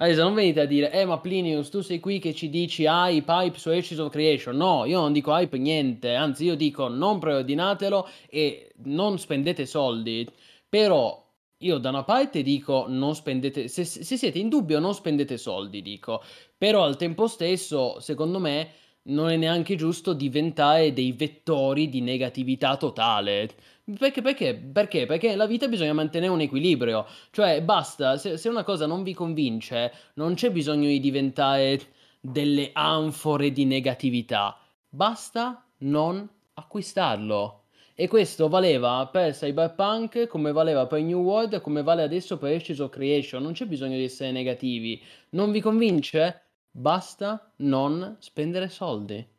Adesso non venite a dire, eh ma Plinius, tu sei qui che ci dici hype, hype su Ashes of Creation. No, io non dico hype niente, anzi io dico non preordinatelo e non spendete soldi. Però io da una parte dico non spendete, se, se siete in dubbio non spendete soldi, dico. Però al tempo stesso, secondo me, non è neanche giusto diventare dei vettori di negatività totale. Perché, perché? Perché? Perché nella vita bisogna mantenere un equilibrio. Cioè, basta, se, se una cosa non vi convince, non c'è bisogno di diventare delle anfore di negatività. Basta non acquistarlo. E questo valeva per Cyberpunk, come valeva per New World, come vale adesso per Ashes of Creation. Non c'è bisogno di essere negativi. Non vi convince? Basta non spendere soldi.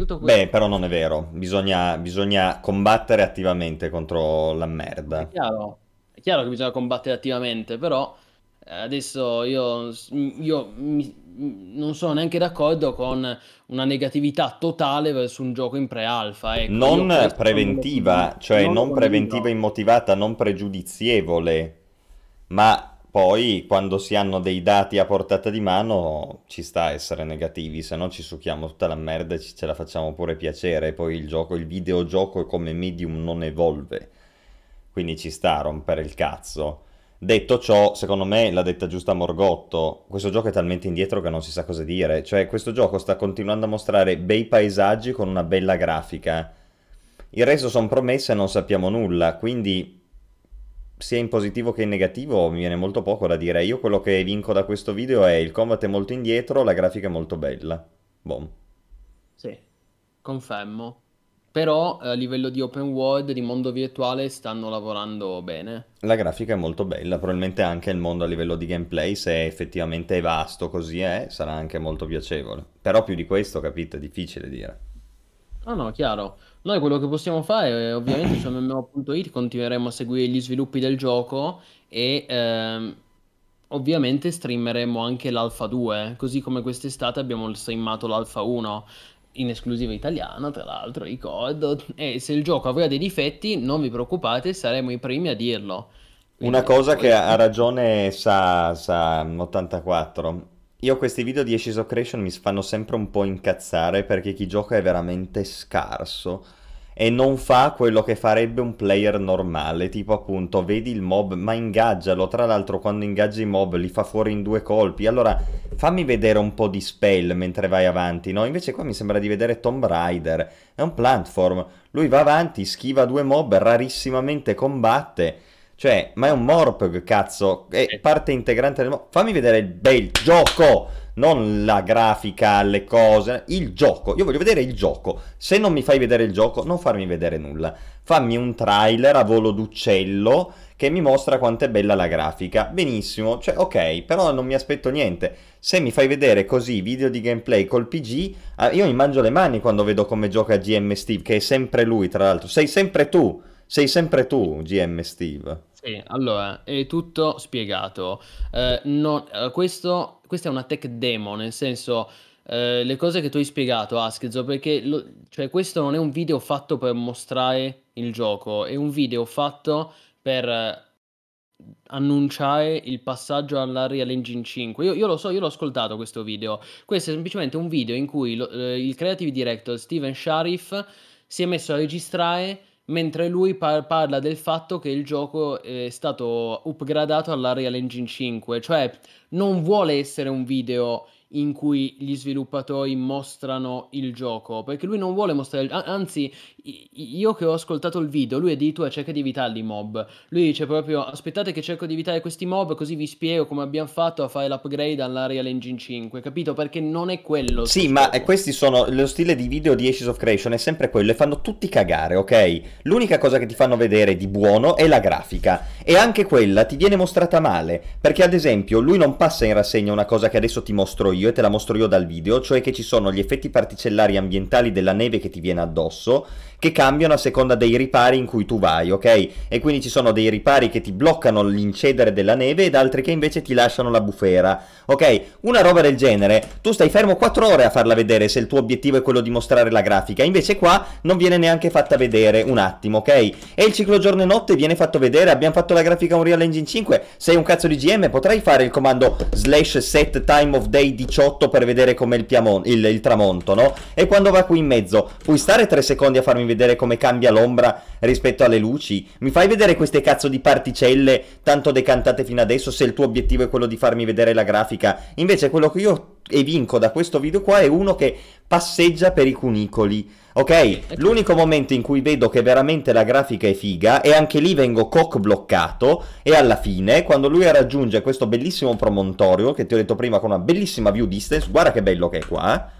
Tutto questo. Beh, però non è vero. Bisogna, bisogna combattere attivamente contro la merda. È chiaro, è chiaro che bisogna combattere attivamente, però eh, adesso io, io mi- non sono neanche d'accordo con una negatività totale verso un gioco in pre-alfa. Ecco, Non non preventiva, condivido. cioè Non non preventiva immotivata, non pregiudizievole, ma poi quando si hanno dei dati a portata di mano ci sta a essere negativi, se no ci succhiamo tutta la merda e ce la facciamo pure piacere, poi il gioco, il videogioco come medium non evolve, quindi ci sta a rompere il cazzo. Detto ciò, secondo me l'ha detta giusta Morgotto, questo gioco è talmente indietro che non si sa cosa dire, cioè questo gioco sta continuando a mostrare bei paesaggi con una bella grafica, il resto sono promesse e non sappiamo nulla, quindi sia in positivo che in negativo mi viene molto poco da dire. Io quello che vinco da questo video è il combat è molto indietro, la grafica è molto bella. Boom. Sì, confermo. Però a livello di open world, di mondo virtuale, stanno lavorando bene. La grafica è molto bella, probabilmente anche il mondo a livello di gameplay, se effettivamente è vasto così è, sarà anche molto piacevole. Però più di questo, capite, è difficile dire. No, no, chiaro. Noi quello che possiamo fare, è, ovviamente su MMO.it continueremo a seguire gli sviluppi del gioco e ehm, ovviamente streameremo anche l'Alpha 2, così come quest'estate abbiamo streamato l'Alpha 1 in esclusiva italiana, tra l'altro, ricordo. E se il gioco avrà dei difetti, non vi preoccupate, saremo i primi a dirlo. Quindi, Una cosa poi... che ha ragione sa, sa 84 io questi video di Ashes of Creation mi fanno sempre un po' incazzare perché chi gioca è veramente scarso e non fa quello che farebbe un player normale, tipo appunto vedi il mob ma ingaggialo, tra l'altro quando ingaggi i mob li fa fuori in due colpi, allora fammi vedere un po' di spell mentre vai avanti, no? Invece qua mi sembra di vedere Tomb Raider, è un platform, lui va avanti, schiva due mob, rarissimamente combatte cioè, ma è un Morpg, cazzo, è parte integrante del... Fammi vedere il bel gioco, non la grafica, le cose, il gioco. Io voglio vedere il gioco. Se non mi fai vedere il gioco, non farmi vedere nulla. Fammi un trailer a volo d'uccello che mi mostra quanto è bella la grafica. Benissimo, cioè ok, però non mi aspetto niente. Se mi fai vedere così video di gameplay col PG, ah, io mi mangio le mani quando vedo come gioca GM Steve, che è sempre lui, tra l'altro. Sei sempre tu. Sei sempre tu, GM Steve. Sì, allora, è tutto spiegato. Eh, non- eh, questo, questa è una tech demo, nel senso, eh, le cose che tu hai spiegato, Askzo, perché lo- cioè, questo non è un video fatto per mostrare il gioco, è un video fatto per eh, annunciare il passaggio all'Unreal Engine 5. Io, io lo so, io l'ho ascoltato questo video. Questo è semplicemente un video in cui lo- eh, il creative director Steven Sharif si è messo a registrare mentre lui par- parla del fatto che il gioco è stato upgradato all'Unreal Engine 5, cioè non vuole essere un video in cui gli sviluppatori mostrano il gioco, perché lui non vuole mostrare, anzi, io che ho ascoltato il video, lui addirittura cerca di evitarli i mob. Lui dice proprio aspettate che cerco di evitare questi mob così vi spiego come abbiamo fatto a fare l'upgrade all'Unreal Engine 5, capito? Perché non è quello. Sì, ma scopo. questi sono lo stile di video di Ashes of Creation è sempre quello e fanno tutti cagare, ok? L'unica cosa che ti fanno vedere di buono è la grafica e anche quella ti viene mostrata male, perché ad esempio lui non passa in rassegna una cosa che adesso ti mostro io e te la mostro io dal video, cioè che ci sono gli effetti particellari ambientali della neve che ti viene addosso che cambiano a seconda dei ripari in cui tu vai, ok? E quindi ci sono dei ripari che ti bloccano l'incedere della neve ed altri che invece ti lasciano la bufera, ok? Una roba del genere, tu stai fermo 4 ore a farla vedere se il tuo obiettivo è quello di mostrare la grafica, invece qua non viene neanche fatta vedere un attimo, ok? E il ciclo giorno e notte viene fatto vedere, abbiamo fatto la grafica Unreal Engine 5, sei un cazzo di GM, potrai fare il comando slash set time of day 18 per vedere com'è il, il, il tramonto, no? E quando va qui in mezzo, puoi stare 3 secondi a farmi vedere come cambia l'ombra rispetto alle luci? Mi fai vedere queste cazzo di particelle tanto decantate fino adesso se il tuo obiettivo è quello di farmi vedere la grafica? Invece quello che io evinco da questo video qua è uno che passeggia per i cunicoli. Ok, l'unico momento in cui vedo che veramente la grafica è figa e anche lì vengo cock bloccato e alla fine quando lui raggiunge questo bellissimo promontorio che ti ho detto prima con una bellissima view distance, guarda che bello che è qua?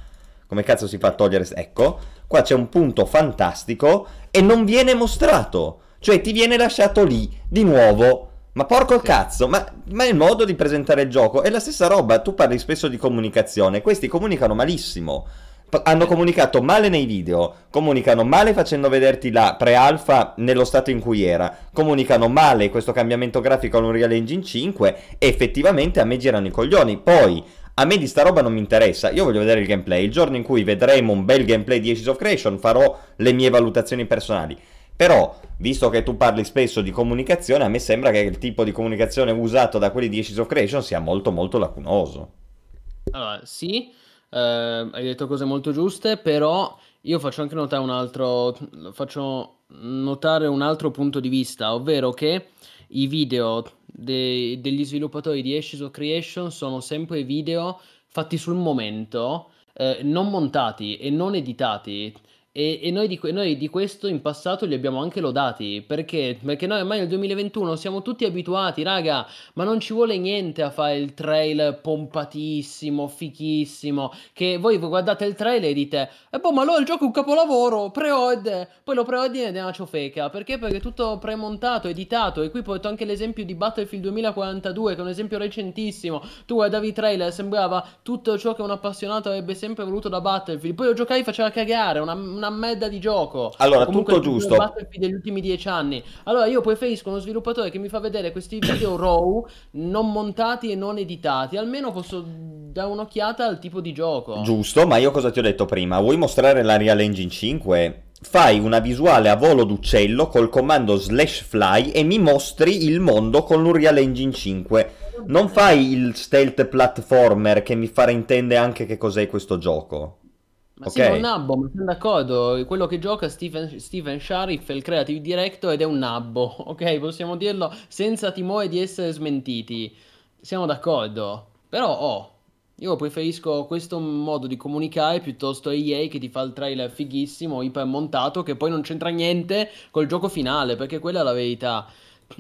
Come cazzo si fa a togliere, ecco, Qua c'è un punto fantastico e non viene mostrato. Cioè ti viene lasciato lì, di nuovo. Ma porco sì. cazzo, ma, ma, il modo di presentare il gioco. È la stessa roba, tu parli spesso di comunicazione, questi comunicano malissimo. Hanno comunicato male nei video, comunicano male facendo vederti la pre-alpha nello stato in cui era, comunicano male questo cambiamento grafico all'Unreal Engine 5 e effettivamente a me girano i coglioni. Poi a me di sta roba non mi interessa, io voglio vedere il gameplay. Il giorno in cui vedremo un bel gameplay di Ashes of Creation farò le mie valutazioni personali. Però, visto che tu parli spesso di comunicazione, a me sembra che il tipo di comunicazione usato da quelli di Ashes of Creation sia molto molto lacunoso. Allora, sì, eh, hai detto cose molto giuste, però io faccio anche notare un altro, faccio notare un altro punto di vista, ovvero che i video de- degli sviluppatori di Ashes of Creation sono sempre video fatti sul momento, eh, non montati e non editati. E, e noi, di, noi, di, questo in passato li abbiamo anche lodati perché? Perché noi ormai nel 2021 siamo tutti abituati, raga, ma non ci vuole niente a fare il trail pompatissimo, fichissimo. Che voi guardate il trailer e dite, e eh boh, ma allora il gioco è un capolavoro, pre-od, poi lo pre-ordine ed è una ciofeca. Perché? Perché tutto premontato, editato. E qui porto anche l'esempio di Battlefield 2042, che è un esempio recentissimo. Tu guardavi i trailer, sembrava tutto ciò che un appassionato avrebbe sempre voluto da Battlefield. Poi lo giocai e faceva cagare, una una merda di gioco. Allora, tutto giusto. degli ultimi dieci anni. Allora, io preferisco uno sviluppatore che mi fa vedere questi video raw, non montati e non editati. Almeno posso dare un'occhiata al tipo di gioco. Giusto, ma io cosa ti ho detto prima? Vuoi mostrare la Real Engine 5? Fai una visuale a volo d'uccello col comando slash fly e mi mostri il mondo con l'Unreal Engine 5. Non fai il stealth platformer che mi fa intendere anche che cos'è questo gioco. Ma sì, è un nabbo, ma sono d'accordo. Quello che gioca Steven, Steven Sharif è il creative director ed è un nabbo, ok? Possiamo dirlo senza timore di essere smentiti. Siamo d'accordo. Però, oh, io preferisco questo modo di comunicare piuttosto a EA che ti fa il trailer fighissimo, iper montato, che poi non c'entra niente col gioco finale, perché quella è la verità.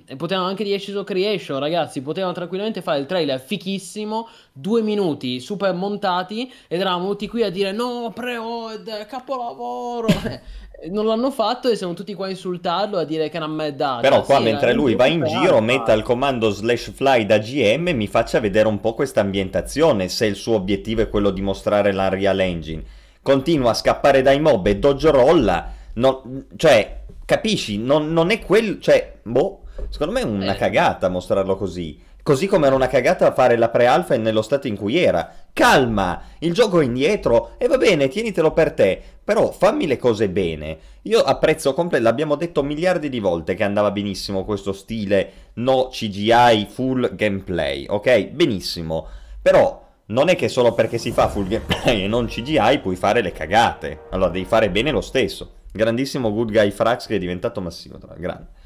E potevano anche di of Creation, ragazzi, potevano tranquillamente fare il trailer fichissimo, due minuti super montati ed eravamo tutti qui a dire no, pre-ord, capolavoro. non l'hanno fatto e siamo tutti qua a insultarlo, a dire che è una merda. Però qua sì, mentre lui va in giro, metta il comando slash fly da GM e mi faccia vedere un po' questa ambientazione, se il suo obiettivo è quello di mostrare l'Unreal Engine. Continua a scappare dai mob e dodge rolla, no, cioè, capisci, non, non è quel... cioè, boh Secondo me è una eh. cagata mostrarlo così. Così come era una cagata fare la pre-alpha nello stato in cui era. Calma, il gioco è indietro e va bene, tienitelo per te. Però fammi le cose bene. Io apprezzo completamente, l'abbiamo detto miliardi di volte che andava benissimo questo stile no CGI full gameplay, ok? Benissimo. Però non è che solo perché si fa full gameplay e non CGI puoi fare le cagate. Allora devi fare bene lo stesso. Grandissimo Good Guy Frax che è diventato massivo, grande.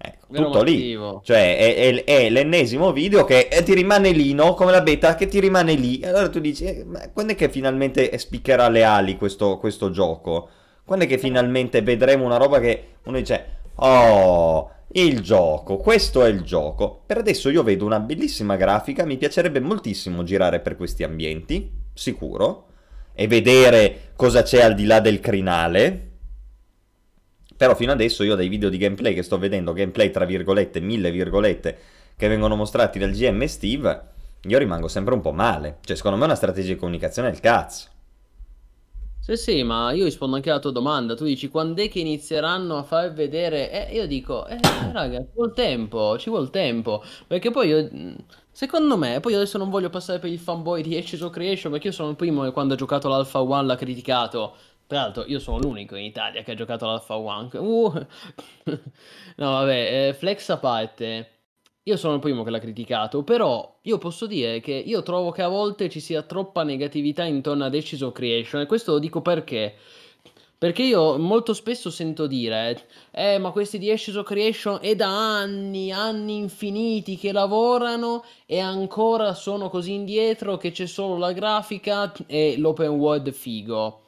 Ecco, tutto lì. Cioè, è, è, è, l'ennesimo video che eh, ti rimane lì, no? Come la beta che ti rimane lì. E allora tu dici, eh, ma quando è che finalmente spiccherà le ali questo, questo gioco? Quando è che finalmente vedremo una roba che uno dice, oh, il gioco, questo è il gioco. Per adesso io vedo una bellissima grafica, mi piacerebbe moltissimo girare per questi ambienti, sicuro, e vedere cosa c'è al di là del crinale, però fino adesso io dai video di gameplay che sto vedendo, gameplay tra virgolette, mille virgolette, che vengono mostrati dal GM Steve, io rimango sempre un po' male. Cioè, secondo me è una strategia di comunicazione del cazzo. Sì, sì, ma io rispondo anche alla tua domanda. Tu dici quando è che inizieranno a far vedere? Eh, io dico, eh, raga, ci vuole tempo, ci vuole tempo. Perché poi io, secondo me, poi adesso non voglio passare per il fanboy di of Creation, perché io sono il primo che quando ha giocato l'Alpha One l'ha criticato. Tra l'altro io sono l'unico in Italia che ha giocato all'Alpha One. Uh. no, vabbè, eh, flex a parte. Io sono il primo che l'ha criticato, però io posso dire che io trovo che a volte ci sia troppa negatività intorno Ashes of Creation e questo lo dico perché. Perché io molto spesso sento dire, eh ma questi di Ashes of Creation è da anni, anni infiniti che lavorano e ancora sono così indietro che c'è solo la grafica e l'open world figo.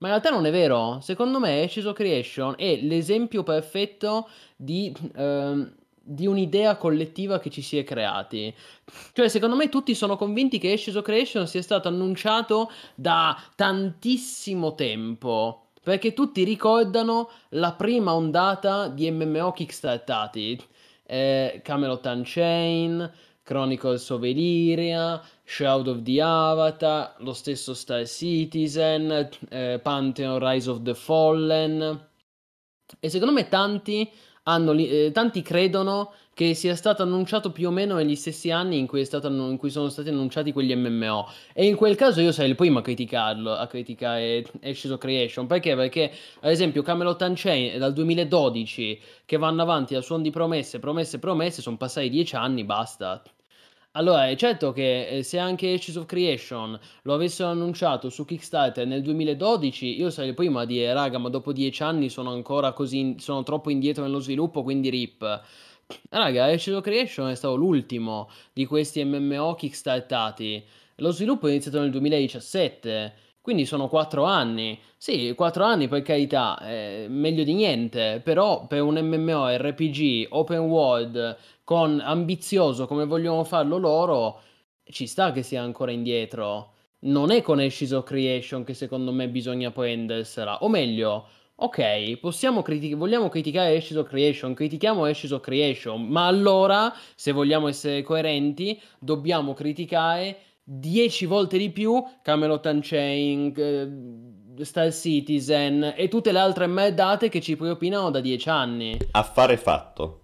Ma in realtà non è vero. Secondo me Schizo Creation è l'esempio perfetto di, ehm, di un'idea collettiva che ci si è creati. Cioè, secondo me tutti sono convinti che Schizo Creation sia stato annunciato da tantissimo tempo. Perché tutti ricordano la prima ondata di MMO kickstartati. Eh, Camelot Unchained, Chronicles of Elyria, Shroud of the Avatar, lo stesso Star Citizen, eh, Pantheon Rise of the Fallen. E secondo me tanti hanno, eh, tanti credono che sia stato annunciato più o meno negli stessi anni in cui, stato, in cui, sono stati annunciati quegli MMO. E in quel caso io sarei il primo a criticarlo, a criticare Ashes of Creation. Perché? Perché, ad esempio, Camelot Unchained è dal 2012 che vanno avanti a suon di promesse, promesse, promesse, sono passati dieci anni, basta. Allora, è certo che eh, se anche Ashes of Creation lo avessero annunciato su Kickstarter nel 2012, io sarei il primo a dire, raga, ma dopo dieci anni sono ancora così, sono troppo indietro nello sviluppo, quindi rip. Raga, Ashes of Creation è stato l'ultimo di questi MMO kickstartati. Lo sviluppo è iniziato nel 2017, quindi sono quattro anni. Sì, quattro anni per carità, è meglio di niente, però per un MMO RPG open world con ambizioso come vogliono farlo loro, ci sta che sia ancora indietro. Non è con Ashes of Creation che secondo me bisogna prendersela, o meglio, Ok, possiamo critic- vogliamo criticare Ashes of Creation, critichiamo Ashes of Creation, ma allora, se vogliamo essere coerenti, dobbiamo criticare 10 volte di più Camelot Unchained, eh, Star Citizen e tutte le altre merdate che ci propinano da 10 anni. Affare fatto.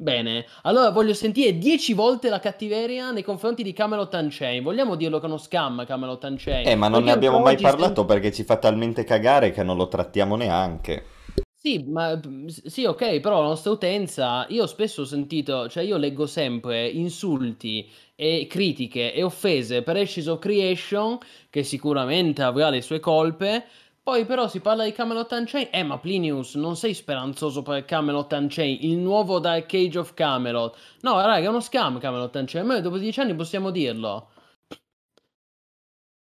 Bene, allora voglio sentire 10 volte la cattiveria nei confronti di Camelot Unchained. Vogliamo dirlo che è uno scam Camelot Unchained? Eh, ma non perché ne abbiamo mai parlato sent... perché ci fa talmente cagare che non lo trattiamo neanche. Sì, ma sì, ok, però la nostra utenza, io spesso ho sentito, cioè io leggo sempre insulti e critiche e offese per Ashes of Creation, che sicuramente avrà le sue colpe, poi però si parla di Camelot Unchained. Eh, ma Plinius, non sei speranzoso per Camelot Unchained, il nuovo Dark Age of Camelot. No, raga, è uno scam Camelot Unchained. Ma dopo dieci anni possiamo dirlo.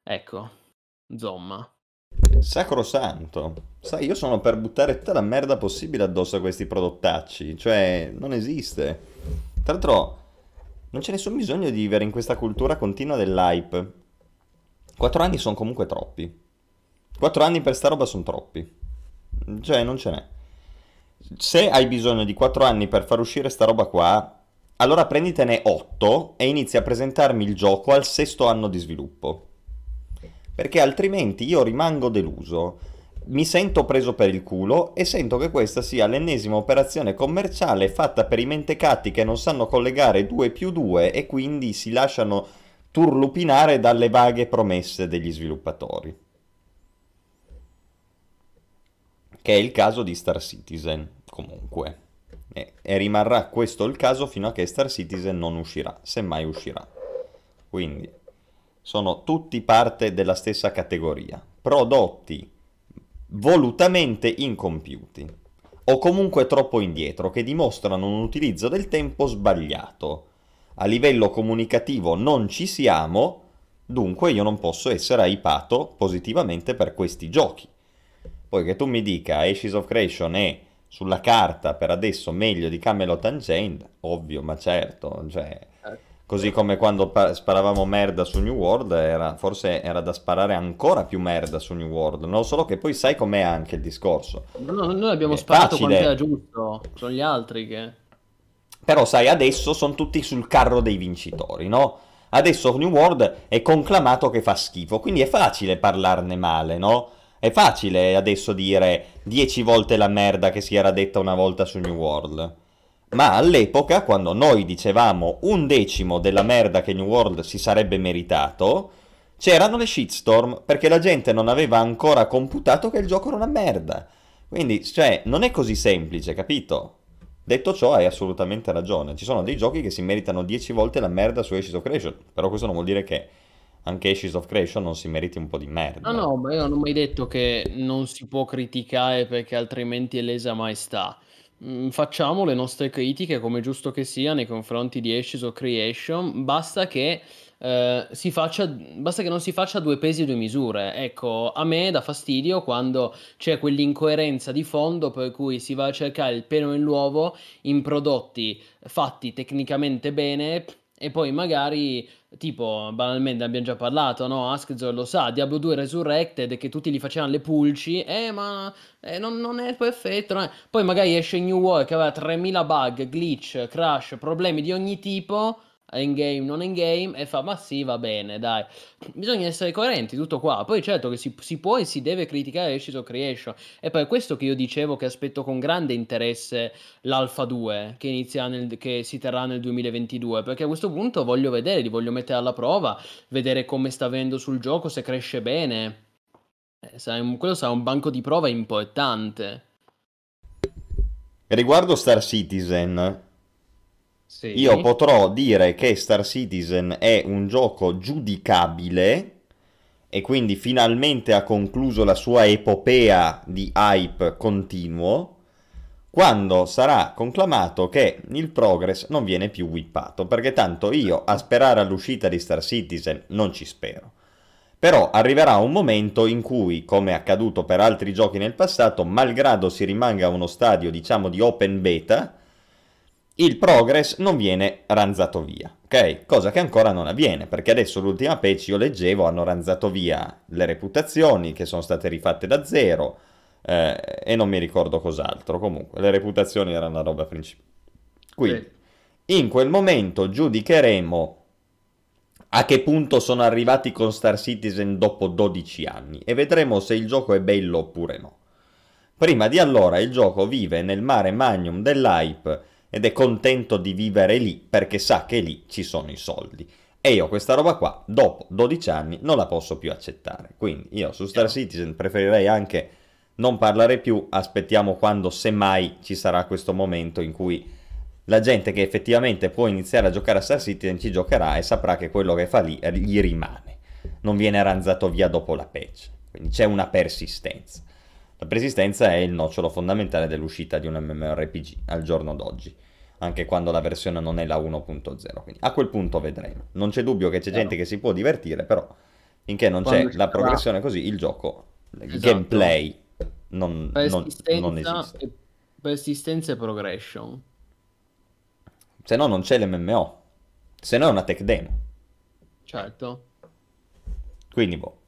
Ecco, insomma. Sacrosanto. Sai, io sono per buttare tutta la merda possibile addosso a questi prodottacci. Cioè, non esiste. Tra l'altro, non c'è nessun bisogno di vivere in questa cultura continua dell'hype. Quattro anni sono comunque troppi. Quattro anni per sta roba sono troppi. Cioè, non ce n'è. Se hai bisogno di quattro anni per far uscire sta roba qua, allora prenditene otto e inizi a presentarmi il gioco al sesto anno di sviluppo. Perché altrimenti io rimango deluso. Mi sento preso per il culo e sento che questa sia l'ennesima operazione commerciale fatta per i mentecatti che non sanno collegare 2 più 2 e quindi si lasciano turlupinare dalle vaghe promesse degli sviluppatori. Che è il caso di Star Citizen, comunque. E, e rimarrà questo il caso fino a che Star Citizen non uscirà, se mai uscirà. Quindi sono tutti parte della stessa categoria. Prodotti volutamente incompiuti o comunque troppo indietro, che dimostrano un utilizzo del tempo sbagliato. A livello comunicativo non ci siamo, dunque io non posso essere aipato positivamente per questi giochi. Poi che tu mi dica Ashes of Creation è sulla carta per adesso meglio di Camelot Unchained, ovvio, ma certo, cioè, così come quando pa- sparavamo merda su New World, era, forse era da sparare ancora più merda su New World, non solo che poi sai com'è anche il discorso. No, noi abbiamo è sparato facile. quanto era giusto, sono gli altri che... Però sai, adesso sono tutti sul carro dei vincitori, no? Adesso New World è conclamato che fa schifo, quindi è facile parlarne male, no? È facile adesso dire 10 volte la merda che si era detta una volta su New World. Ma all'epoca, quando noi dicevamo un decimo della merda che New World si sarebbe meritato, c'erano le shitstorm perché la gente non aveva ancora computato che il gioco era una merda. Quindi, cioè, non è così semplice, capito? Detto ciò, hai assolutamente ragione. Ci sono dei giochi che si meritano 10 volte la merda su Ashes of Creation, però questo non vuol dire che anche Ashes of Creation non si meriti un po' di merda. No, no, ma io non ho mai detto che non si può criticare perché altrimenti è lesa maestà. Mm, facciamo le nostre critiche come giusto che sia nei confronti di Ashes of Creation, basta che, eh, si faccia, basta che non si faccia due pesi e due misure. Ecco, a me dà fastidio quando c'è quell'incoerenza di fondo per cui si va a cercare il pelo nell'uovo in prodotti fatti tecnicamente bene e poi magari, tipo, banalmente abbiamo già parlato, no? Askzor lo sa, Diablo 2 Resurrected, che tutti gli facevano le pulci, eh, ma eh, non, non, è perfetto, no? Poi magari esce New World che aveva 3000 bug, glitch, crash, problemi di ogni tipo, in game, non in game, e fa, ma sì, va bene, dai. Bisogna essere coerenti, tutto qua. Poi certo che si, si può e si deve criticare of Creation. E poi è questo che io dicevo che aspetto con grande interesse l'Alpha 2, che, inizia nel, che si terrà nel 2022, perché a questo punto voglio vedere, li voglio mettere alla prova, vedere come sta avendo sul gioco, se cresce bene. Eh, quello sarà un banco di prova importante. Riguardo Star Citizen, sì. io potrò dire che Star Citizen è un gioco giudicabile e quindi finalmente ha concluso la sua epopea di hype continuo quando sarà conclamato che il progress non viene più whippato, perché tanto io a sperare all'uscita di Star Citizen non ci spero. Però arriverà un momento in cui, come è accaduto per altri giochi nel passato, malgrado si rimanga uno stadio, diciamo, di open beta, il progress non viene ranzato via, ok? Cosa che ancora non avviene, perché adesso l'ultima patch, io leggevo, hanno ranzato via le reputazioni che sono state rifatte da zero, eh, e non mi ricordo cos'altro, comunque, le reputazioni erano la roba principale. Quindi, in quel momento giudicheremo a che punto sono arrivati con Star Citizen dopo 12 anni e vedremo se il gioco è bello oppure no. Prima di allora il gioco vive nel mare magnum dell'hype ed è contento di vivere lì perché sa che lì ci sono i soldi. E io questa roba qua, dopo 12 anni, non la posso più accettare. Quindi io su Star Citizen preferirei anche non parlare più, aspettiamo quando semmai ci sarà questo momento in cui la gente che effettivamente può iniziare a giocare a Star Citizen ci giocherà e saprà che quello che fa lì gli rimane, non viene ranzato via dopo la patch, quindi c'è una persistenza. La persistenza è il nocciolo fondamentale dell'uscita di un MMORPG al giorno d'oggi, anche quando la versione non è la 1.0, quindi a quel punto vedremo. Non c'è dubbio che c'è gente che si può divertire, però finché non quando c'è la progressione così, il gioco, il esatto. gameplay non, non, non esiste. Persistenza e progression se no non c'è l'MMO. Se no è una tech demo. Certo. Quindi, boh.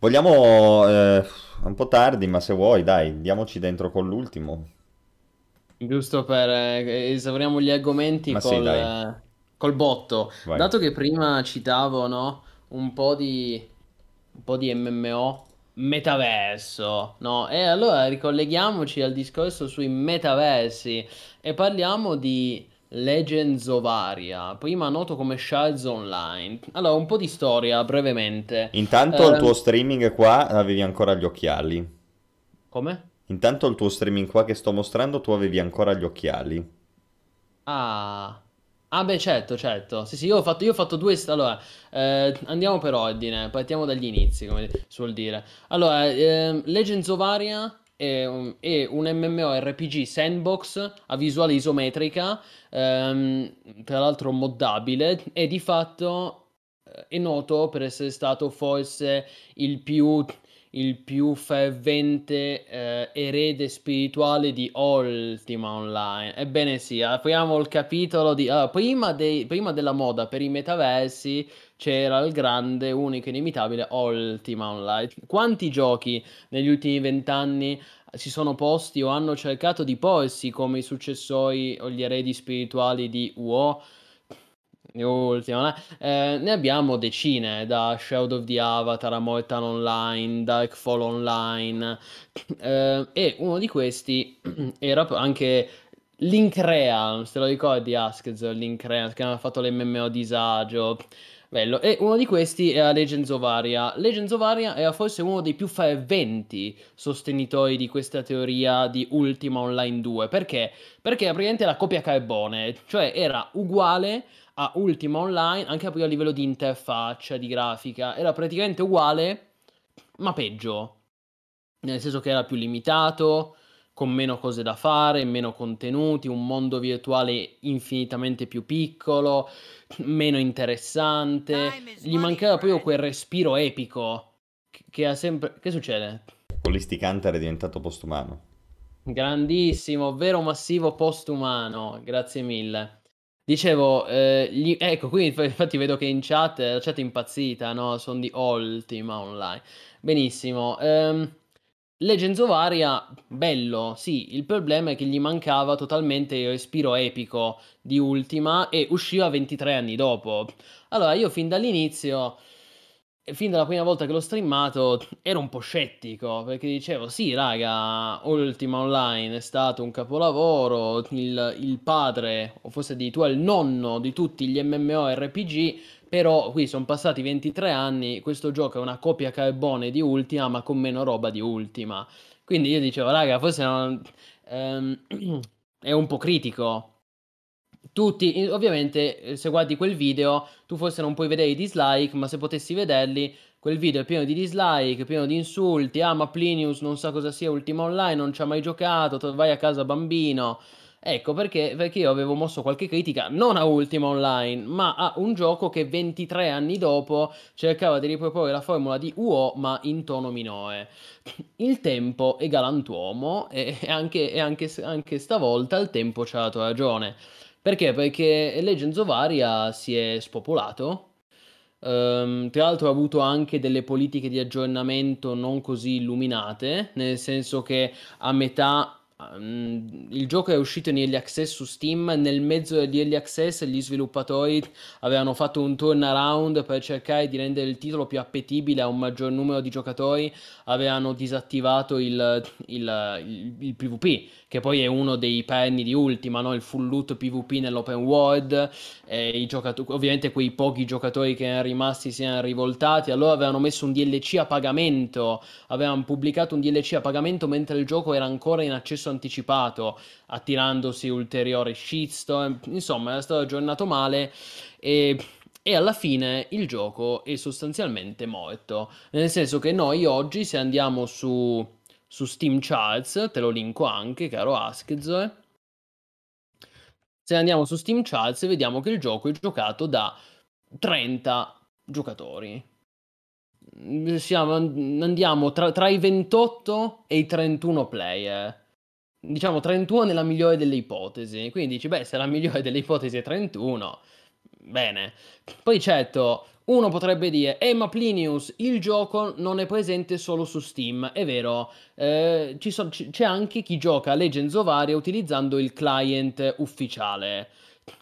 Vogliamo... Eh, un po' tardi, ma se vuoi, dai, andiamoci dentro con l'ultimo. Giusto per eh, esauriamo gli argomenti col, sì, eh, col, botto. Vai. Dato che prima citavo, no, un po' di, un po' di MMO, metaverso, no? E allora ricolleghiamoci al discorso sui metaversi e parliamo di Legends of Aria, prima noto come Shards Online. Allora, un po' di storia brevemente. Intanto eh, il tuo streaming qua avevi ancora gli occhiali. Come? Intanto il tuo streaming qua che sto mostrando tu avevi ancora gli occhiali. Ah. Ah beh certo, certo. Sì, sì, io ho fatto, io ho fatto due... Allora, eh, andiamo per ordine, partiamo dagli inizi, come si vuol dire. Allora, eh, Legends of Aria è un, è un MMORPG sandbox a visuale isometrica, ehm, tra l'altro moddabile, e di fatto eh, è noto per essere stato forse il più il più fervente eh, erede spirituale di Ultima Online. Ebbene sì, apriamo il capitolo di... Allora, prima, dei, prima della moda per i metaversi c'era il grande, unico, inimitabile Ultima Online. Quanti giochi negli ultimi vent'anni si sono posti o hanno cercato di porsi come i successori o gli eredi spirituali di UO? Ultima, eh, ne abbiamo decine, da Shadow of the Avatar a Mortal Online, Darkfall Online, eh, e uno di questi era anche Link Realm, se lo ricordi Askez, Link Realm, che aveva fatto l'MMO disagio, bello, e uno di questi era Legends of Aria. Legends of Aria era forse uno dei più ferventi sostenitori di questa teoria di Ultima Online 2, perché? Perché praticamente la copia carbone, cioè era uguale a Ultima Online, anche a livello di interfaccia, di grafica, era praticamente uguale, ma peggio. Nel senso che era più limitato, con meno cose da fare, meno contenuti, un mondo virtuale infinitamente più piccolo, meno interessante. Gli mancava proprio quel respiro epico che ha sempre... Che succede? Holistic Hunter è diventato postumano. Grandissimo, vero massivo postumano, grazie mille. Dicevo, eh, gli- ecco, qui infatti vedo che in chat, la chat è impazzita, no? Sono di Ultima Online. Benissimo. ehm, Legends of Aria, bello, sì, il problema è che gli mancava totalmente il respiro epico di Ultima e usciva 23 anni dopo. Allora, io fin dall'inizio, fin dalla prima volta che l'ho streamato, ero un po' scettico, perché dicevo, sì, raga, Ultima Online è stato un capolavoro, il, il padre, o forse addirittura il nonno di tutti gli MMORPG, però qui sono passati 23 anni, questo gioco è una copia carbone di Ultima, ma con meno roba di Ultima. Quindi io dicevo, raga, forse non, ehm, è un po' critico. Tutti, ovviamente, se guardi quel video, tu forse non puoi vedere i dislike, ma se potessi vederli, quel video è pieno di dislike, pieno di insulti. Ah, ma Plinius non sa cosa sia Ultima Online, non ci ha mai giocato, vai a casa bambino. Ecco perché, perché io avevo mosso qualche critica non a Ultima Online, ma a un gioco che 23 anni dopo cercava di riproporre la formula di UO ma in tono minore. Il tempo è galantuomo e anche, anche, anche stavolta il tempo ci ha dato ragione. Perché? Perché Legends of Aria si è spopolato, Um, tra l'altro ha avuto anche delle politiche di aggiornamento non così illuminate, nel senso che a metà Um, il gioco è uscito in early access su Steam. Nel mezzo di early access, gli sviluppatori avevano fatto un turnaround per cercare di rendere il titolo più appetibile a un maggior numero di giocatori. Avevano disattivato il, il, il, il PvP, che poi è uno dei perni di Ultima, no? il full loot PvP nell'open world. E ovviamente, quei pochi giocatori che erano rimasti si erano rivoltati. Allora avevano messo un DLC a pagamento. Avevano pubblicato un DLC a pagamento mentre il gioco era ancora in accesso accesso anticipato, attirandosi ulteriore shitstorm. Insomma, è stato aggiornato male e e alla fine il gioco è sostanzialmente morto. Nel senso che noi oggi, se andiamo su, su Steam Charts, te lo linko anche, caro Askz. Se andiamo su Steam Charts, vediamo che il gioco è giocato da 30 giocatori. Siamo, andiamo tra, tra i 28 e i 31 player diciamo 31 nella migliore delle ipotesi. Quindi dici, beh, se la migliore delle ipotesi è 31, bene. Poi certo, uno potrebbe dire, eh ma Plinius, il gioco non è presente solo su Steam, è vero, eh, so, c- c'è anche chi gioca Legends of Aria utilizzando il client ufficiale,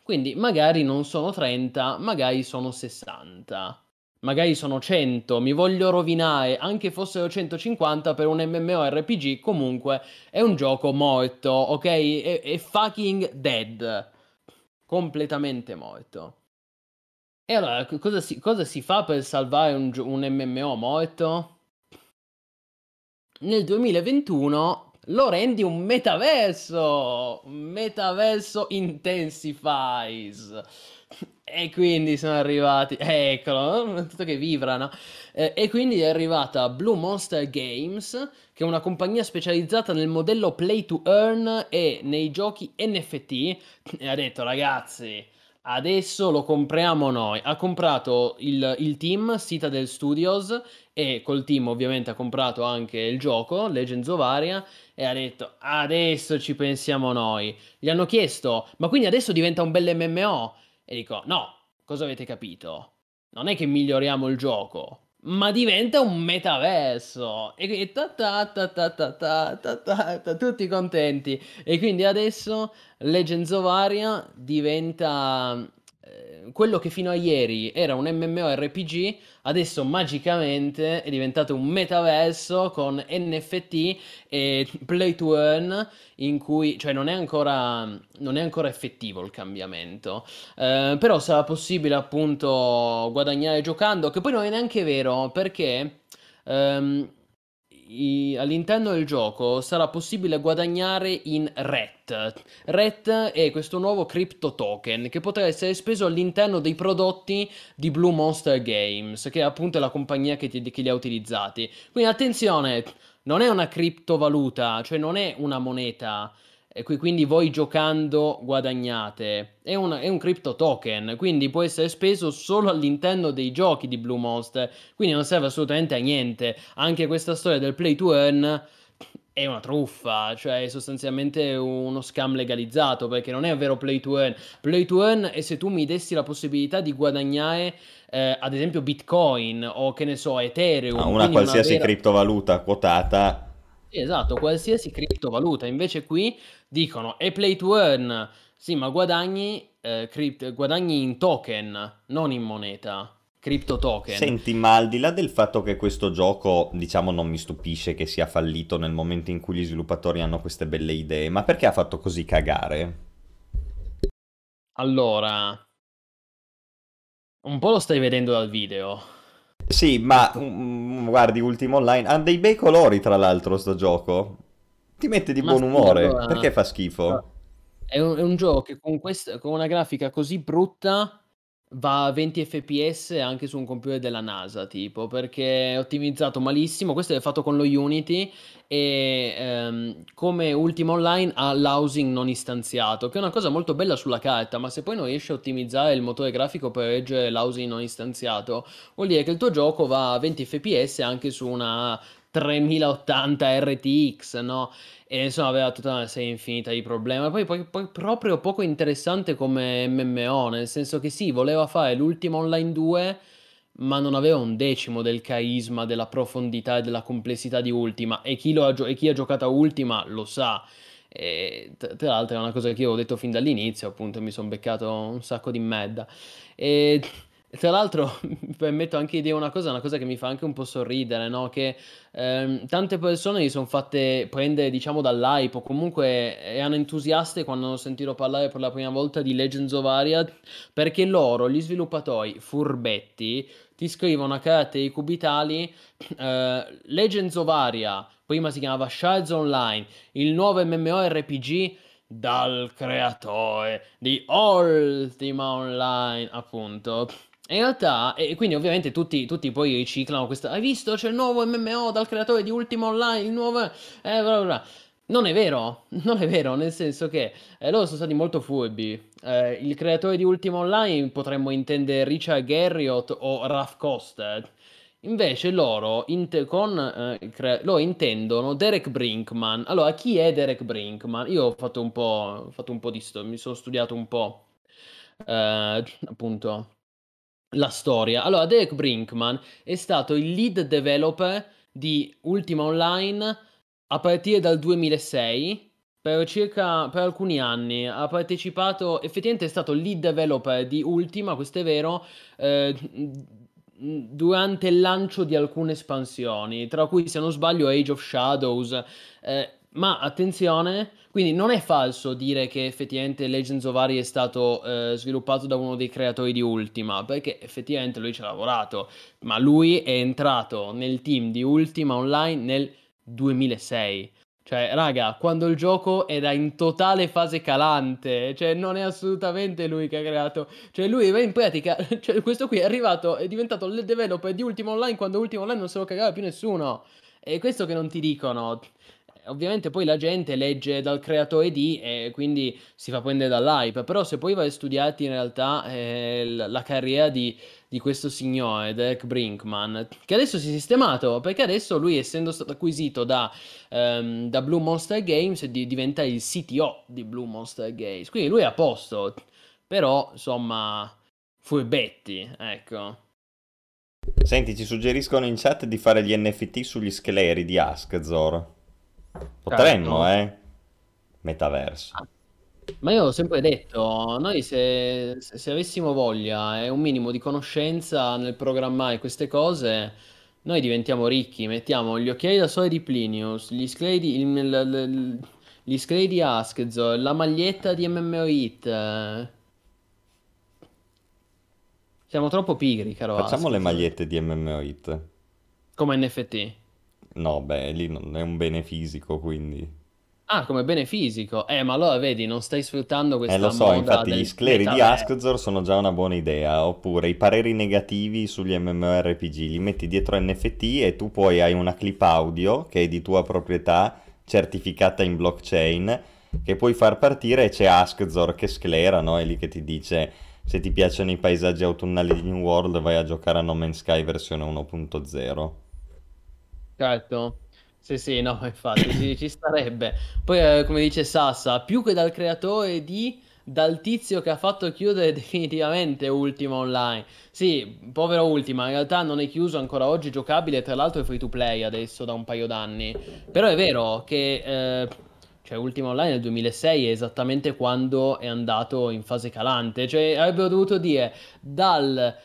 quindi magari non sono 30, magari sono 60 magari sono 100, mi voglio rovinare, anche fossero 150 per un MMORPG, comunque è un gioco morto, ok? È, è fucking dead. Completamente morto. E allora, cosa si, cosa si fa per salvare un, un MMO morto? Nel 2021 lo rendi un metaverso! Metaverso Intensifies e quindi sono arrivati, eccolo, tutto che vibra, no? Eh, e quindi è arrivata Blue Monster Games, che è una compagnia specializzata nel modello Play to Earn e nei giochi NFT, e ha detto ragazzi, adesso lo compriamo noi. Ha comprato il, il team Citadel Studios e col team ovviamente ha comprato anche il gioco Legends of Aria e ha detto adesso ci pensiamo noi. Gli hanno chiesto, ma quindi adesso diventa un bel MMO? E dico, no, cosa avete capito? Non è che miglioriamo il gioco, ma diventa un metaverso e quindi ta ta ta ta ta ta ta, ta, ta tutti contenti e quindi adesso Legends of Aria diventa quello che fino a ieri era un MMORPG, adesso magicamente è diventato un metaverso con NFT e play to earn, in cui, cioè non è ancora, non è ancora effettivo il cambiamento, eh, però sarà possibile appunto guadagnare giocando, che poi non è neanche vero perché... Um, i, all'interno del gioco sarà possibile guadagnare in RET. RET è questo nuovo crypto token che potrà essere speso all'interno dei prodotti di Blue Monster Games, che è appunto la compagnia che, ti, che li ha utilizzati. Quindi attenzione, non è una criptovaluta, cioè non è una moneta e quindi voi giocando guadagnate. È un, è un, crypto token, quindi può essere speso solo all'interno dei giochi di Blue Monster, quindi non serve assolutamente a niente. Anche questa storia del play to earn è una truffa, cioè è sostanzialmente uno scam legalizzato, perché non è un vero play to earn. Play to earn è se tu mi dessi la possibilità di guadagnare eh, ad esempio Bitcoin o che ne so, Ethereum. Ah, una qualsiasi una vera... criptovaluta quotata Sì, esatto, qualsiasi criptovaluta. Invece qui dicono è play to earn, sì, ma guadagni, eh, cript- guadagni in token, non in moneta. Crypto token. Senti, ma al di là del fatto che questo gioco, diciamo, non mi stupisce che sia fallito nel momento in cui gli sviluppatori hanno queste belle idee, ma perché ha fatto così cagare? Allora, un po' lo stai vedendo dal video. Sì, ma um, guardi Ultimo Online, ha dei bei colori tra l'altro sto gioco. Ti mette di Ma buon umore. allora, Perché fa schifo? è un, è un gioco che con, quest- con una grafica così brutta va a 20 fps anche su un computer della NASA, tipo, perché è ottimizzato malissimo. Questo è fatto con lo Unity e ehm, come Ultima Online ha l'housing non istanziato, che è una cosa molto bella sulla carta, ma se poi non riesci a ottimizzare il motore grafico per reggere l'housing non istanziato, vuol dire che il tuo gioco va a 20 fps anche su una 3080 RTX, no? E insomma aveva tutta una serie infinita di problemi. Poi, poi, poi proprio poco interessante come MMO, nel senso che sì, voleva fare l'ultimo Online 2, ma non aveva un decimo del carisma, della profondità e della complessità di Ultima. E chi, ha, gio- e chi ha giocato a Ultima lo sa. E tra tra l'altro è una cosa che io ho detto fin dall'inizio, appunto, mi sono beccato un sacco di merda. E tra l'altro permetto anche di dire una cosa, una cosa che mi fa anche un po' sorridere, no? Che ehm, tante persone si sono fatte prendere, diciamo, dall'hype o comunque erano entusiaste quando hanno sentito parlare per la prima volta di Legends of Aria perché loro, gli sviluppatori furbetti, ti scrivono a caratteri cubitali eh, Legends of Aria, prima si chiamava Shards Online, il nuovo MMORPG dal creatore di Ultima Online, appunto. In realtà, e quindi ovviamente tutti, tutti poi riciclano questa. Hai visto? C'è il nuovo MMO dal creatore di Ultima Online, il nuovo. Eh, bla bla bla. Non è vero, non è vero, nel senso che eh, loro sono stati molto furbi. Eh, il creatore di Ultima Online potremmo intendere Richard Garriott o Raf Coster. Invece loro, inte- con, eh, cre- loro intendono Derek Brinkman. Allora, chi è Derek Brinkman? Io ho fatto un po', fatto un po' di storia, mi sono studiato un po', eh, appunto, la storia. Allora, Derek Brinkman è stato il lead developer di Ultima Online a partire dal 2006 per circa per alcuni anni. Ha partecipato, effettivamente è stato lead developer di Ultima, questo è vero, eh, durante il lancio di alcune espansioni, tra cui se non sbaglio Age of Shadows. eh, ma attenzione, quindi non è falso dire che effettivamente Legends of Aria è stato eh, sviluppato da uno dei creatori di Ultima, perché effettivamente lui ci ha lavorato, ma lui è entrato nel team di Ultima Online nel 2006. Cioè, raga, quando il gioco era in totale fase calante, cioè non è assolutamente lui che ha creato, cioè lui in pratica, cioè questo qui è arrivato, è diventato il developer di Ultima Online quando Ultima Online non se lo cagava più nessuno. E questo che non ti dicono. Ovviamente poi la gente legge dal creatore di e quindi si fa prendere dall'hype, però se poi vai a studiarti in realtà eh, la carriera di, di questo signore, Derek Brinkman, che adesso si è sistemato, perché adesso lui essendo stato acquisito da, ehm, da Blue Monster Games di- diventa il CTO di Blue Monster Games, quindi lui è a posto, però insomma furbetti, ecco. Senti, ci suggeriscono in chat di fare gli NFT sugli scheleri di Askzor. Potremmo, Certo. eh? Metaverso. Ma io ho sempre detto, noi se, se- se avessimo voglia e un minimo di conoscenza nel programmare queste cose, noi diventiamo ricchi, mettiamo gli occhiali da sole di Plinius, gli scledi, il- il- il- gli scledi di Askzo, la maglietta di MMO Hit. Siamo troppo pigri, caro Facciamo le Askzo, magliette di MMO Hit. come NFT. No, beh, lì non è un bene fisico, quindi... Ah, come bene fisico. Eh, ma allora vedi, non stai sfruttando Eh, questa lo so, infatti gli scleri di. Askzor sono già una buona idea, oppure i pareri negativi sugli MMORPG, li metti dietro NFT e tu poi hai una clip audio che è di tua proprietà, certificata in blockchain, che puoi far partire e c'è Askzor che sclera, no? È lì che ti dice se ti piacciono i paesaggi autunnali di New World vai a giocare a No Man's Sky versione 1.0. Certo, sì, sì, no, infatti ci, ci starebbe. Poi, eh, come dice Sassa, più che dal creatore di dal tizio che ha fatto chiudere definitivamente Ultima Online. Sì, povero Ultima, in realtà non è chiuso ancora oggi, giocabile, tra l'altro è free to play adesso da un paio d'anni. Però è vero che eh, cioè Ultima Online nel 2006 è esattamente quando è andato in fase calante, cioè avrebbero dovuto dire dal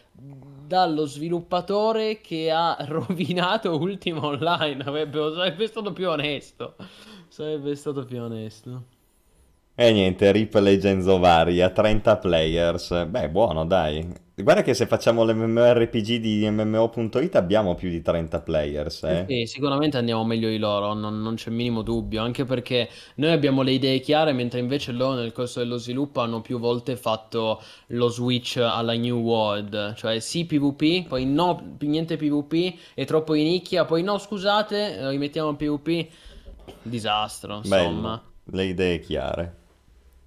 dallo sviluppatore che ha rovinato Ultima Online. Avrebbero, sarebbe stato più onesto. Sarebbe stato più onesto. E niente, Rip Legends of Aria, 30 players. Beh, buono, dai. Guarda che se facciamo l'MMORPG di MMO.it abbiamo più di 30 players, eh? Sì, sicuramente andiamo meglio di loro, non, non c'è minimo dubbio, anche perché noi abbiamo le idee chiare, mentre invece loro nel corso dello sviluppo hanno più volte fatto lo switch alla New World, cioè sì PvP, poi no, niente PvP, è troppo in nicchia, poi no, scusate, rimettiamo il PvP, disastro, insomma. Bello, le idee chiare.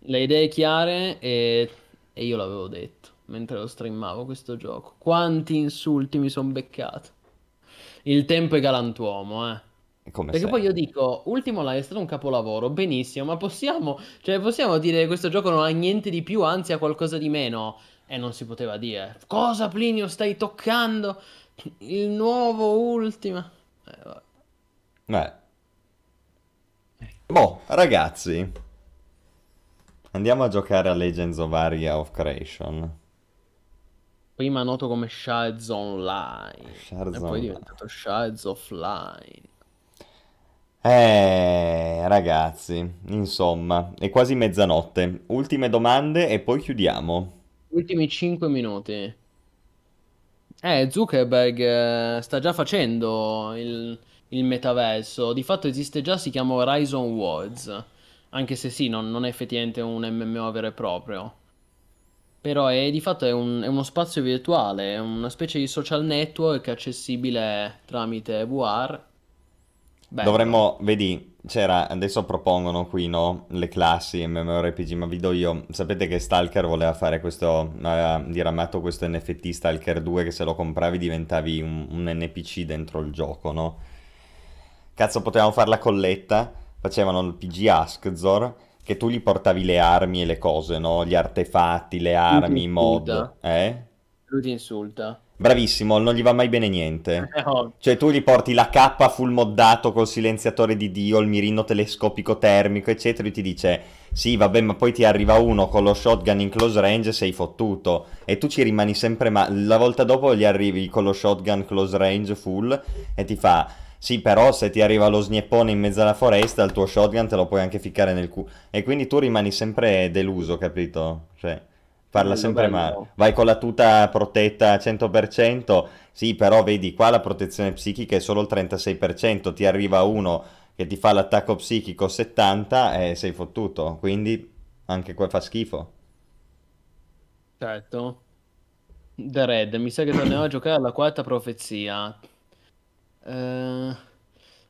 Le idee chiare e, e io l'avevo detto mentre lo streamavo questo gioco. Quanti insulti mi sono beccato. Il tempo è galantuomo, eh. Come Perché sei? poi io dico, Ultimo Online è stato un capolavoro, benissimo, ma possiamo, cioè possiamo dire che questo gioco non ha niente di più, anzi ha qualcosa di meno? E non si poteva dire. Cosa Plinio stai toccando? Il nuovo Ultima. Eh, vabbè. Eh. Boh, ragazzi. Andiamo a giocare a Legends of Aria of Creation. Prima noto come Shards Online. Shards e poi è diventato Shards Offline. Eh, ragazzi, insomma, è quasi mezzanotte. Ultime domande e poi chiudiamo. Ultimi 5 minuti. Eh, Zuckerberg eh, sta già facendo il, il metaverso. Di fatto esiste già, si chiama Horizon Worlds. Anche se sì, non, non è effettivamente un MMO vero e proprio. Però è, di fatto è, un- è uno spazio virtuale, è una specie di social network accessibile tramite VR. Bello. Dovremmo, vedi, c'era, adesso propongono qui, no, le classi MMORPG, ma vi do io, sapete che Stalker voleva fare questo, aveva diramato questo NFT Stalker 2 che se lo compravi diventavi un, un NPC dentro il gioco, no? Cazzo, potevamo fare la colletta, facevano il PG Askzor, che tu gli portavi le armi e le cose, no? Gli artefatti, le armi, i mod, eh? Lui ti insulta. Bravissimo, non gli va mai bene niente. È ovvio. Cioè tu gli porti la K full moddato col silenziatore di Dio, il mirino telescopico termico, eccetera, e ti dice sì, vabbè, ma poi ti arriva uno con lo shotgun in close range e sei fottuto. E tu ci rimani sempre ma la volta dopo gli arrivi con lo shotgun close range full e ti fa sì, però se ti arriva lo snieppone in mezzo alla foresta, il tuo shotgun te lo puoi anche ficcare nel culo. E quindi tu rimani sempre deluso, capito? Cioè, parla Bello, sempre bello. male. Vai con la tuta protetta al 100%, sì, però vedi qua la protezione psichica è solo il 36%, ti arriva uno che ti fa l'attacco psichico 70 e sei fottuto, quindi anche qua fa schifo. Certo. The Red, mi sa che tornerò a giocare alla quarta profezia. Eh,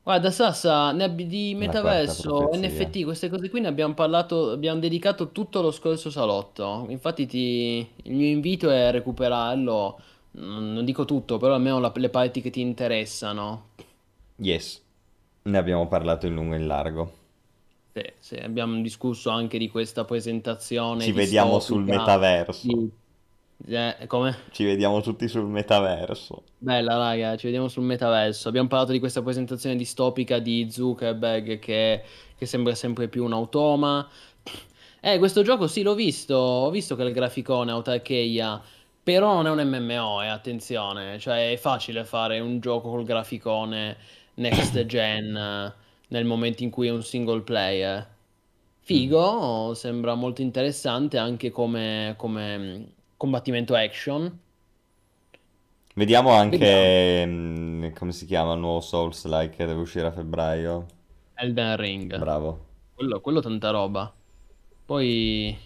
guarda, Sassa, ne abbi- di La metaverso, profezia. NFT, queste cose qui ne abbiamo parlato, abbiamo dedicato tutto lo scorso salotto. Infatti ti- il mio invito è recuperarlo, non, non dico tutto, però almeno la- le parti che ti interessano. Yes, ne abbiamo parlato in lungo e in largo. Sì, sì, abbiamo discusso anche di questa presentazione Ci vediamo sul distopica metaverso. di- eh, come? Ci vediamo tutti sul metaverso. Bella, raga, ci vediamo sul metaverso. Abbiamo parlato di questa presentazione distopica di Zuckerberg che, che sembra sempre più un automa. Eh, questo gioco sì, l'ho visto. Ho visto che il graficone è autarcheia, però non è un MMO, eh, attenzione. Cioè, è facile fare un gioco col graficone next gen eh, nel momento in cui è un single player. Figo, sembra molto interessante anche come, come mm, combattimento action. Vediamo anche, mm, come si chiama il nuovo Souls-like che deve uscire a febbraio. Elden Ring. Bravo. Quello, quello tanta roba. Poi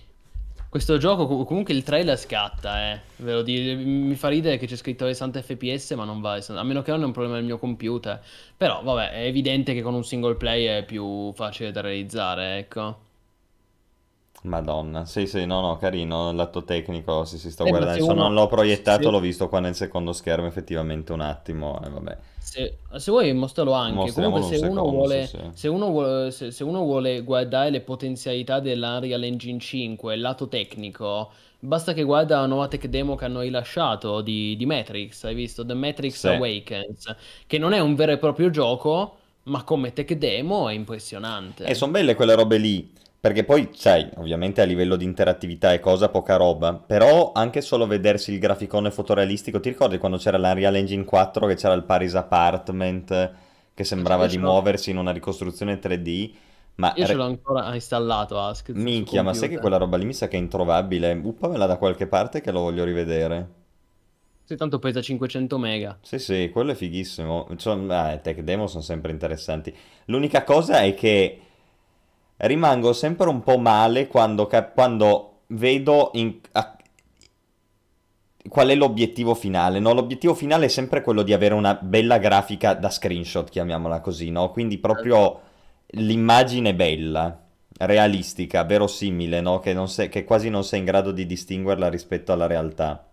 questo gioco com- comunque il trailer scatta, eh. Ve lo dico, mi fa ridere che c'è scritto 60 fps, ma non va a 60 a meno che non è un problema del mio computer. Però vabbè, è evidente che con un single player è più facile da realizzare, ecco. Madonna, sì, sì, no, no, carino, il lato tecnico, sì, si sto Eh, guardando, se adesso uno... non l'ho proiettato, se- l'ho visto qua nel secondo schermo effettivamente un attimo, e vabbè, Se, se vuoi mostralo anche, comunque mostriamolo un se uno secondo, sì, vuole, sì. se uno vuole, se, se uno vuole guardare le potenzialità dell'Unreal Engine 5, il lato tecnico, basta che guarda la nuova tech demo che hanno rilasciato di, di Matrix, hai visto? The Matrix Sì. Awakens, che non è un vero e proprio gioco, ma come tech demo è E impressionante. sono belle quelle robe lì, perché poi, sai, ovviamente a livello di interattività e cosa, poca roba, però anche solo vedersi il graficone fotorealistico, ti ricordi quando c'era l'Unreal Engine 4 che c'era il Paris Apartment che sembrava di muoversi in una ricostruzione 3D, ma io ce l'ho ancora installato Ask minchia, ma sai che quella roba lì mi sa che è introvabile, uppamela da qualche parte che lo voglio rivedere. Sì, tanto pesa 500 mega. Sì, sì, quello è fighissimo. Insomma, eh, tech demo sono sempre interessanti. L'unica cosa è che rimango sempre un po' male quando, quando vedo in- a- qual è l'obiettivo finale, no? L'obiettivo finale è sempre quello di avere una bella grafica da screenshot, chiamiamola così, no? Quindi proprio l'immagine bella, realistica, verosimile, no? Che, sei- che quasi non sei in grado di distinguerla rispetto alla realtà.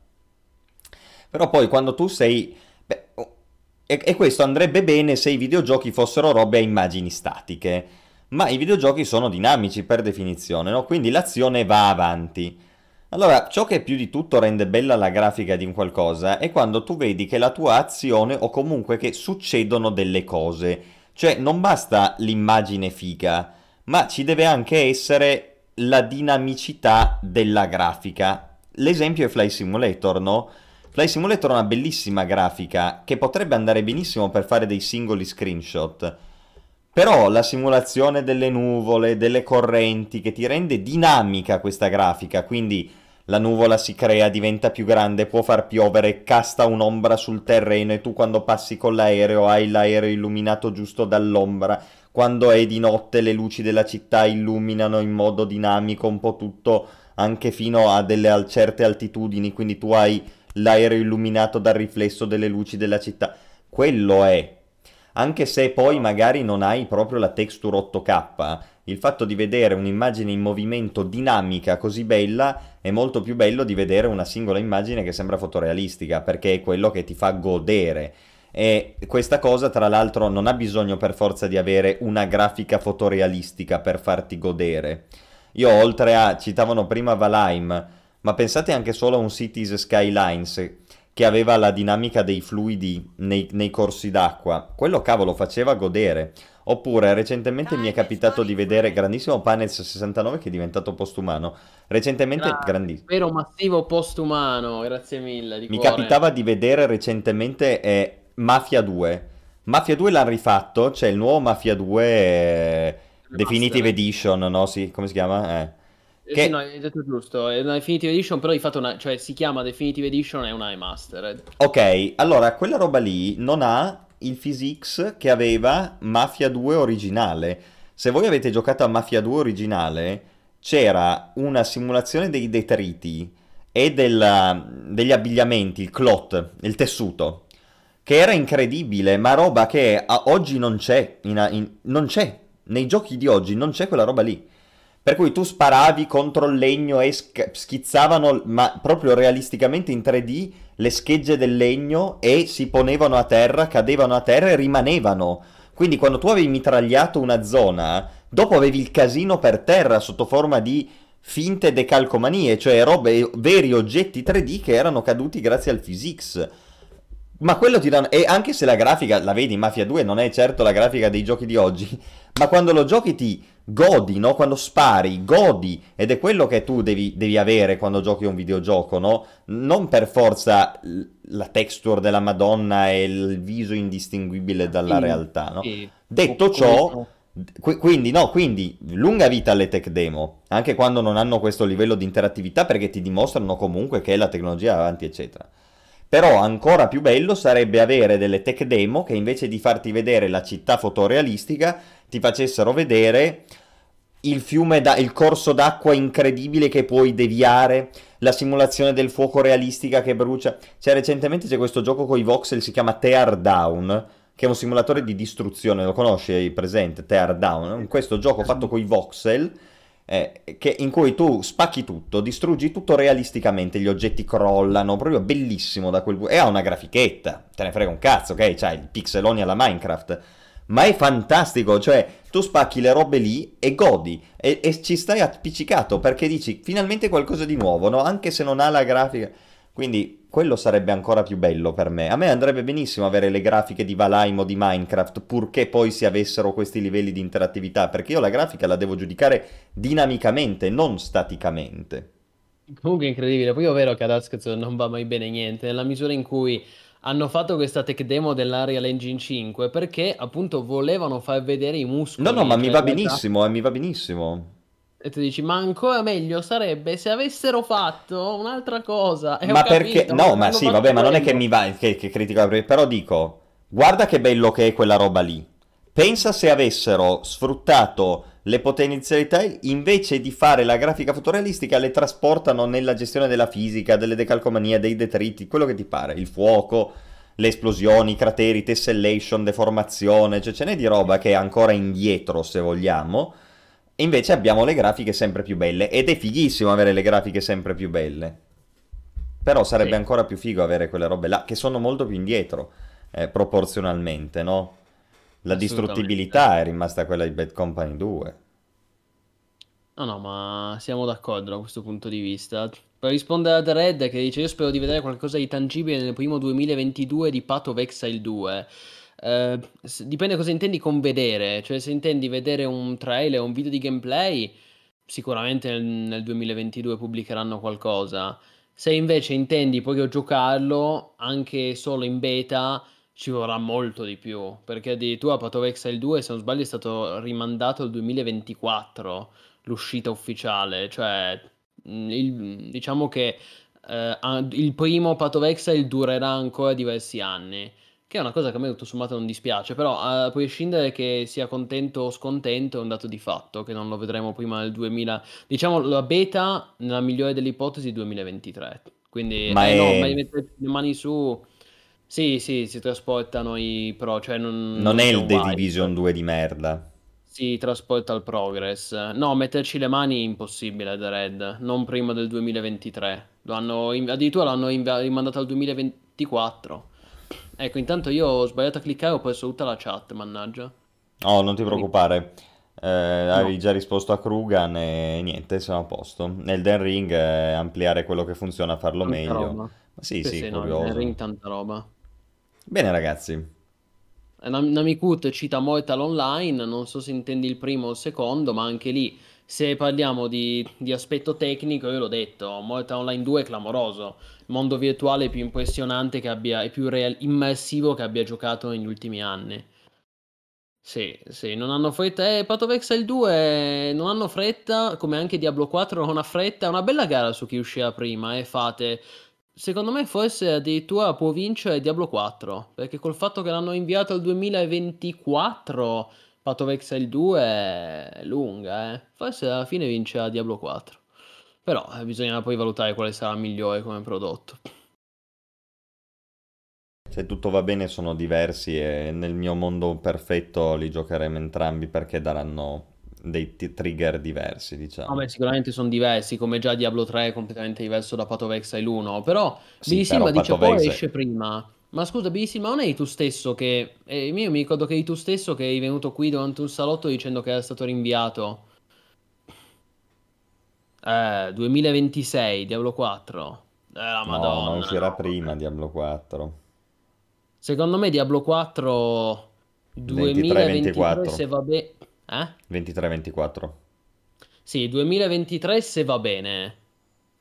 Però poi quando tu sei... beh, e, e questo andrebbe bene se i videogiochi fossero robe a immagini statiche, ma i videogiochi sono dinamici per definizione, no? Quindi l'azione va avanti. Allora, ciò che più di tutto rende bella la grafica di un qualcosa è quando tu vedi che la tua azione o comunque che succedono delle cose. Cioè, non basta l'immagine figa, ma ci deve anche essere la dinamicità della grafica. L'esempio è Fly Simulator, no? Fly Simulator ha una bellissima grafica che potrebbe andare benissimo per fare dei singoli screenshot. Però la simulazione delle nuvole, delle correnti, che ti rende dinamica questa grafica, quindi la nuvola si crea, diventa più grande, può far piovere, casta un'ombra sul terreno e tu quando passi con l'aereo hai l'aereo illuminato giusto dall'ombra. Quando è di notte le luci della città illuminano in modo dinamico un po' tutto, anche fino a delle al- certe altitudini, quindi tu hai l'aereo illuminato dal riflesso delle luci della città. Quello è. Anche se poi magari non hai proprio la texture 8K, il fatto di vedere un'immagine in movimento dinamica così bella è molto più bello di vedere una singola immagine che sembra fotorealistica, perché è quello che ti fa godere. E questa cosa, tra l'altro, non ha bisogno per forza di avere una grafica fotorealistica per farti godere. Io, oltre a, citavano prima Valheim, ma pensate anche solo a un Cities Skylines che aveva la dinamica dei fluidi nei, nei corsi d'acqua. Quello cavolo faceva godere. Oppure recentemente mi è capitato di vedere grandissimo Panels 69 che è diventato postumano. Recentemente Grande, grandissimo. vero massivo postumano, grazie mille di Mi cuore. capitava di vedere recentemente eh, Mafia 2. Mafia 2 l'hanno rifatto, c'è il nuovo Mafia 2 eh, Definitive. Edition, no? Sì, come si chiama? Eh. Eh, Che Sì, no, hai detto giusto, è una Definitive Edition, però hai fatto una, cioè si chiama Definitive Edition, è una remastered. Ok, allora quella roba lì non ha il physics che aveva Mafia 2 originale. Se voi avete giocato a Mafia 2 originale, c'era una simulazione dei detriti e della- degli abbigliamenti, il cloth, il tessuto, che era incredibile, ma roba che a- oggi non c'è, in- in- non c'è, nei giochi di oggi non c'è quella roba lì. Per cui tu sparavi contro il legno e sc- schizzavano, ma proprio realisticamente in 3D, le schegge del legno e si ponevano a terra, cadevano a terra e rimanevano. Quindi quando tu avevi mitragliato una zona, dopo avevi il casino per terra sotto forma di finte decalcomanie, cioè robe, veri oggetti 3D che erano caduti grazie al physics. Ma quello ti dà... E anche se la grafica, la vedi, Mafia 2 non è certo la grafica dei giochi di oggi, ma quando lo giochi ti godi, no? Quando spari, godi, ed è quello che tu devi, devi avere quando giochi un videogioco, no? Non per forza la texture della Madonna e il viso indistinguibile dalla Sì, realtà, no? sì, Detto ciò, Qu- Quindi, no, quindi lunga vita alle tech demo, anche quando non hanno questo livello di interattività perché ti dimostrano comunque che la tecnologia è avanti, eccetera. Però ancora più bello sarebbe avere delle tech demo che invece di farti vedere la città fotorealistica ti facessero vedere il fiume, da- il corso d'acqua incredibile che puoi deviare, la simulazione del fuoco realistica che brucia. Cioè, recentemente c'è questo gioco con i voxel, si chiama Tear Down, che è un simulatore di distruzione, lo conosci, hai presente? Tear Down, questo gioco fatto con i voxel, eh, che- in cui tu spacchi tutto, distruggi tutto realisticamente, gli oggetti crollano, proprio bellissimo da quel... bu- E ha una grafichetta, te ne frega un cazzo, ok? C'hai il pixeloni alla Minecraft, ma è fantastico, cioè tu spacchi le robe lì e godi e, e ci stai appiccicato perché dici finalmente qualcosa di nuovo, no? Anche se non ha la grafica. Quindi quello sarebbe ancora più bello per me. A me andrebbe benissimo avere le grafiche di Valheim o di Minecraft, purché poi si avessero questi livelli di interattività, perché io la grafica la devo giudicare dinamicamente, non staticamente. Comunque incredibile, poi è vero che ad Askez non va mai bene niente, nella misura in cui hanno fatto questa tech demo dell'Unreal Engine 5 perché appunto volevano far vedere i muscoli, No, no, ma mi cioè va benissimo, eh, mi va benissimo. e tu dici ma ancora meglio sarebbe se avessero fatto un'altra cosa e Ma perché? capito, No, ma sì, vabbè, ma non è che mi va, che, che critico però dico, guarda che bello che è quella roba lì. Pensa se avessero sfruttato le potenzialità, invece di fare la grafica fotorealistica, le trasportano nella gestione della fisica, delle decalcomanie, dei detriti, quello che ti pare, il fuoco, le esplosioni, i crateri, tessellation, deformazione, cioè ce n'è di roba che è ancora indietro, se vogliamo. E invece abbiamo le grafiche sempre più belle, ed è fighissimo avere le grafiche sempre più belle. Però sarebbe Sì, ancora più figo avere quelle robe là, che sono molto più indietro, eh, proporzionalmente, no? La distruttibilità è rimasta quella di Bad Company 2. No, no, ma siamo d'accordo da questo punto di vista. Per rispondere ad Red che dice io spero di vedere qualcosa di tangibile nel primo 2022 di Path of Exile 2. Eh, dipende cosa intendi con vedere, cioè se intendi vedere un trailer, un video di gameplay, sicuramente nel, nel 2022 pubblicheranno qualcosa. Se invece intendi proprio giocarlo, anche solo in beta, ci vorrà molto di più, perché addirittura Path Exile 2, se non sbaglio, è stato rimandato al 2024 l'uscita ufficiale, cioè mh, il- diciamo che eh, il primo Path Exile durerà ancora diversi anni, che è una cosa che a me tutto sommato non dispiace, però a prescindere che sia contento o scontento è un dato di fatto, che non lo vedremo prima del 2000, diciamo la beta nella migliore delle ipotesi 2023, quindi Ma eh no, ma è... mettere le mani su, sì sì, si trasportano i pro, cioè non, non non è il The. Division 2 di merda. Si trasporta al Progress. No, metterci le mani è impossibile, The Red. Non prima del 2023. Lo hanno addirittura l'hanno inv- rimandato al 2024. Ecco, intanto io ho sbagliato a cliccare, ho perso tutta la chat, mannaggia. Oh, non ti preoccupare. Eh, avevi no, già risposto a Krugan e niente, siamo a posto. Elden Ring, eh, ampliare quello che funziona, farlo tanta meglio. roba. Ma sì, Sì, sì, sì, no, nel curioso. ring tanta roba. Bene, ragazzi. Eh, Nam- Namikut cita Mortal Online, non so se intendi il primo o il secondo, ma anche lì, se parliamo di, di aspetto tecnico, io l'ho detto, Mortal Online 2 è clamoroso, il mondo virtuale più impressionante che abbia, e più real- immersivo che abbia giocato negli ultimi anni. Sì, sì, non hanno fretta. Eh, Path of Exile 2 non hanno fretta, come anche Diablo 4 non ha fretta. È una bella gara su chi uscirà prima, eh, fate. Secondo me forse addirittura può vincere Diablo 4, perché col fatto che l'hanno inviato al 2024, Path of Exile 2 è lunga, eh. Forse alla fine vincerà Diablo 4. Però eh, bisogna poi valutare quale sarà migliore come prodotto. Se tutto va bene sono diversi e nel mio mondo perfetto li giocheremo entrambi perché daranno dei t- trigger diversi, diciamo. Vabbè, sicuramente sono diversi, come già Diablo 3 è completamente diverso da Path of Exile 1, però Sì, BD però dice poi Exile... esce prima. Ma scusa, BD Silva, non eri tu stesso che... eh, io mi ricordo che eri tu stesso che eri venuto qui durante un salotto dicendo che era stato rinviato. Eh, 2026, Diablo 4. Eh, la No, ma Madonna, uscirà no. prima Diablo 4. Secondo me Diablo 4 2023 se 23-24. va bene... Eh? 23-24. Sì, 2023 se va bene.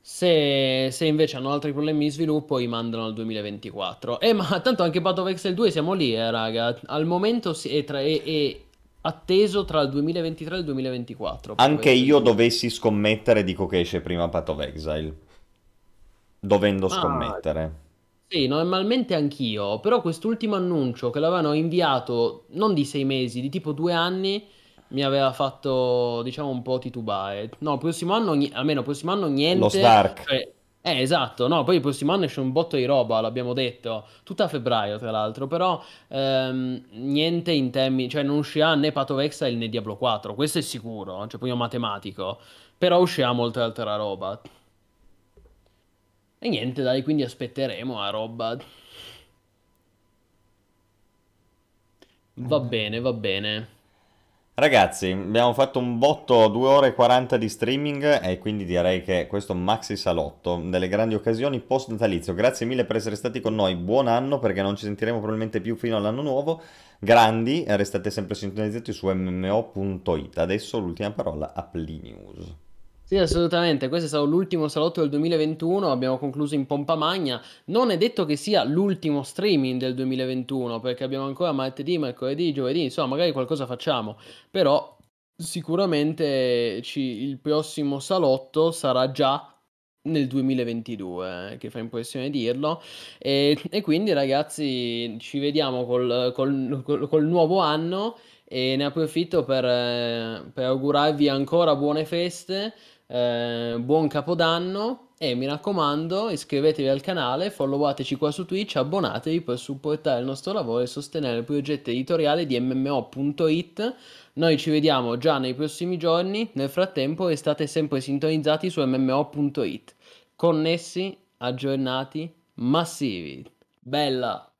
Se, se invece hanno altri problemi di sviluppo, li mandano al 2024. Eh, ma tanto anche Path of Exile 2 siamo lì, eh, raga. Al momento si- è, tra- è- è atteso tra il 2023 e il 2024. Path of Anche io 2. dovessi scommettere, dico che esce prima Path of Exile. Dovendo Ma scommettere. sì, normalmente anch'io. Però quest'ultimo annuncio che l'avevano inviato non di sei mesi, di tipo due anni, mi aveva fatto, diciamo, un po' titubare. No, il prossimo anno, almeno il prossimo anno niente. Ark. Cioè, Eh, esatto, no, poi il prossimo anno esce un botto di roba, l'abbiamo detto, tutta a febbraio tra l'altro, però ehm, niente in termini, cioè non uscirà né Path of Exile né Diablo 4, questo è sicuro, cioè poi matematico, però uscirà molta altra roba. E niente, dai, quindi aspetteremo a roba. Va bene, va bene. Ragazzi, abbiamo fatto un botto 2 ore e 40 di streaming e quindi direi che questo maxi salotto delle grandi occasioni post natalizio. Grazie mille per essere stati con noi. Buon anno perché non ci sentiremo probabilmente più fino all'anno nuovo. Grandi, restate sempre sintonizzati su mmo.it. Adesso l'ultima parola a Plinius. Sì, assolutamente. Questo è stato l'ultimo salotto del 2021. Abbiamo concluso in pompa magna. Non è detto che sia l'ultimo streaming del 2021, perché abbiamo ancora martedì, mercoledì, giovedì. Insomma, magari qualcosa facciamo. Però sicuramente ci- il prossimo salotto sarà già nel 2022, eh, che fa impressione dirlo. E, e quindi, ragazzi, ci vediamo col, col- col- col nuovo anno. E ne approfitto per, eh, per augurarvi ancora buone feste eh, buon capodanno e mi raccomando iscrivetevi al canale, followateci qua su Twitch, abbonatevi per supportare il nostro lavoro e sostenere il progetto editoriale di MMO.it. Noi ci vediamo già nei prossimi giorni, nel frattempo restate sempre sintonizzati su MMO.it. Connessi, aggiornati, massivi. Bella!